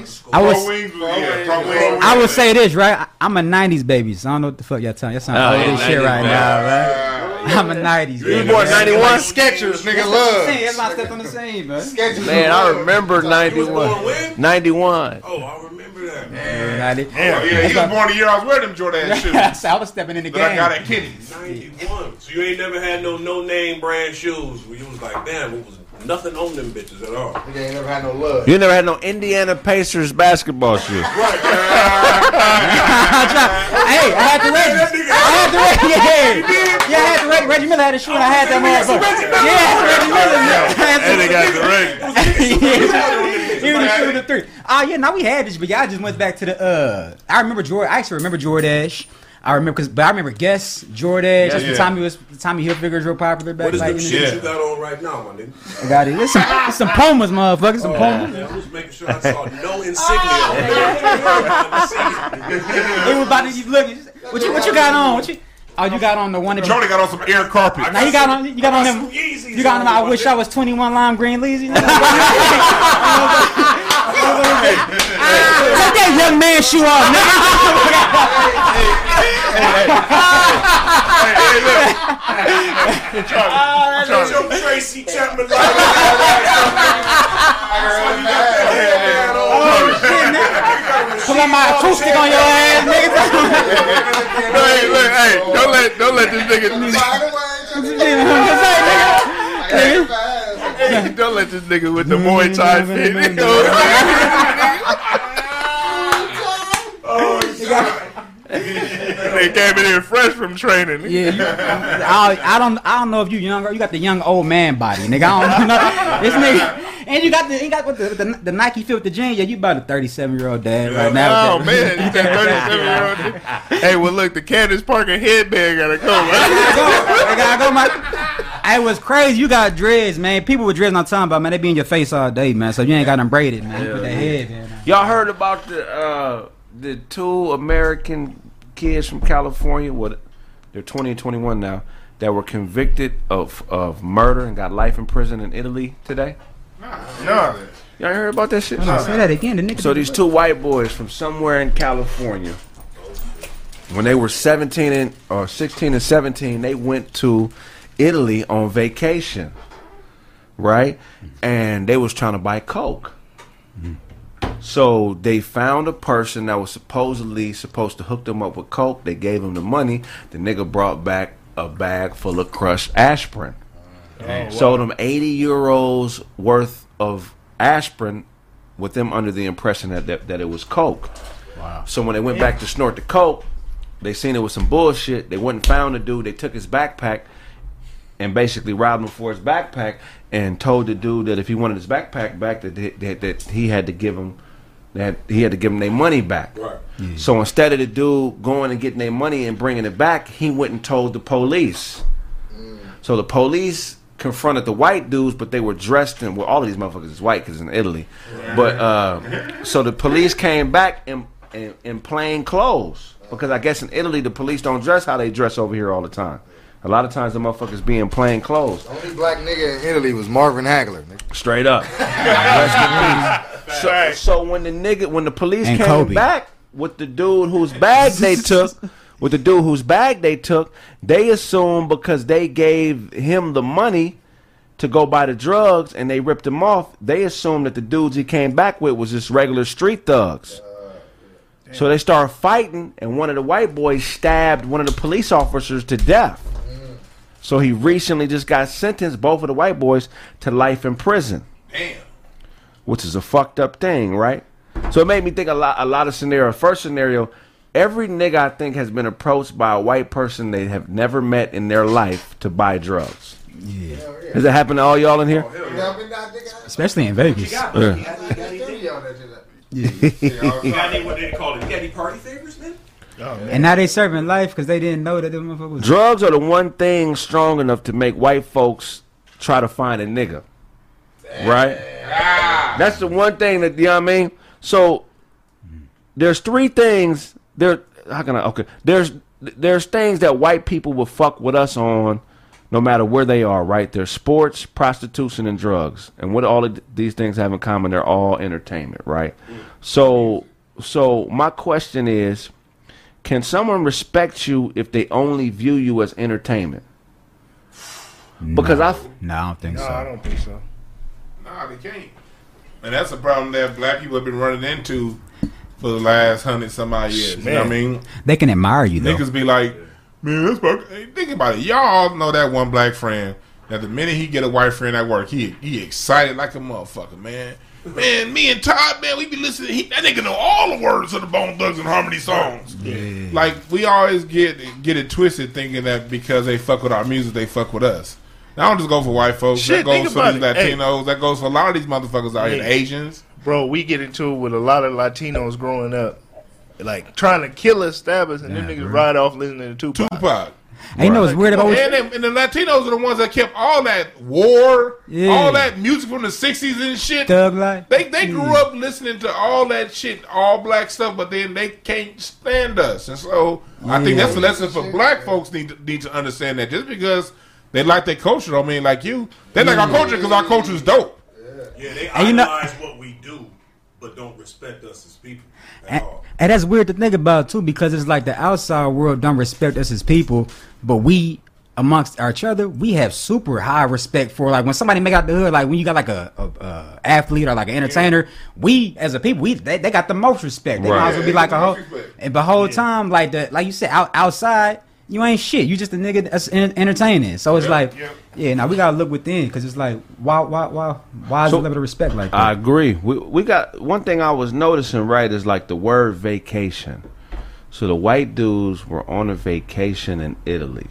Nigga, I wings. I was wings, yeah, wings. pro wings. I would say this, right? I- I'm a '90s baby, so I don't know what the fuck y'all talking. Y'all sound Oh, old yeah, as shit right man. now, right? I'm a '90s You baby. born 91? Skechers, nigga, That's love. my step on the same, man. Skechers. Man, I remember You was born 91. 91. Oh, I remember that. Ninety. Oh, yeah, he was born the year I was wearing them Jordan shoes So I was stepping in the that I got game. at Kitty's. 91. So you ain't never had no no name brand shoes where you was like, damn, what was nothing on them bitches at all. Nigga ain't never had no love. You never had no Indiana Pacers basketball shoes. Hey, I had the Reggie. I had the Reggie. Yeah, yeah, I had the Reggie. Reggie Miller had a shoe, and I had that motherfucker. Yeah, Reggie Miller. I had some- He was shooting the three. Ah, yeah. Now we had this, but y'all just went back to the. uh I remember Jordan. I actually remember Jordache. I remember because, but I remember Guess Jordan, That's the yeah. time he was. The Tommy Hilfiger real popular back What is like the in the- shit Yeah. you got on right now, my nigga? I got it. It's some, it's some Pumas, motherfucker. Some Pumas. Yeah, I was making sure I saw no insignia on there. He was about to keep looking. What you what you got on? What you? Oh, you got on the one that. Jordan got on some air carpet. Now you got on. You got on them. Yeezys You got on. on, I wish. I was 21 lime green leaves. You? Take that young man shoe off, Joe Tracy Chapman. like- Pull out my acoustic on your ass, nigga. Hey, look, hey, don't let, don't let this nigga, don't let this nigga with the Muay Thai fit. They came in here fresh from training. Yeah, you, I, I don't I don't know if you younger. You got the young old man body, nigga. I don't know. This nigga, and you got the you got what the, the, the Nike fit with the jeans. Yeah, you about a thirty seven year old dad right now. Oh man, you that 37 year old. Hey, well look, the Candace Parker headband gotta go. I Right? gotta go. I gotta go, man. It was crazy. You got dreads, man. People with dreads, I'm talking about, man. They be in your face all day, man. So you ain't got them braided, man. You put that head, man. Y'all heard about the uh, the two American kids from California? What they're 20 and 21 now that were convicted of of murder and got life in prison in Italy today. No. Y'all heard about that shit? Say that again. The nigga. So these two white boys from somewhere in California, when they were 17 and or 16 and 17, they went to Italy on vacation, right? And they was trying to buy coke. Mm-hmm. So they found a person that was supposedly supposed to hook them up with coke. They gave him the money. The nigga brought back a bag full of crushed aspirin. Sold them 80 euros worth of aspirin with them under the impression that, that, that it was coke. Wow. So when they went back to snort the coke, they seen it was some bullshit. They went and found the dude. They took his backpack and basically robbed him for his backpack and told the dude that if he wanted his backpack back, that that, that he had to give him that he had to give them their money back. Right. So instead of the dude going and getting their money and bringing it back, he went and told the police. So the police confronted the white dudes, but they were dressed in well, all of these motherfuckers is white because in Italy. But uh, so the police came back in, in in plain clothes because I guess in Italy the police don't dress how they dress over here all the time. A lot of times the motherfuckers be in plain clothes. The only black nigga in Italy was Marvin Hagler. nigga. Straight up. Rest in peace. So, so when the nigga, when the police And came Kobe. back with the dude whose bag they took, with the dude whose bag they took, they assumed because they gave him the money to go buy the drugs and they ripped him off, they assumed that the dudes he came back with was just regular street thugs. So they started fighting, and one of the white boys stabbed one of the police officers to death. So he recently just got sentenced, both of the white boys, to life in prison Damn. which is a fucked up thing, right? So it made me think a lot, a lot of scenarios. First scenario, every nigga I think has been approached by a white person they have never met in their life to buy drugs. Yeah. Has that happened to all y'all in here? Especially in Vegas. You got any what they call it? You got any party favors, Oh, man? And now they serving life because they didn't know that them motherfuckers was Drugs are the one thing strong enough to make white folks try to find a nigga. Right? Ah. That's the one thing that you know what I mean? So there's three things there how can I okay. There's there's things that white people will fuck with us on no matter where they are, right? There's sports, prostitution, and drugs. And what all of these things have in common, they're all entertainment, right? So so my question is can someone respect you if they only view you as entertainment? Because I, No, I don't think so. No, so. I don't think so. Nah, they can't. And that's a problem that black people have been running into for the last hundred some odd years. You know what I mean? They can admire you though. Niggas be like, man, that's about, hey, think about it. Y'all know that one black friend that the minute he get a white friend at work, he he excited like a motherfucker, man. Man, me and Todd, man, we be listening. He, that nigga know all the words of the Bone Thugs and Harmony songs. Like we always get get it twisted, thinking that because they fuck with our music, they fuck with us. I don't just go for white folks. Shit, that goes for these it. Hey. Latinos. That goes for a lot of these motherfuckers out here. Hey. Asians. Bro, we get into it with a lot of Latinos growing up. Like trying to kill us, stab us, and them niggas bro. ride off listening to Tupac. Tupac. And you know what's weird about And, them, and the Latinos are the ones that kept all that war, Yeah. all that music from the '60s and shit. Thug Life? They they grew up listening to all that shit, all black stuff, but then they can't stand us, and so I think that's a lesson for black folks need to, need to understand that just because they like their culture, don't mean like you. They like our culture because our culture is dope. Yeah, they And you know- idolize what we do, but don't respect us as people at And, and that's weird to think about too, because it's like the outside world don't respect us as people, but we amongst each other, we have super high respect for like when somebody make out the hood, like when you got like a, a, a athlete or like an entertainer, we as a people, we they, they got the most respect. They might as well be like a whole, and the whole time like the like you said out, outside. You ain't shit. You just a nigga that's entertaining. So it's like, yeah. yeah. Now we gotta look within because it's like, why, why, why, why is So- the level of respect like that? I agree. We we got one thing I was noticing right is like the word vacation. So the white dudes were on a vacation in Italy,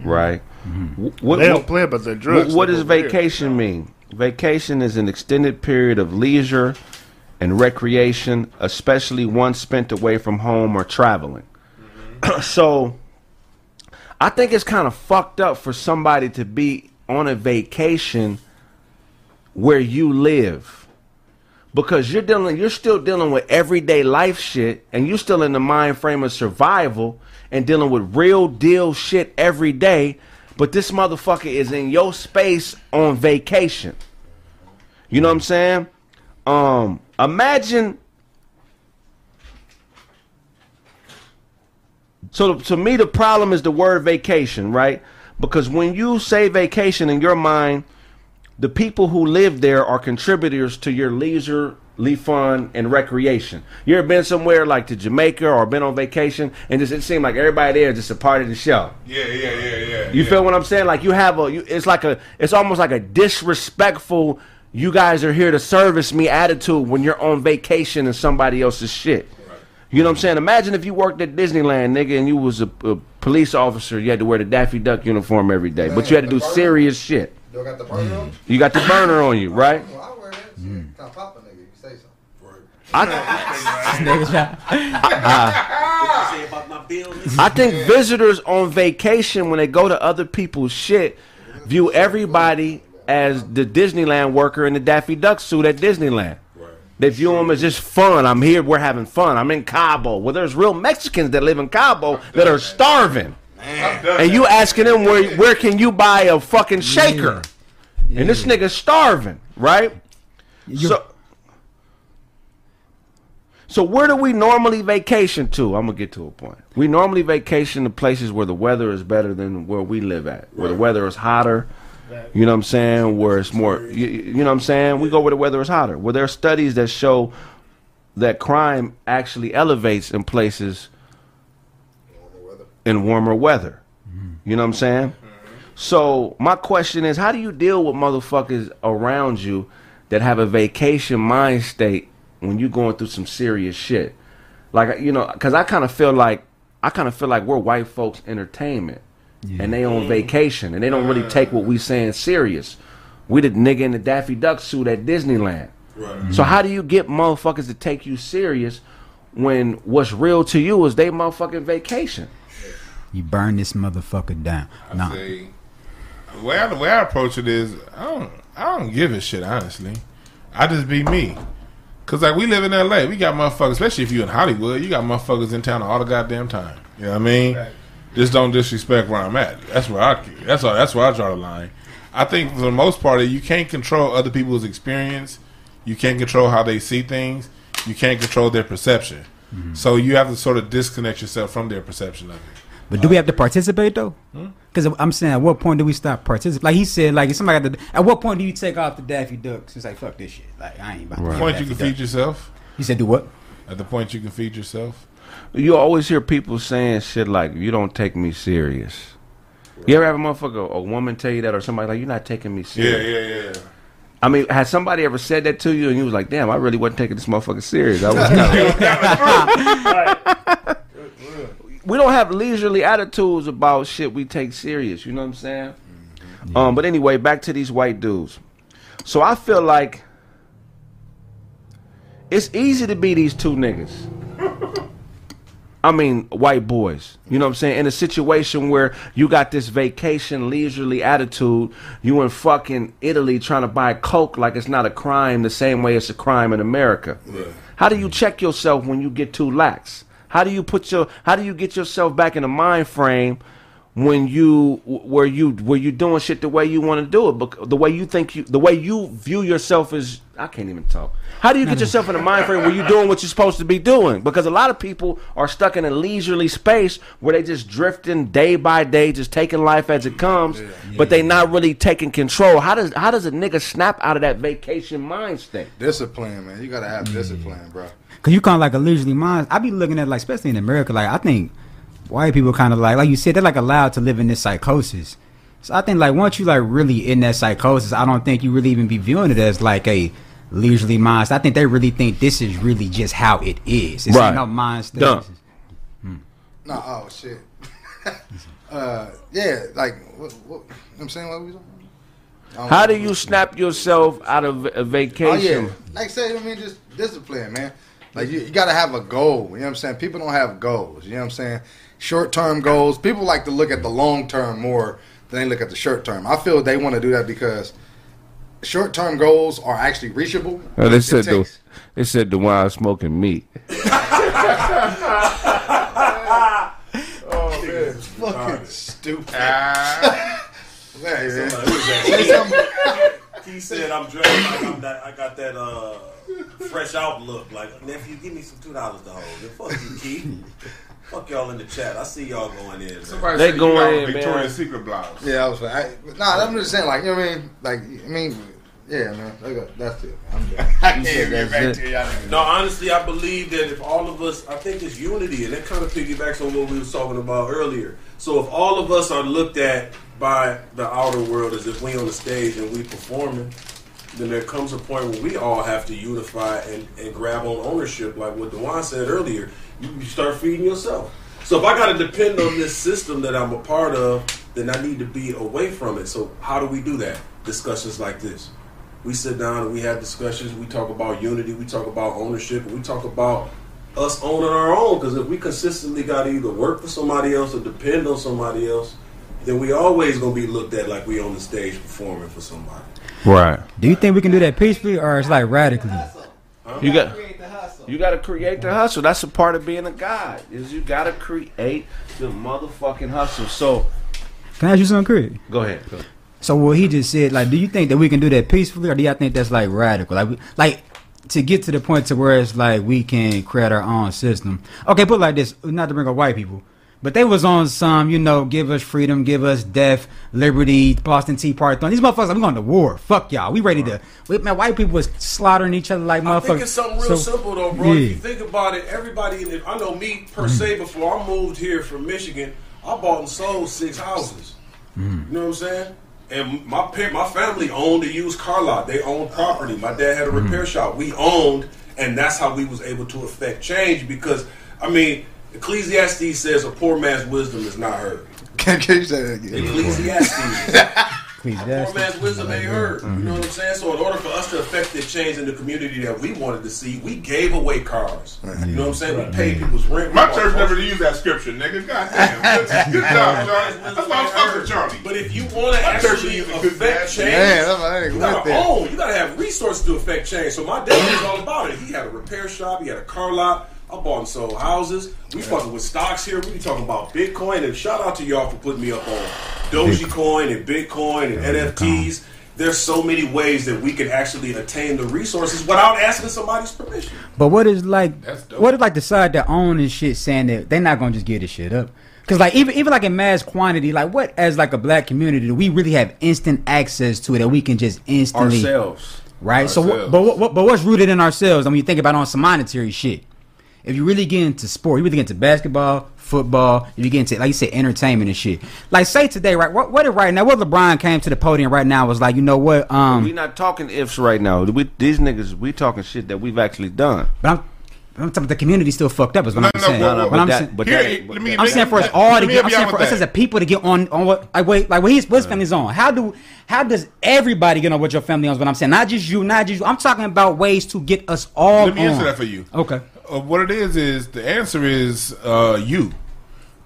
mm-hmm. right? Mm-hmm. Wh- What, they don't play about their what, drugs. what like does over here. vacation mean? Vacation is an extended period of leisure and recreation, especially one spent away from home or traveling. Mm-hmm. so I think it's kind of fucked up for somebody to be on a vacation where you live. Because you're dealing you're still dealing with everyday life shit and you're still in the mind frame of survival and dealing with real deal shit every day, but this motherfucker is in your space on vacation. You know what I'm saying? Um imagine So to me, the problem is the word vacation, right? Because when you say vacation in your mind, the people who live there are contributors to your leisurely fun and recreation. You ever been somewhere like to Jamaica or been on vacation and just it seemed like everybody there is just a part of the show. Yeah, yeah, yeah, yeah. You yeah. feel what I'm saying? Like you have a, you, it's like a, it's almost like a disrespectful. You guys are here to service me attitude when you're on vacation in somebody else's shit. You know what I'm saying? Imagine if you worked at Disneyland, nigga, and you was a, a police officer. You had to wear the Daffy Duck uniform every day, but you had to do serious shit. You got the burger on? You got the burner on you, right? Well, I wear that shit. Mm. Kind of pop a nigga. You say something. I, Niggas try- Say about my building. I think visitors on vacation when they go to other people's shit view everybody as the Disneyland worker in the Daffy Duck suit at Disneyland. They view them as just fun. I'm here. We're having fun. I'm in Cabo. Well, there's real Mexicans that live in Cabo that are starving, and you asking them where where can you buy a fucking shaker, and this nigga's starving, right? So. So where do we normally vacation to? I'm gonna get to a point. We normally vacation to places where the weather is better than where we live at. Where the weather is hotter. You know what I'm saying? Where it's more you, you know what I'm saying? We go where the weather is hotter. Where there are studies that show that crime actually elevates in places in warmer weather. You know what I'm saying? So my question is, how do you deal with motherfuckers around you that have a vacation mind state when you're going through some serious shit? Like you know, because I kind of feel like I kind of feel like we're white folks' entertainment, and they on vacation, and they don't really take what we saying serious. We the nigga in the Daffy Duck suit at Disneyland. Right. So how do you get motherfuckers to take you serious when what's real to you is they motherfucking vacation? You burn this motherfucker down. Nah. See, the way I, the way I approach it is, I don't, I don't give a shit. Honestly, I just be me. Cause like we live in L.A., we got motherfuckers. Especially if you in Hollywood, you got motherfuckers in town all the goddamn time. You know what I mean? Just don't disrespect where I'm at. That's where I. That's all. That's where I draw the line. I think for the most part, you can't control other people's experience. You can't control how they see things. You can't control their perception. So you have to sort of disconnect yourself from their perception of it. But do we have to participate though? Hmm? Because I'm saying, at what point do we stop participating? Like he said, like if somebody got the. At what point do you take off the Daffy Ducks? It's like fuck this shit. Like I ain't about to. At the point you can feed yourself. He said, do what? At the point you can feed yourself. You always hear people saying shit like, "You don't take me serious." You ever have a motherfucker, a woman tell you that, or somebody like, "You're not taking me serious." yeah, yeah. Yeah. I mean, has somebody ever said that to you, and you was like, "Damn, I really wasn't taking this motherfucker serious." I was kinda we don't have leisurely attitudes about shit we take serious. You know what I'm saying? Um, but anyway, back to these white dudes. So I feel like it's easy to be these two niggas. I mean, white boys. You know what I'm saying? In a situation where you got this vacation, leisurely attitude, you in fucking Italy trying to buy Coke like it's not a crime the same way it's a crime in America. How do you check yourself when you get too lax? How do you put your how do you get yourself back in the mind frame when you where you where you doing shit the way you want to do it, but the way you think you the way you view yourself as I can't even talk. How do you get yourself in a mind frame where you're doing what you're supposed to be doing? Because a lot of people are stuck in a leisurely space where they just drifting day by day, just taking life as it comes, but they not really taking control. How does how does a nigga snap out of that vacation mind state? Discipline, man. You gotta have discipline, bro. Cause you kind of like a leisurely mind. I be looking at like, especially in America, like I think white people kind of like, like you said, they're like allowed to live in this psychosis. So I think like once you like really in that psychosis, I don't think you really even be viewing it as like a leisurely mind. I think they really think this is really just how it is. It's Right. no mind state. Dumb. No, oh shit. uh, yeah, like what, what, you know what I'm saying what we. I don't How do you snap yourself out of a Oh vacation? yeah, like say I mean just discipline, man. Like you, you got to have a goal. You know what I'm saying? People don't have goals. You know what I'm saying? Short term goals. People like to look at the long term more than they look at the short term. I feel they want to do that because short term goals are actually reachable. Oh, they It said the they said the wine smoking meat. oh fucking stupid. Ah, Hey, man. Somebody was Say asking- something. He said I'm dressed like I'm that, I got that uh, fresh out look. Like nephew, give me some two dollars to hold. Fuck you, Keith. Fuck y'all in the chat. I see y'all going in. Man. somebody They said you going got a in, Victoria's man. Secret blouse. Yeah, I was. I, nah, I'm just saying, like you know what I mean. Like I mean, yeah, man. Like, uh, that's it. I'm done. I can't said get that's back it. to y'all. niggas. No, honestly, I believe that if all of us, I think it's unity, and that kind of piggybacks on what we was talking about earlier. So if all of us are looked at by the outer world as if we on the stage and we performing, then there comes a point where we all have to unify and, and grab on ownership, like what Dewan said earlier. You, you start feeding yourself. So if I got to depend on this system that I'm a part of, then I need to be away from it. So how do we do that? Discussions like this. We sit down and we have discussions. We talk about unity. We talk about ownership. We talk about us owning our own. Because if we consistently got to either work for somebody else or depend on somebody else, then we always gonna be looked at like we on the stage performing for somebody. Right. Do you think we can do that peacefully or it's like radically? You got you got to create the hustle. That's a part of being a god. Is you got to create the motherfucking hustle. So Can I ask you something, Craig? go ahead. Go. So what he just said, like, do you think that we can do that peacefully, or do y'all think that's like radical? Like, like to get to the point to where it's like we can create our own system. Okay, put it like this, not to bring up white people, but they was on some, you know, give us freedom, give us death, liberty, Boston Tea Party. These motherfuckers, like, we going to war. Fuck y'all. We ready to. We, man, white people was slaughtering each other like motherfuckers. I think it's something real So- simple though, bro. Yeah. If you think about it, everybody in it, I know me per se. Mm-hmm. Before I moved here from Michigan, I bought and sold six houses. Mm-hmm. You know what I'm saying? And my my family owned a used car lot. They owned property. My dad had a repair mm-hmm. shop. We owned, and that's how we was able to affect change. Because I mean, Ecclesiastes says a poor man's wisdom is not heard. Can, can you say that again? Ecclesiastes. Please, Poor man's wisdom ain't mm-hmm. heard. You know what I'm mm-hmm. saying? So in order for us to affect the change in the community that we wanted to see, we gave away cars. You know what I'm saying? We paid people's rent. My church never used that scripture, nigga. Goddamn. Good job, Charlie. That's why I'm fucking with Charlie. But if you want to actually used a affect change, Man, I'm- ain't you gotta own. You gotta have resources to affect change. So my dad was all about it. He had a repair shop. He had a car lot. I bought and sold houses. We fucking with stocks here. We be talking about Bitcoin. And shout out to y'all for putting me up on Dogecoin and Bitcoin and NFTs. There's so many ways that we can actually attain the resources without asking somebody's permission. But what is like? That's dope. What is like the side that own and shit saying that they're not gonna just give this shit up? Cause like even even like in mass quantity, like what as like a black community do we really have instant access to it that we can just instantly Ourselves. right? So what, but what, what but what's rooted in ourselves? I mean, you think about it on some monetary shit. If you really get into sport, you really get into basketball, football, if you get into like you said, entertainment and shit. Like say today, right? What what if right now? What LeBron came to the podium right now was like, you know what? Um, We not talking ifs right now. We, these niggas, we talking shit that we've actually done. but I'm. I'm talking about the community still fucked up. Is what No, I'm no, saying. no, no, What but I'm that- saying- but Here, that- let me- I'm saying for us all to get. I'm saying for us as a people to get on on what like wait like what he's what his family's on. How do how does everybody get on what your family on? Is what I'm saying. Not just you, not just you. I'm talking about ways to get us all. Let me on. answer that for you. Okay. Uh, what it is is the answer is uh, you.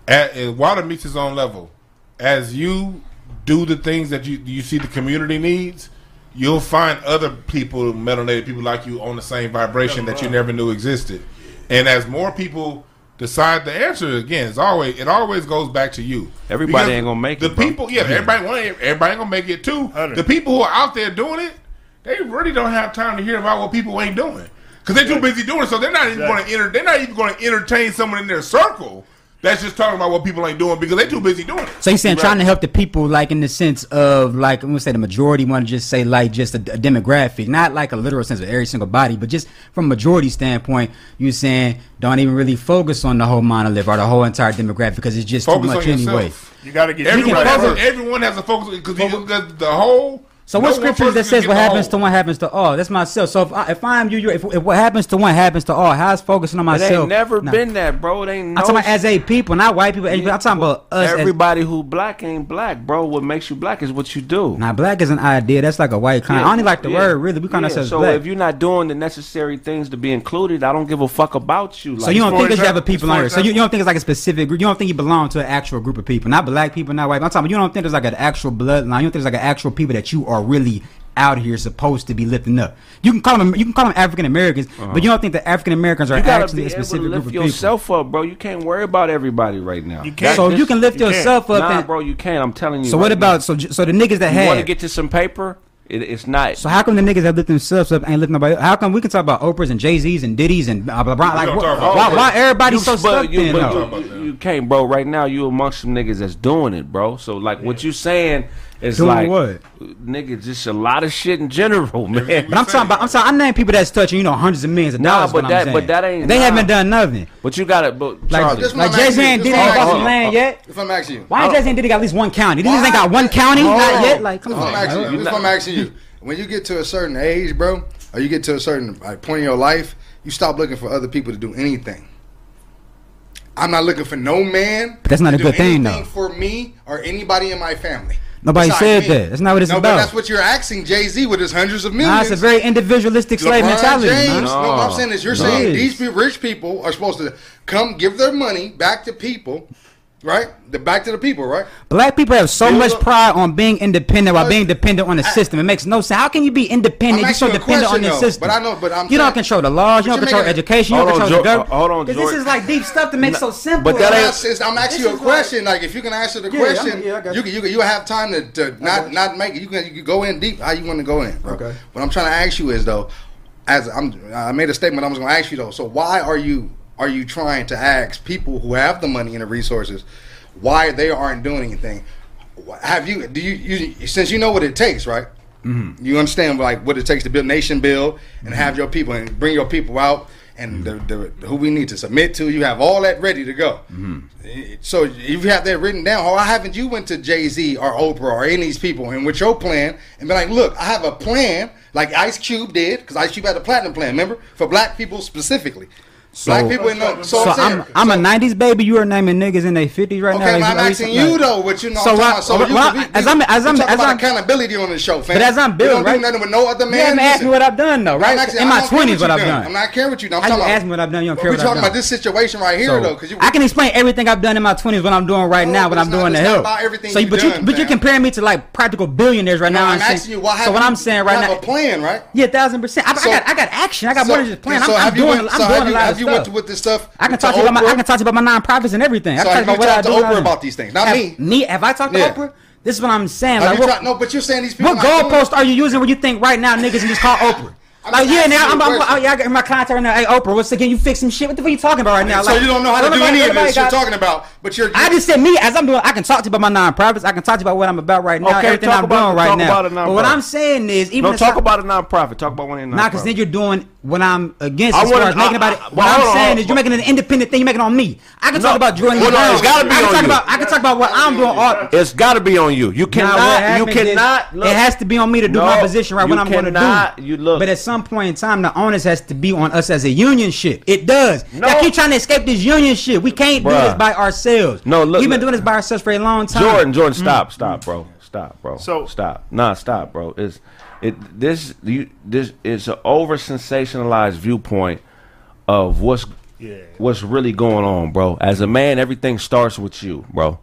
At, uh, Water meets his own level. As you do the things that you you see the community needs, you'll find other people, melanated people like you, on the same vibration that you never knew existed. And as more people decide the answer, again, it's always it always goes back to you. Everybody Because ain't gonna make the it, bro. people, yeah, everybody, well, everybody ain't gonna make it too. Hundred. The people who are out there doing it, they really don't have time to hear about what people ain't doing because they're too busy doing it. So they're not even Exactly. going to enter. They're not even going to entertain someone in their circle that's just talking about what people ain't doing because they're too busy doing it. So you're saying Right. trying to help the people, like in the sense of like I'm gonna say the majority want to just say like just a, a demographic, not like a literal sense of every single body, but just from a majority standpoint, you're saying don't even really focus on the whole monolith or the whole entire demographic because it's just Focus too much on anyway. You got to get Everyone has, a, everyone has a focus because the whole So No what one scriptures that says what happens to one happens to all? That's myself. So if I, if I'm you, you if, if what happens to one happens to all, how's focusing on myself? It ain't never Nah. been that, bro. It ain't no I'm talking about as a people, not white people. I'm talking about us. as, Everybody who black ain't black, bro. What makes you black is what you do. now, black is an idea. That's like a white kind. I don't like the Yeah. word. Really, we call Yeah, ourselves So black. So, if you're not doing the necessary things to be included, I don't give a fuck about you. so you don't think there's example- other people for on here. So you, you don't think it's like a specific group. You don't think you belong to an actual group of people, not black people, not white. I'm talking. You don't think there's like an actual bloodline. You don't think there's like an actual people that you are really out here supposed to be lifting up. You can call them. You can call them African Americans, but you don't think the African Americans are Uh-huh. you gotta actually a specific group of people. yourself up, bro. You can't worry about everybody right now. You can't. So you can lift You can't. yourself up. Nah, and, bro, you can't. I'm telling you. so what right about so so the niggas that now. You want to get to some paper? It, it's not. So how come the niggas that lift themselves up ain't lifting nobody? up? How come we can talk about Oprah's and Jay Z's and Diddy's and uh, LeBron? Like don't wh- why, Oprah. why everybody You- so stuck you, in? but though? you, you can't, bro. Right now, you amongst some niggas that's doing it, bro. So like, what you saying is Doing like, what? nigga, just a lot of shit in general, man. But I'm talking about I'm talking. I name people that's touching you know hundreds of millions of Nah, dollars. but that- but that ain't- They nah. haven't done nothing. But you got it, but Like, Charlie, This like one Jay Z asking and you, ain't one got some land yet. If I'm asking you, Why Jay Z and Diddy got at least one county? These niggas ain't got one county, not yet. Like, come This is on. what I'm asking you. man. This is what I'm asking you. When you get to a certain age, bro, or you get to a certain like, point in your life, you stop looking for other people to do anything. I'm not looking for no man. But that's not to a good thing, though. For me or anybody in my family. Nobody said that. That's not what it's no, about. that's what you're asking Jay Z with his hundreds of millions. Nah, it's a very individualistic slave LeBron mentality, James. man. No, what I'm saying is you're No. saying these rich people are supposed to come give their money back to people, right? The back to the people, right? Black people have so Build much up- pride on being independent while Uh, being dependent on the I- system. It makes no sense. How can you be independent? You're so asking you a dependent on the system. but I know- but I'm you don't control the laws. You don't control making- education. You don't Hold on, control the George- government. hold on, 'Cause George. This is like deep stuff to make so simple. but that I'm ain't- asking, I'm asking This you a question. Like, if you can answer the Yeah, question, I'm- yeah, I got you you. can you can you have time to, to not not make it. You can you can go in deep how you want to go in, bro. Okay. What I'm trying to ask you is though, as I'm I made a statement I was going to ask you though. So why are you are you trying to ask people who have the money and the resources why they aren't doing anything? Have you do you, you since you know what it takes, right? Mm-hmm. You understand like what it takes to build nation build and have your people and bring your people out and the, the, who we need to submit to. You have all that ready to go. Mm-hmm. So if you have that written down, why haven't you went to Jay Z or Oprah or any of these people and with your plan and be like, look, I have a plan like Ice Cube did because Ice Cube had a platinum plan. Remember for black people specifically. Black people in the, so, So I'm, I'm, I'm a '90s baby. You are naming niggas in their 50s right now. Okay, I'm asking you- you though, what you know. So I'm about, so well, you well, as I'm- as I'm- as I'm- accountability on the show, fam. But as I'm building, right? nothing with no other man. You haven't asked me what I've done though, right? asking- In my 20s, what what I've done. I'm not caring what you. I'm talking about. ask me what I've done? You don't care We're what talking about this situation right here though, because you. I can explain everything I've done in my 20s, what I'm doing right now, what I'm doing to help. so, but you, but you're comparing me to like practical billionaires right now. I'm asking you, why So what I'm saying right now, a plan, right? Yeah, thousand percent. I, got, I got action. I got more than just plan. I'm, so I'm have you doing, I'm doing a lot of you stuff. went to with this stuff? I can talk to you about my, I Oprah? can talk to you about my nonprofits and everything. I So can talk you about what I talked to do Oprah about these things? Not have, me. Me? Have I talked to Yeah. Oprah? This is what I'm saying. Like, what, tried- no, but you're saying these people. what goalpost are you using when you think right now niggas can just call Oprah? I'm Like yeah, now I'm, you a I'm, question. yeah, I got my clients right now. Hey Oprah, what's again? You fix some shit? What the fuck are you talking about right now? So you don't know how to do nobody- any of nobody this you're talking about, but you're. I just said me as I'm doing. I can talk to you about my nonprofits. I can talk to you about what I'm about right now. Okay, everything talk I'm about- doing right talk now. about a But what. I'm saying is, even No, talk I- about a nonprofit. Talk about one of your Nah, because then you're doing what I'm against I as far wanna- as making I- about it. I- What well, I'm on, saying hold is you're making an independent thing. You're making it on me. I can No. talk about Jordan. Well, no, Brown. it's gotta be I can on talk you. about. I can talk about what I'm doing. All, It's got to be on you. You Nah, what cannot. You happens is cannot. look, it has to be on me to do No, my position right. What I'm going to cannot. do. You look. But at some point in time, the onus has to be on us as a union ship. It does. No. Y'all keep trying to escape this union shit. We can't do this by ourselves. No, look- We've been look. doing this by ourselves for a long time. Jordan, Jordan, stop, mm. stop, bro, stop, bro, So- stop, nah, stop, bro. It's it this you this is an over sensationalized viewpoint of what's Yeah. what's really going on, bro. As a man, everything starts with you, bro.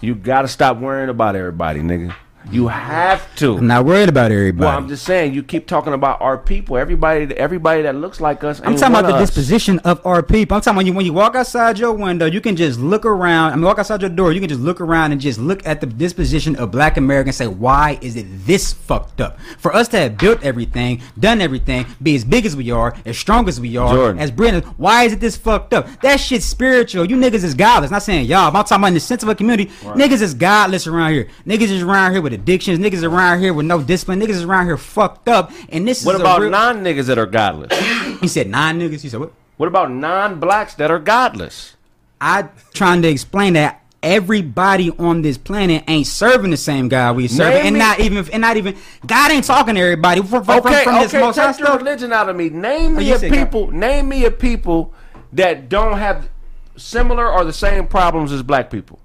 You gotta stop worrying about everybody, nigga. You have to. I'm not worried about everybody. Well, I'm just saying, you keep talking about our people. Everybody, everybody that looks like us. I'm talking about the us. disposition of our people. I'm talking when you when you walk outside your window, you can just look around. I mean, walk outside your door, you can just look around and just look at the disposition of Black Americans. and Say, why is it this fucked up? For us to have built everything, done everything, be as big as we are, as strong as we are, Jordan. as brilliant, why is it this fucked up? That shit's spiritual. You niggas is godless. Not saying y'all. I'm talking about in the sense of a community. Niggas is godless around here. Niggas is around here with addictions. Niggas around here with no discipline. Niggas around here fucked up. And this What is about real, non niggas that are godless? He said nine niggas. He said what? what about non blacks that are godless? I trying to explain that everybody on this planet ain't serving the same God we serve, and me- not even and not even God ain't talking to everybody from, from, Okay, from this okay, most take stuff. religion out of me. Name Oh, me you a said God. people. Name me a people that don't have similar or the same problems as black people.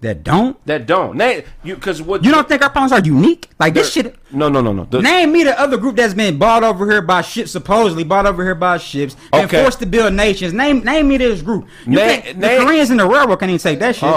That don't. That don't. Name you because what You don't think our problems are unique? Like this shit. No, no, no, no. The- Name me the other group that's been bought over here by ships, supposedly bought over here by ships, and forced to build nations. Name name me this group. You Name- name- the Koreans and the railroad can't even take that shit.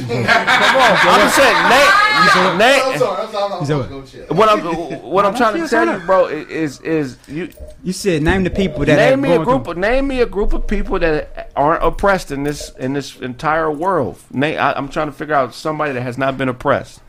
Oh. We done put the- I'm saying name. name what I'm what I'm trying to Yes, tell you, bro, is is you You said name the people that name have me a gone group. Of, name me a group of people that aren't oppressed in this in this entire world. Name, I, I'm trying to figure out somebody that has not been oppressed.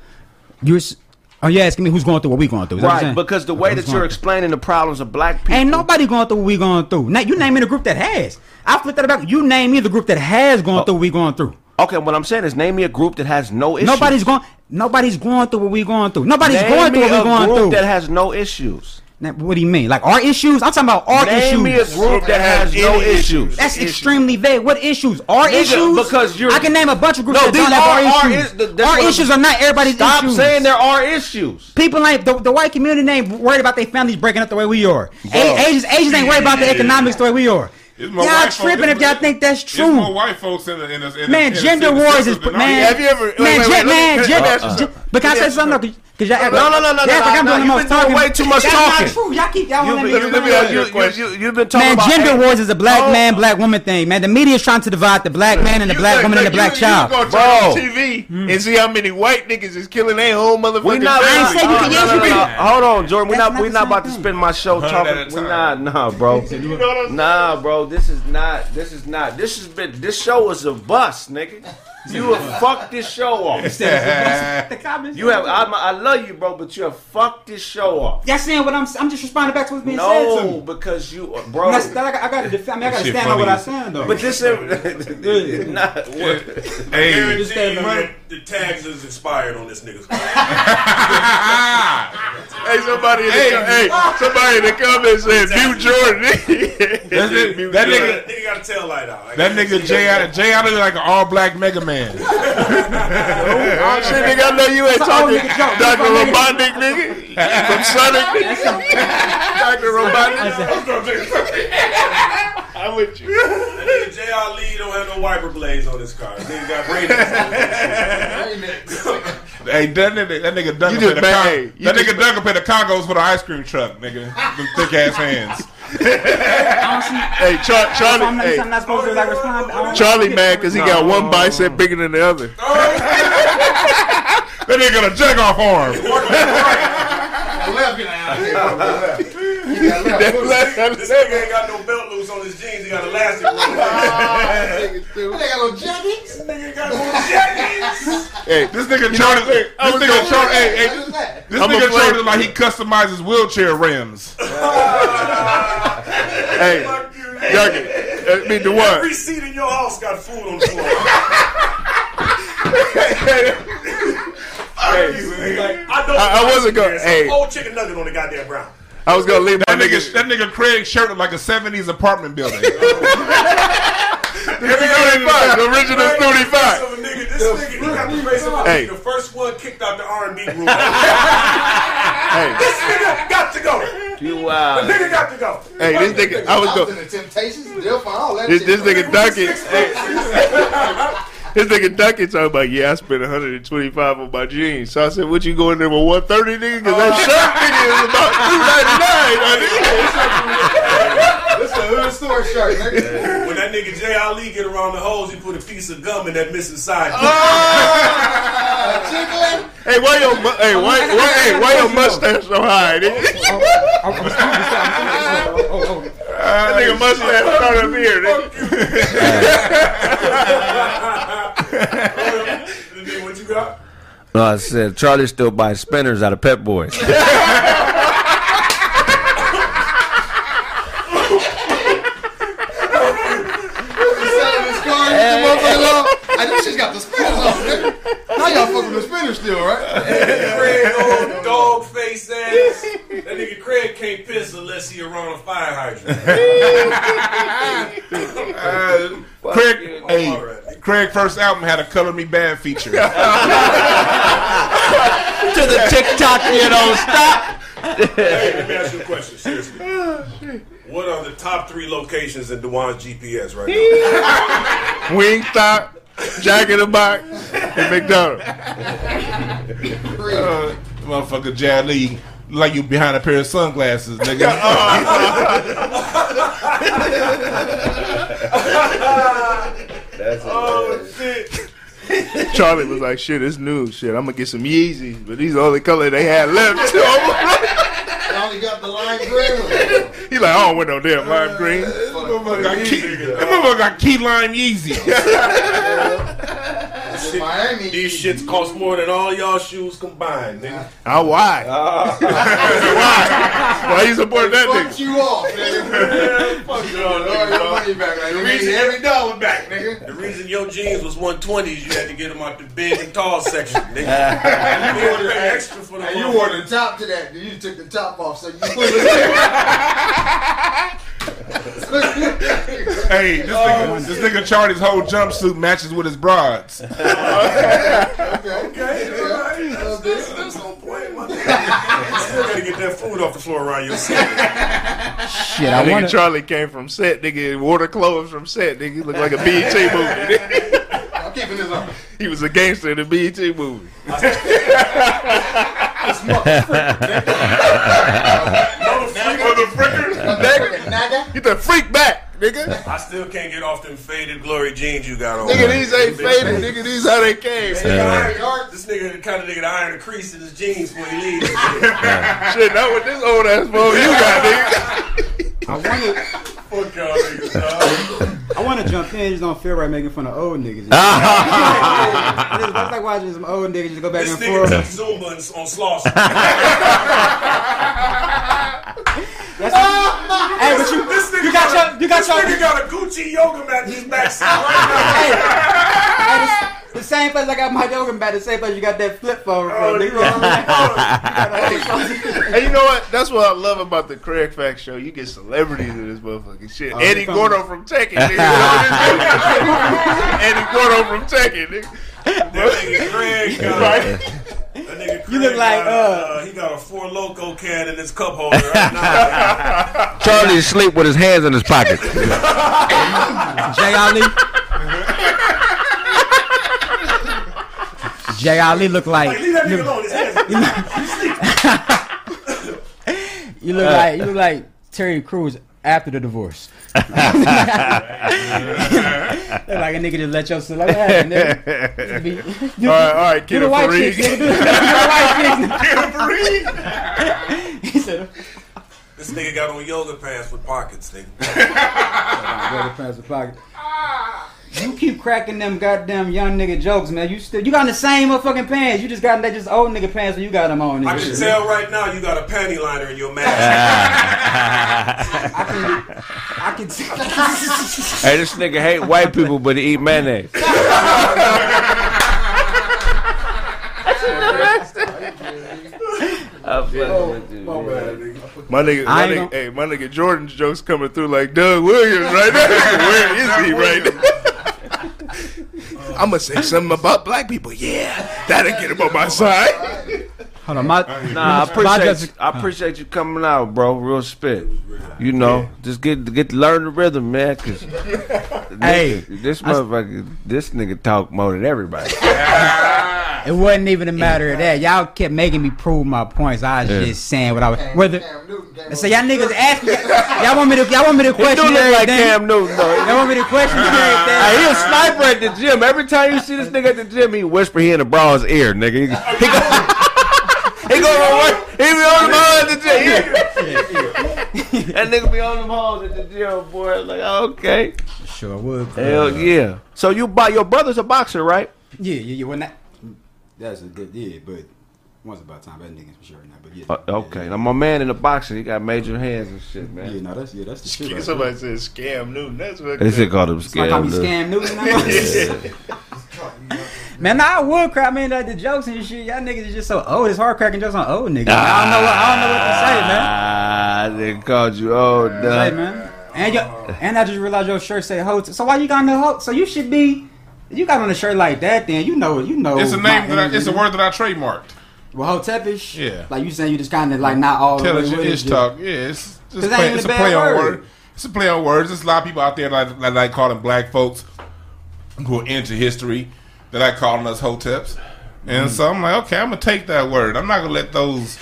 You was, oh, you asking me who's going through what we going through? Is that what you're Right, because the way Who's that you're going- explaining the problems of black people. Ain't nobody going through what we going through. Na- you name me the group that has. I flipped that about. You name me the group that has Oh. gone through what we going through. Okay, what I'm saying is name me a group that has no issues. Nobody's going. Nobody's going through what we're going through. Nobody's Name going through what a we going group through. that has no issues. Now, what do you mean? Like our issues? I'm talking about our Name issues. Name me a group that has no issues. issues. That's extremely vague. What issues? Our Nigga, issues? because you're- I can name a bunch of groups No, that these don't have are our our issues. is- our issues are not everybody's issues. Stop saying there are issues. People ain't the, the white community ain't worried about their families breaking up the way we are. A- Asians, Asians ain't worried about the economics the way we are. It's more Y'all white folk- tripping if y'all think that's It's true. more white folks in the in the, in the Man, in gender city wars is man. Have you ever- man, wait, gen- wait, let me- man, let me gen- ask you gen- something. But can I Let me say ask you something? though? Cause y'all act No, no, no, no, y'all no, act like I'm no, doing the you've most been talking. way too much That's talking. not true. Y'all keep y'all You, want you, to you, make me ask you a you, question. you, you've been talking Man, about gender hey, wars is a black oh, man, black woman thing. Man, the media is trying to divide the black man and the You black look- woman and the black you- child. You gonna Bro. turn on TV and see how many white niggas is killing their own motherfucking We not. I ain't family. say you can- no, yes, you can. Hold on, Jordan. We're not. not We're not about to spend my show talking. We're not. Nah, bro. You know what I'm Nah, bro. This is not. This is not. This has been. This show is a bust, nigga. You have fucked this show off. the comments. You have. I, I love you, bro, but you have fucked this show off. Y'all saying what I'm? I'm just responding back to what's being said to No, me. because you, uh, bro. That's, that, I, got to defend. I mean, I got to stand on what I'm saying though. But this is not. What, Hey, Guarantee Just that you money. that the tags is inspired on this nigga's Hey, somebody, in the, Hey. co- hey, somebody in the comments said, "Mute Jordan." That's it. Mute That Jordan. nigga- nigga got a tail light out. I that can't nigga Jay out Jay out of like an all black Mega Man. Oh, oh shit, nigga, I know you ain't That's an old talking. Dr. That's Robotnik, nigga, from Sonic. Dr. Robotnik, I'm with you. That nigga J. Ali don't have no wiper blades on his car. That nigga got ratings. Hey, that nigga, that nigga Duncan You just pay the bang- Con- you that just- nigga Duncan pay the Congos for the ice cream truck, nigga. Them thick ass hands. Hey, Char- I'm Charlie, not, hey, I'm not supposed to like respond. I don't- Charlie mad because he got one bicep bigger than the other. Oh. That nigga got a jack off arm. This nigga ain't got no belt loose on his jeans. He got elastic. on his Hey, This nigga Jordan. This I was nigga gonna- Jordan. Hey, hey, this nigga play- Jordan like he customizes wheelchair rims. hey, Fuck you, nigga. Duncan, I mean the one. Every seat in your house got food on the floor. Fuck you, nigga. I, know I- I wasn't gonna- There's hey. a whole chicken nugget on the goddamn ground. I was gonna leave my That nigga, nigga. that nigga Craig shirt look like a '70s apartment building. Thirty-five, the original Face thirty-five. nigga. This nigga, he got the face of Hey. The first one kicked out the R&B group. Hey, this nigga got to go. you The nigga got to go. hey, this nigga, I was going. the Temptations. They'll find all that This, this nigga Duncan, hey, this nigga Duncan talking about, yeah, I spent 125 on my jeans. So I said, what you going there with 130, nigga? Because that oh. shirt, nigga, is about 299, I This is a hood store shirt, nigga. When that nigga Jay Ali get around the holes, he put a piece of gum in that missing side. Chicken. Hey, why your, mu- hey, why, why, hey, why your mustache so high, nigga? That nigga mustache start up here, nigga. What you got? No, I said Charlie still buys spinners out of Pep Boys. selling his car. Hey. The motherfucker on. Hey, this shit's got the spinners on, nigga. Now y'all fucking with the spinners still, right? Craig old dog face ass. That nigga Craig can't piss unless he around a fire hydrant. Uh, Craig, hey, All right. Craig first album had a "Color Me Badd" feature. to the TikTok, you know, stop. Hey, let me ask you a question, seriously. What are the top three locations in Dewan's GPS right now? Wingstop, Jack in the Box, and McDonald's. Uh, motherfucker, Jad Lee, like you behind a pair of sunglasses, nigga. oh shit! Charlie was like, "Shit, it's new. Shit, I'm gonna get some Yeezys, but these are the only color they had left." I only got the lime green. he like, "I don't want no damn lime green." Motherfucker got key, that motherfucker got key lime Yeezy. In Miami. These shits cost more than all y'all shoes combined, nigga. Ah, why? why? Why you support that Fuck nigga? you off, nigga. Fuck y'all, nigga, your money back. Like, we reason- every dollar back, nigga. The reason your jeans was 120s, you had to get them out the big and tall section, nigga. you had to pay extra for the And you motherfucker. wore the top to that. You took the top off, so you put it. Hey, this nigga, oh, this nigga Charlie's whole jumpsuit matches with his broads. okay. Okay, all right. That's, that's, that's on point, my nigga. Still gotta get that food off the floor around your seat. Shit, That I nigga want to. Charlie came from set, nigga, wore the clothes from set, nigga. He looked like a BET movie. I'm keeping this on. he was a gangster in the BET movie. Nigga. Get the freak back, nigga. I still can't get off them faded glory jeans you got on. Nigga, these ain't faded, nigga. These how they came. He got iron guard. This nigga the kind of nigga to iron a crease in his jeans before he leaves. Shit, not with this old ass phone you got, nigga. I want to. Fuck y'all niggas, dog. I want to jump in. Just don't feel right making fun of old niggas. It's like watching some old niggas just go back This and nigga forth. took Zumba on, on Sloss. Hey, but you, This nigga you got your, you got this your. nigga got a Gucci yoga mat in his back right Hey, hey, the, the same place I got my yoga mat, the same place you got that flip phone now. from. Oh, nigga. Oh, And you know what? That's what I love about the Craig Fact Show. You get celebrities in this motherfucking shit. Oh, Eddie Gordo from Tekken, nigga. You know this nigga? Eddie Gordo from Tekken, nigga. that nigga Craig Right? Uh, that nigga You look like, got, uh, he got a four loco can in his cup holder right now. Charlie asleep with his hands in his pocket. Jay Ali. Jay Ali look like Like, leave that nigga alone. His hands. you look like you look like Terry Crews after the divorce. like a nigga just let yourself like what happened, nigga? Be- You, All right, all right, do kid the of white Fareed. chicks, nigga. Do, do white chicks. He said, This nigga got on yoga pants with pockets, nigga. Yoga pants with pocket. Ah. You keep cracking them goddamn young nigga jokes, man. You still you got the same motherfucking pants. You just got that just old nigga pants, so you got them on. I Nigga. can tell right now you got a panty liner in your mask. Ah. I can I can. tell. hey, this nigga hate white people, but he eat mayonnaise. I'm fucking with you. My nigga, my I ain't nigga, hey, my nigga Jordan's jokes coming through like Doug Williams right now. Where is he right now? I'm gonna say something about black people. Yeah, that'll get him on my side. Hold on, my Nah, I my appreciate just- you, I appreciate you coming out, bro. Real spit. You know, just get get to learn the rhythm, man. Cause Hey, nigga, this motherfucker, this nigga talk more than everybody. It wasn't even a matter of that. Y'all kept making me prove my points. I was Yeah. just saying what I was. Whether Cam Newton came so, y'all niggas ask me. Y'all want me to? Y'all want me to He do question look like everything? Cam Newton, though. Y'all want me to question everything? Hey, he a sniper at the gym. Every time you see this nigga at the gym, he whisper he in the braw's ear, nigga. He, he go, he go to work. He be on the ball at the gym. that nigga be on them halls at the gym, boy. Like, okay, Sure would. hell yeah. So you buy your brother's a boxer, right? Yeah, yeah, yeah. When that, that's a good, yeah, but once about time, that nigga's for sure now. But yeah. Uh, okay, now my man in the boxing, he got major hands and shit, man. Yeah, man. no, that's yeah, that's the shit. Right Somebody said Scam Newton. That's what. They should call him there. Like I be scam. scam Newton. Man, nah, I would crack. I mean, like the jokes and shit. Y'all niggas is just so old. It's hard cracking jokes on old niggas. I don't know. What, I don't know what to say, man. Ah, they called you old, Say, dog. man. And yo, and I just realized your shirt say ho. So why you got no ho? So you should be You got on a shirt like that, then you know you know. It's a name that I, it's a word that I trademarked. Well, Hotepish. Yeah. Like you saying, you just kind of like not all. Intelligent ish talk. Yeah, it's just play, it's a play on word. word. It's a play on words. There's a lot of people out there that, that I call them black folks who are into history that I call them as hoteps. And mm. so I'm like, okay, I'm gonna take that word. I'm not gonna let those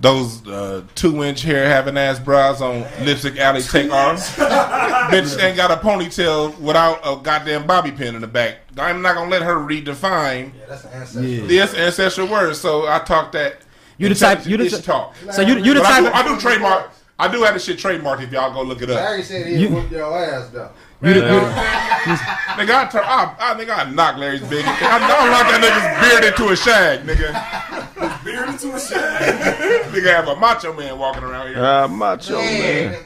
those uh, two inch hair having ass bras on lipstick alley take off. Bitch ain't got a ponytail without a goddamn bobby pin in the back. I'm not gonna let her redefine Yeah, That's an ancestor. Yeah. this ancestral word. So I talk that. You the type- you the intelligent-ish talk. So you you the But I type. do, of- I do trademark. I do have the shit trademarked if y'all go look it up. Larry said he'd You- whoop your ass though. You the, you the- Nigga, I, turn, I, I think I knock Larry's big. I don't like that nigga's beard into a shag, nigga. Beard into a shag. nigga have a macho man walking around here. Ah, macho man.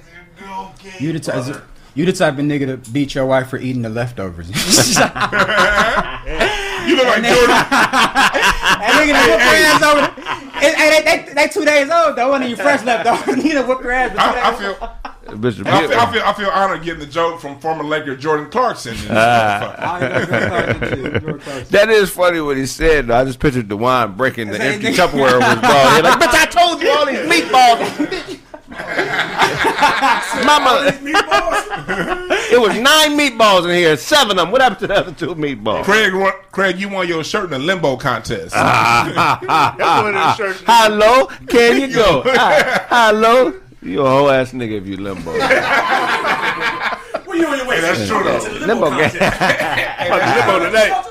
you the type. You the type of nigga to beat your wife for eating the leftovers. You look like Jordan. That nigga done whoop your ass over. the- It- Hey, they, they, they two days old though. When you fresh left over, you done whoop your ass. I, I feel, Bitch, I feel, I feel, I feel honored getting the joke from former Laker Jordan Clarkson. in this Ah. motherfucker. I don't even know what George Clarkson. That is funny what he said. Though. I just pictured Dewan breaking the empty nigga. Tupperware with his ball head. Like, bitch, I told you all these meatballs. Mama, it was nine meatballs in here. Seven of them. What happened to the other two meatballs? Craig, Craig, you won your shirt in the limbo contest. That's one of the shirts. How low can you go? How, how low? You a whole ass nigga if you limbo. Where you on your way? Hey, that's true, though. To the Limbo contest. limbo today.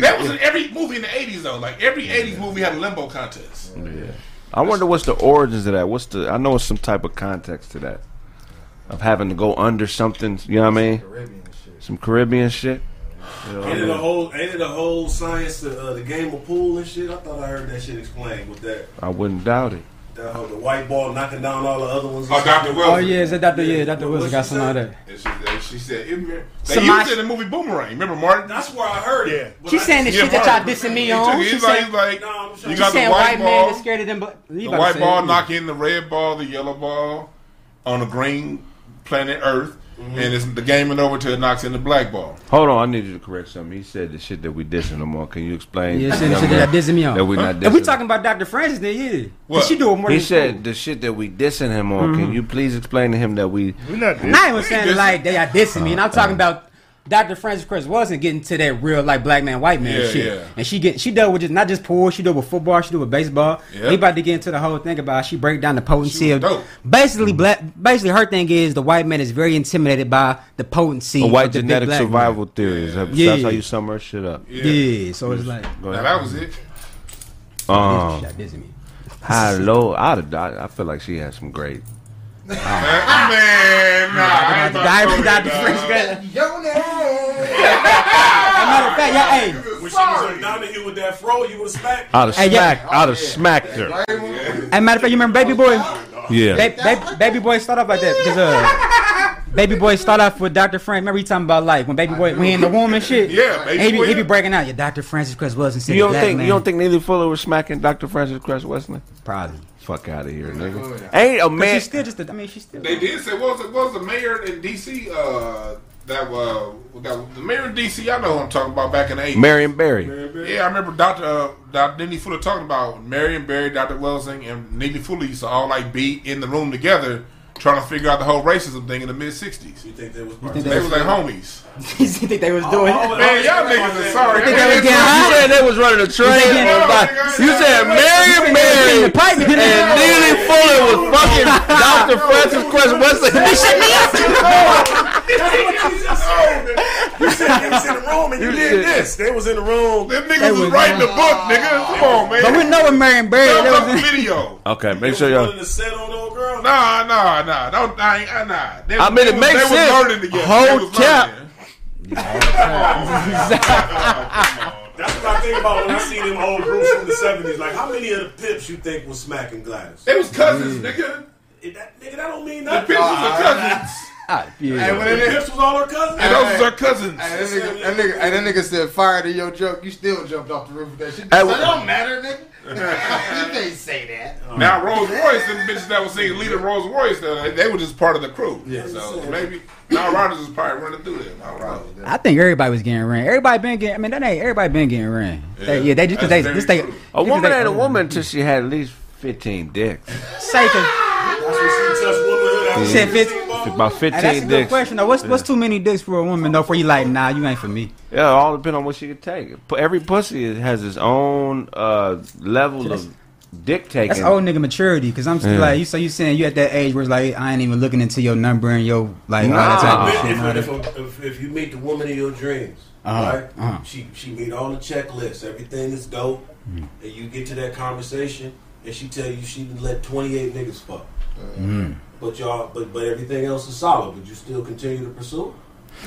That was in every movie in the '80s, though. Like every '80s movie had a limbo contest. Yeah. I wonder what's the origins of that. What's the? I know it's some type of context to that of having to go under something. You know what I mean? Caribbean. Some Caribbean shit. You know Ain't it mean? a whole? Ain't it a whole science to uh, the game of pool and shit? I thought I heard that shit explained with that. I wouldn't doubt it. That the white ball knocking down all the other ones. Oh, Dr. Oh, Wilson. Oh yeah, is that Dr. Yeah, Dr. What Wilson got some say? of that. And she, and she said, it, they Somebody- used it in the movie Boomerang. Remember Martin? That's where I heard it. Yeah. But She's I saying the just- shit that y'all dissing me on. took it. She He's like, saying, like, No, I'm you got she saying the white, white man ball, is scared of them. But the white ball knocking the red ball, the yellow ball on the green planet Earth, Mm-hmm. and it's the game and over to it knocks in the black ball. Hold on, I need you to correct something. He said the shit that we dissing him on. Can you explain? Yeah, to shit, them shit that dissing me on. That we not dissing. If we talking about Dr. Frances, then yeah, What? She do more He than said food. the shit that we dissing him on. Can you please explain to him that we? We're not I'm not even We saying like they are dissing me, and I'm talking about Dr. Frances Cress wasn't getting to that real like black man, white man Yeah, shit. yeah. And she get she dealt with just not just pool, she dealt with football, she dealt with baseball. Yeah. We about to get into the whole thing about she break down the potency of was dope. basically black. Basically, her thing is the white man is very intimidated by the potency. A white of the big genetic black man. survival theory. That's Yeah. That's how you sum her shit up. Yeah. so it's like Go Now ahead. that was it. Um, That dissing me. high. I'd have died. I feel like she had some great. Man, man, nah. I ain't about to Dr. go Dr. there, Frances dog. Yo, name. Matter of fact, yeah, hey. When she was on Donahue with that fro, you would have smacked. I'd have Hey, yeah. smacked. I'd have smacked her. Hey, matter of fact, you remember Baby Boy? Yeah. Ba- ba- baby Boy start off like that because uh, Baby Boy start off with Dr. Frank. Remember he talking about like when Baby Boy when he in the womb and shit. Yeah, Baby he, be, Boy, he be yeah. breaking out. Yeah, Dr. Frances Cress Welsing said You don't black think man. you don't think Neely Fuller was smacking Dr. Frances Cress Welsing? probably. Fuck out of here, nigga. Ain't a But man. she's still just. A, I mean, she's still. They did say what was it? What was the mayor in D.C. Uh, that uh, that the mayor in D.C. I know who I'm talking about back in the 80s. Marion Barry. Yeah, I remember Dr. Uh, Dr. Neely Fuller talking about Marion Barry, Dr. Welsing, and Neely Fuller used to all like be in the room together trying to figure out the whole racism thing in the mid 60s. You think they was think of They it? was like homies. you think they was doing? Oh, Man, y'all niggas are sorry. think they was getting You said they was running a train. You said- by- You said Marion Barry the pipe. and Neely Fuller was fucking Dr. Frances Cress Welsing. You said they was in the room and you You did this. They was in the room. Them niggas was was- writing the book, nigga. Come on, man. But we know when Marion Barry. Show That up was the video. Okay, make sure y'all. running the set on old girl. Nah, nah, nah. Don't, I ain't, uh, nah. They, I mean, it was, makes they was sense. learning together. They was Hotep. That's what I think about when I see them old groups from the seventies. Like, how many of the pips you think was smacking Gladys? They was cousins, nigga. That, nigga, that don't mean nothing. The. Pips was the cousins. Yeah. Hey, when that nigga, This was all her cousins. And those is our cousins. hey, that nigga, that nigga, hey, that nigga said fire to your joke. You still jumped off the roof with that shit. Hey, so well- it don't matter, nigga. you can't say that. Now Rose Royce, them bitches that was singing leader Rose Royce, uh, they were just part of the crew. Yeah. So maybe Nile Rodgers is probably running through there. Nile Rodgers. I think everybody was getting ran. Everybody been getting. I mean, that ain't everybody been getting ran. They- Yeah, Yeah, they just because that's they very just they true. A woman they- ain't a woman until she had at least 15 dicks. Say 'cause- That's what she touched womanhood. She said she fifty. seen Bob. About Hey, 15 that's a good dicks. question though. What's what's too many dicks for a woman though? For you like, nah, you ain't for me. Yeah, all depend on what she can take. Pu- Every pussy has its own uh, level of dick taking. That's old nigga maturity. Cause I'm still Yeah. like you. So you saying you at that age where it's like I ain't even looking into your number and your like all that Nah. type of If, shit. and if, if, if, if you meet the woman of your dreams, Uh-huh, right? uh-huh. She she meet all the checklists, everything is dope, Mm. and you get to that conversation, and she tell you she let twenty eight niggas fuck, Mm. But y'all, but but everything else is solid. But you still continue to pursue.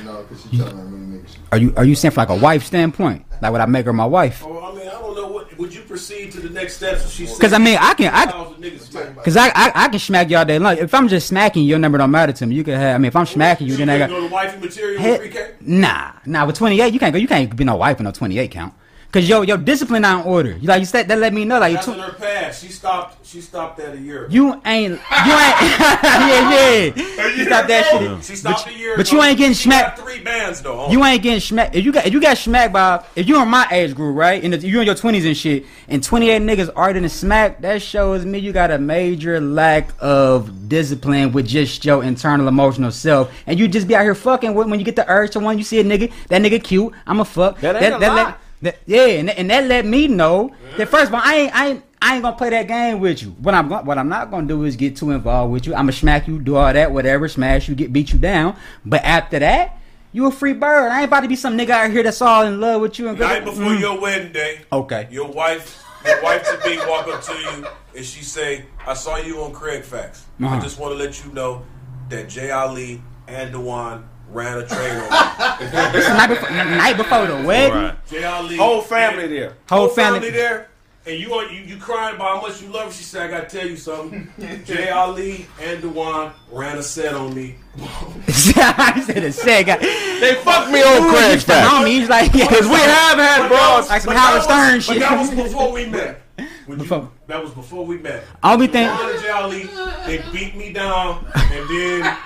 No, because she telling me how many niggas. Are you are you saying from like a wife standpoint? Like would I make her my wife? Or I mean, I don't know what would you proceed to the next steps if she? Because I mean I can I thousand niggas fuck? Cause I, I I can smack you all day long. If I'm just smacking you, your number don't matter to me. You can have. I mean, if I'm oh, smacking you, You then I got. go to wifey material Head- with 3K? nah, nah. With 28, you can't go. You can't be no wife with no 28 count. Cause yo, your discipline not in order. You like you said that let me know like That's you, in her past. She stopped. She stopped that a year. ago. you ain't you ain't yeah yeah. You stop that shit. She stopped a year. but ago. you ain't getting smacked- Three bands though. on You ain't getting smacked. If you got if you got smacked by if you're in my age group, right? And you're in your twenties and shit, and twenty eight niggas are getting smack, that shows me you got a major lack of discipline with just your internal emotional self, and you just be out here fucking when, when you get the urge to one. You see a nigga, that nigga cute, I'ma fuck. That ain't a let, lie. that, yeah, and, and that let me know that first of all, I ain't I ain't. I ain't gonna play that game with you. What I'm what I'm not gonna do is get too involved with you. I'ma smack you, do all that, whatever, smash you, get beat you down. But after that, you a free bird. I ain't about to be some nigga out here that's all in love with you and Night before Mm. your wedding day, Okay. your wife, your wife to be walk up to you and she say, "I saw you on Craig Facts. I Uh-huh. just want to let you know that Jay Ali and Dewan ran a train on me. This is night before, night before the wedding. Right. Jay Ali, Whole family there. Whole whole family- family there." And you, are- you you crying about how much you love her. She said, "I gotta tell you something. Jay Ali and Dewan ran a set on me. he said a set guy. They fucked me on Craig's The back. homie, he's like, yeah, Because we have had But that bras. Like some but Howard that Stern was- shit. But that was before we met. When you- that was before we met. Only thing, Dewan and Jay Ali, they beat me down, and then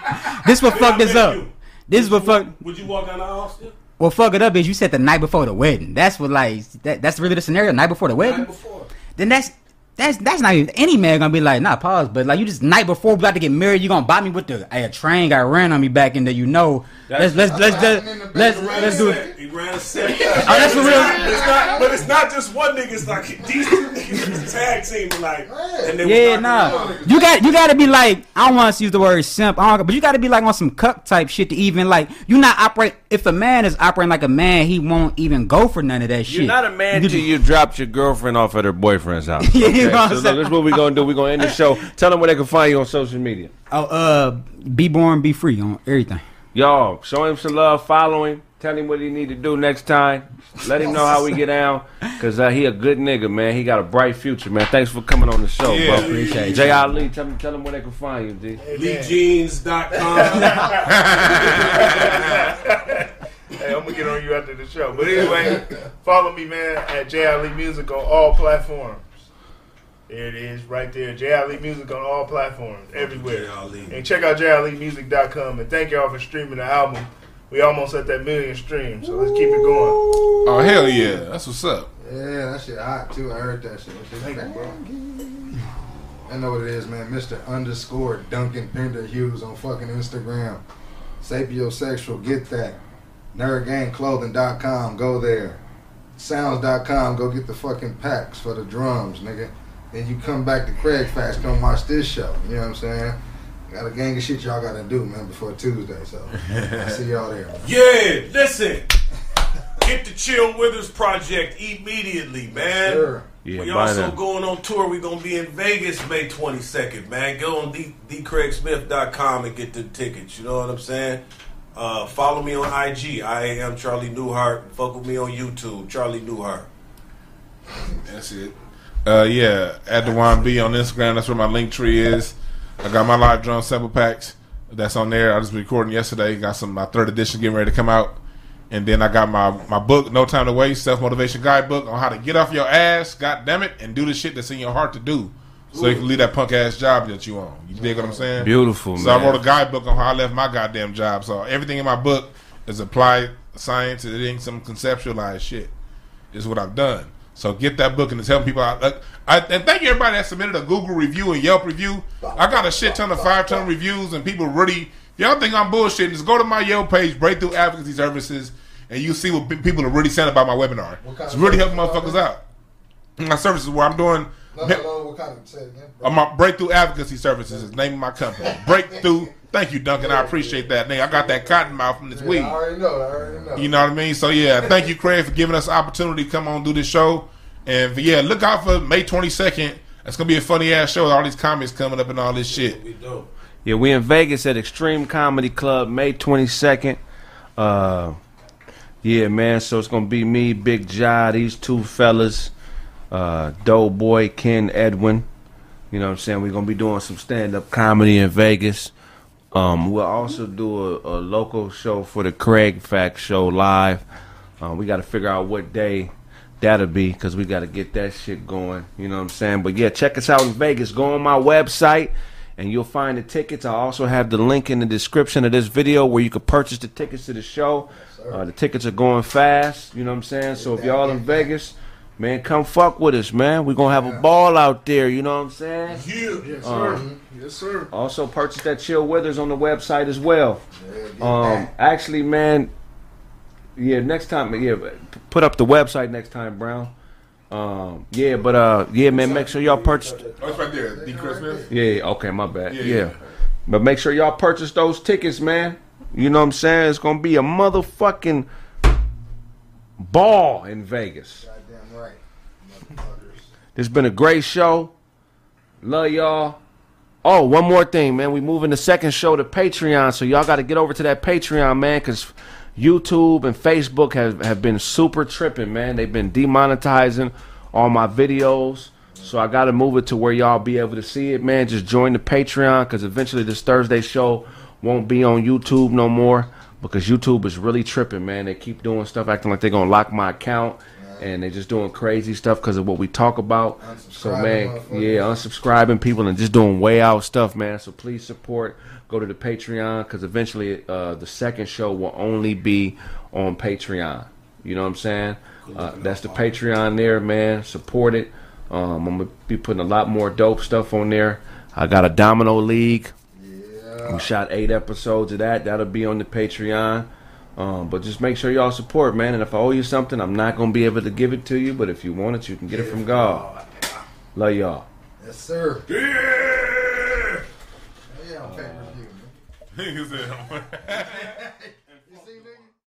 this what fuck I this up. you. This is what fuck. Would you walk down the aisle still? What fuck it up is you said the night before the wedding. That's what like that, that's really the scenario. Night before the wedding. Night before. Then that's that's that's not even any man gonna be like nah pause. But like you just night before we about to get married, you gonna buy me with the hey, a train got ran on me back in there. You know. Let's let's let's let's let's, He ran let's do it. He ran a set. Oh, that's for real. It's not, but it's not just one nigga. It's like these two niggas tag team, like, and they Yeah, knocking nah. You got you got to be like I don't want to use the word simp, I don't, but you got to be like on some cuck type shit to even like you not operate. If a man is operating like a man, he won't even go for none of that shit. You're not a man You till you dropped your girlfriend off at her boyfriend's house. Yeah, you know what I'm so look, saying? this is what we're gonna do. We're gonna end the show. Tell them where they can find you on social media. Oh, uh, be born, be free on everything. Y'all, show him some love, follow him, tell him what he need to do next time. Let him know how we get down, cause uh, he a good nigga, man. He got a bright future, man. Thanks for coming on the show, Yeah. bro. Appreciate you. Jay Ali, tell him, tell him where they can find you, D. LeeJeans.com. Hey, I'm gonna get on you after the show. But anyway, follow me, man, at J Ali Music on all platforms. There it is, right there. J Ali Music on all platforms, everywhere. J. Ali. And check out JLEmusic.com. And thank y'all for streaming the album. We almost at that million streams, so let's keep it going. Oh hell yeah, that's what's up. Yeah, that shit hot too. I heard that shit. That shit Thank you, bro. I know what it is, man. Mr. Underscore Duncan Pender Hughes on fucking Instagram. Sapiosexual, get that. NerdGangClothing.com, go there. Sounds.com, go get the fucking packs for the drums, nigga. Then you come back to Craig Facts, come watch this show. You know what I'm saying? Got a gang of shit y'all gotta do, man, before Tuesday. So I'll see y'all there. Man. Yeah, listen. Get the Chill Withers project immediately, man. Sure. Yeah, we also them. going on tour. We're gonna be in Vegas May 22nd, man. Go on D- dcraigsmith.com and get the tickets. You know what I'm saying? Uh, follow me on IG. I am Charlie Newhart. Fuck with me on YouTube, Charlie Newhart. That's it. Uh, yeah, at the B on Instagram. That's where my link tree is. I got my live drum sample packs. That's on there. I just recording yesterday. Got some my third edition getting ready to come out. And then I got my, my book, No Time to Waste, Self Motivation Guidebook on how to get off your ass, god damn it, and do the shit that's in your heart to do. So you can leave that punk ass job that you on. You dig what I'm saying? Beautiful, So man. I wrote a guidebook on how I left my goddamn job. So everything in my book is applied science. It ain't some conceptualized shit. Is what I've done. So get that book and it's helping people out. I, and thank you everybody that submitted a Google review and Yelp review. I got a shit ton of five ton reviews and people really. Y'all think I'm bullshitting? Just go to my Yelp page, Breakthrough Advocacy Services, and you see what people are really saying about my webinar. It's really helping motherfuckers out. My services where I'm doing. No, no, no, what kind of say again? Uh, my Breakthrough Advocacy Services is the name of my company. Breakthrough. Thank you, Duncan. I appreciate that. Nigga, I got that cotton mouth from this Yeah, weed. I already know. I already know. You know what I mean? So yeah, thank you, Craig, for giving us the opportunity to come on do this show. And yeah, look out for May twenty second. It's gonna be a funny ass show. with All these comments coming up and all this shit. We dope. Yeah, we in Vegas at Extreme Comedy Club, May twenty second. Uh, yeah, man. So it's gonna be me, Big Jai, these two fellas, uh, Doughboy, Ken, Edwin. You know what I'm saying? We're gonna be doing some stand up comedy in Vegas. Um, we'll also do a, a local show for the Craig Fact Show live. Uh, we got to figure out what day that'll be because we got to get that shit going. You know what I'm saying? But yeah, check us out in Vegas. Go on my website and you'll find the tickets. I also have the link in the description of this video where you can purchase the tickets to the show. Uh, the tickets are going fast. You know what I'm saying? So if y'all in Vegas, man, come fuck with us, man. We're going to have a ball out there. You know what I'm saying? Yeah. Yes, sir. yes, sir. Also purchase that Chill Withers on the website as well. Yeah, Um, actually, man, yeah, next time, yeah, put up the website next time, Brown. Um, yeah, but uh, yeah, man, make sure y'all purchase. Oh, it's right there, D. Craig Smith. Yeah, okay, my bad. Yeah, Yeah, yeah. but make sure y'all purchase those tickets, man. You know what I'm saying? It's gonna be a motherfucking ball in Vegas. Goddamn right. Been a great show. Love y'all. Oh, one more thing, man. We moving the second show to Patreon, so y'all got to get over to that Patreon, man, because YouTube and Facebook have, have been super tripping, man. They've been demonetizing all my videos. So I got to move it to where y'all be able to see it, man. Just join the Patreon because eventually this Thursday show won't be on YouTube no more because YouTube is really tripping, man. They keep doing stuff acting like they're going to lock my account and they just doing crazy stuff because of what we talk about. So, man, yeah, unsubscribing people and just doing way out stuff, man. So please support. Go to the Patreon because eventually uh, the second show will only be on Patreon. You know what I'm saying? Uh, that's the Patreon there, man. Support it. Um, I'm gonna be putting a lot more dope stuff on there. I got a Domino League. We shot eight episodes of that. That'll be on the Patreon. Um, but just make sure y'all support, man. And if I owe you something, I'm not gonna be able to give it to you. But if you want it, you can get it from God. Love y'all. Yes, sir. Yeah. Yeah, I'm paying review, man. Nigga said,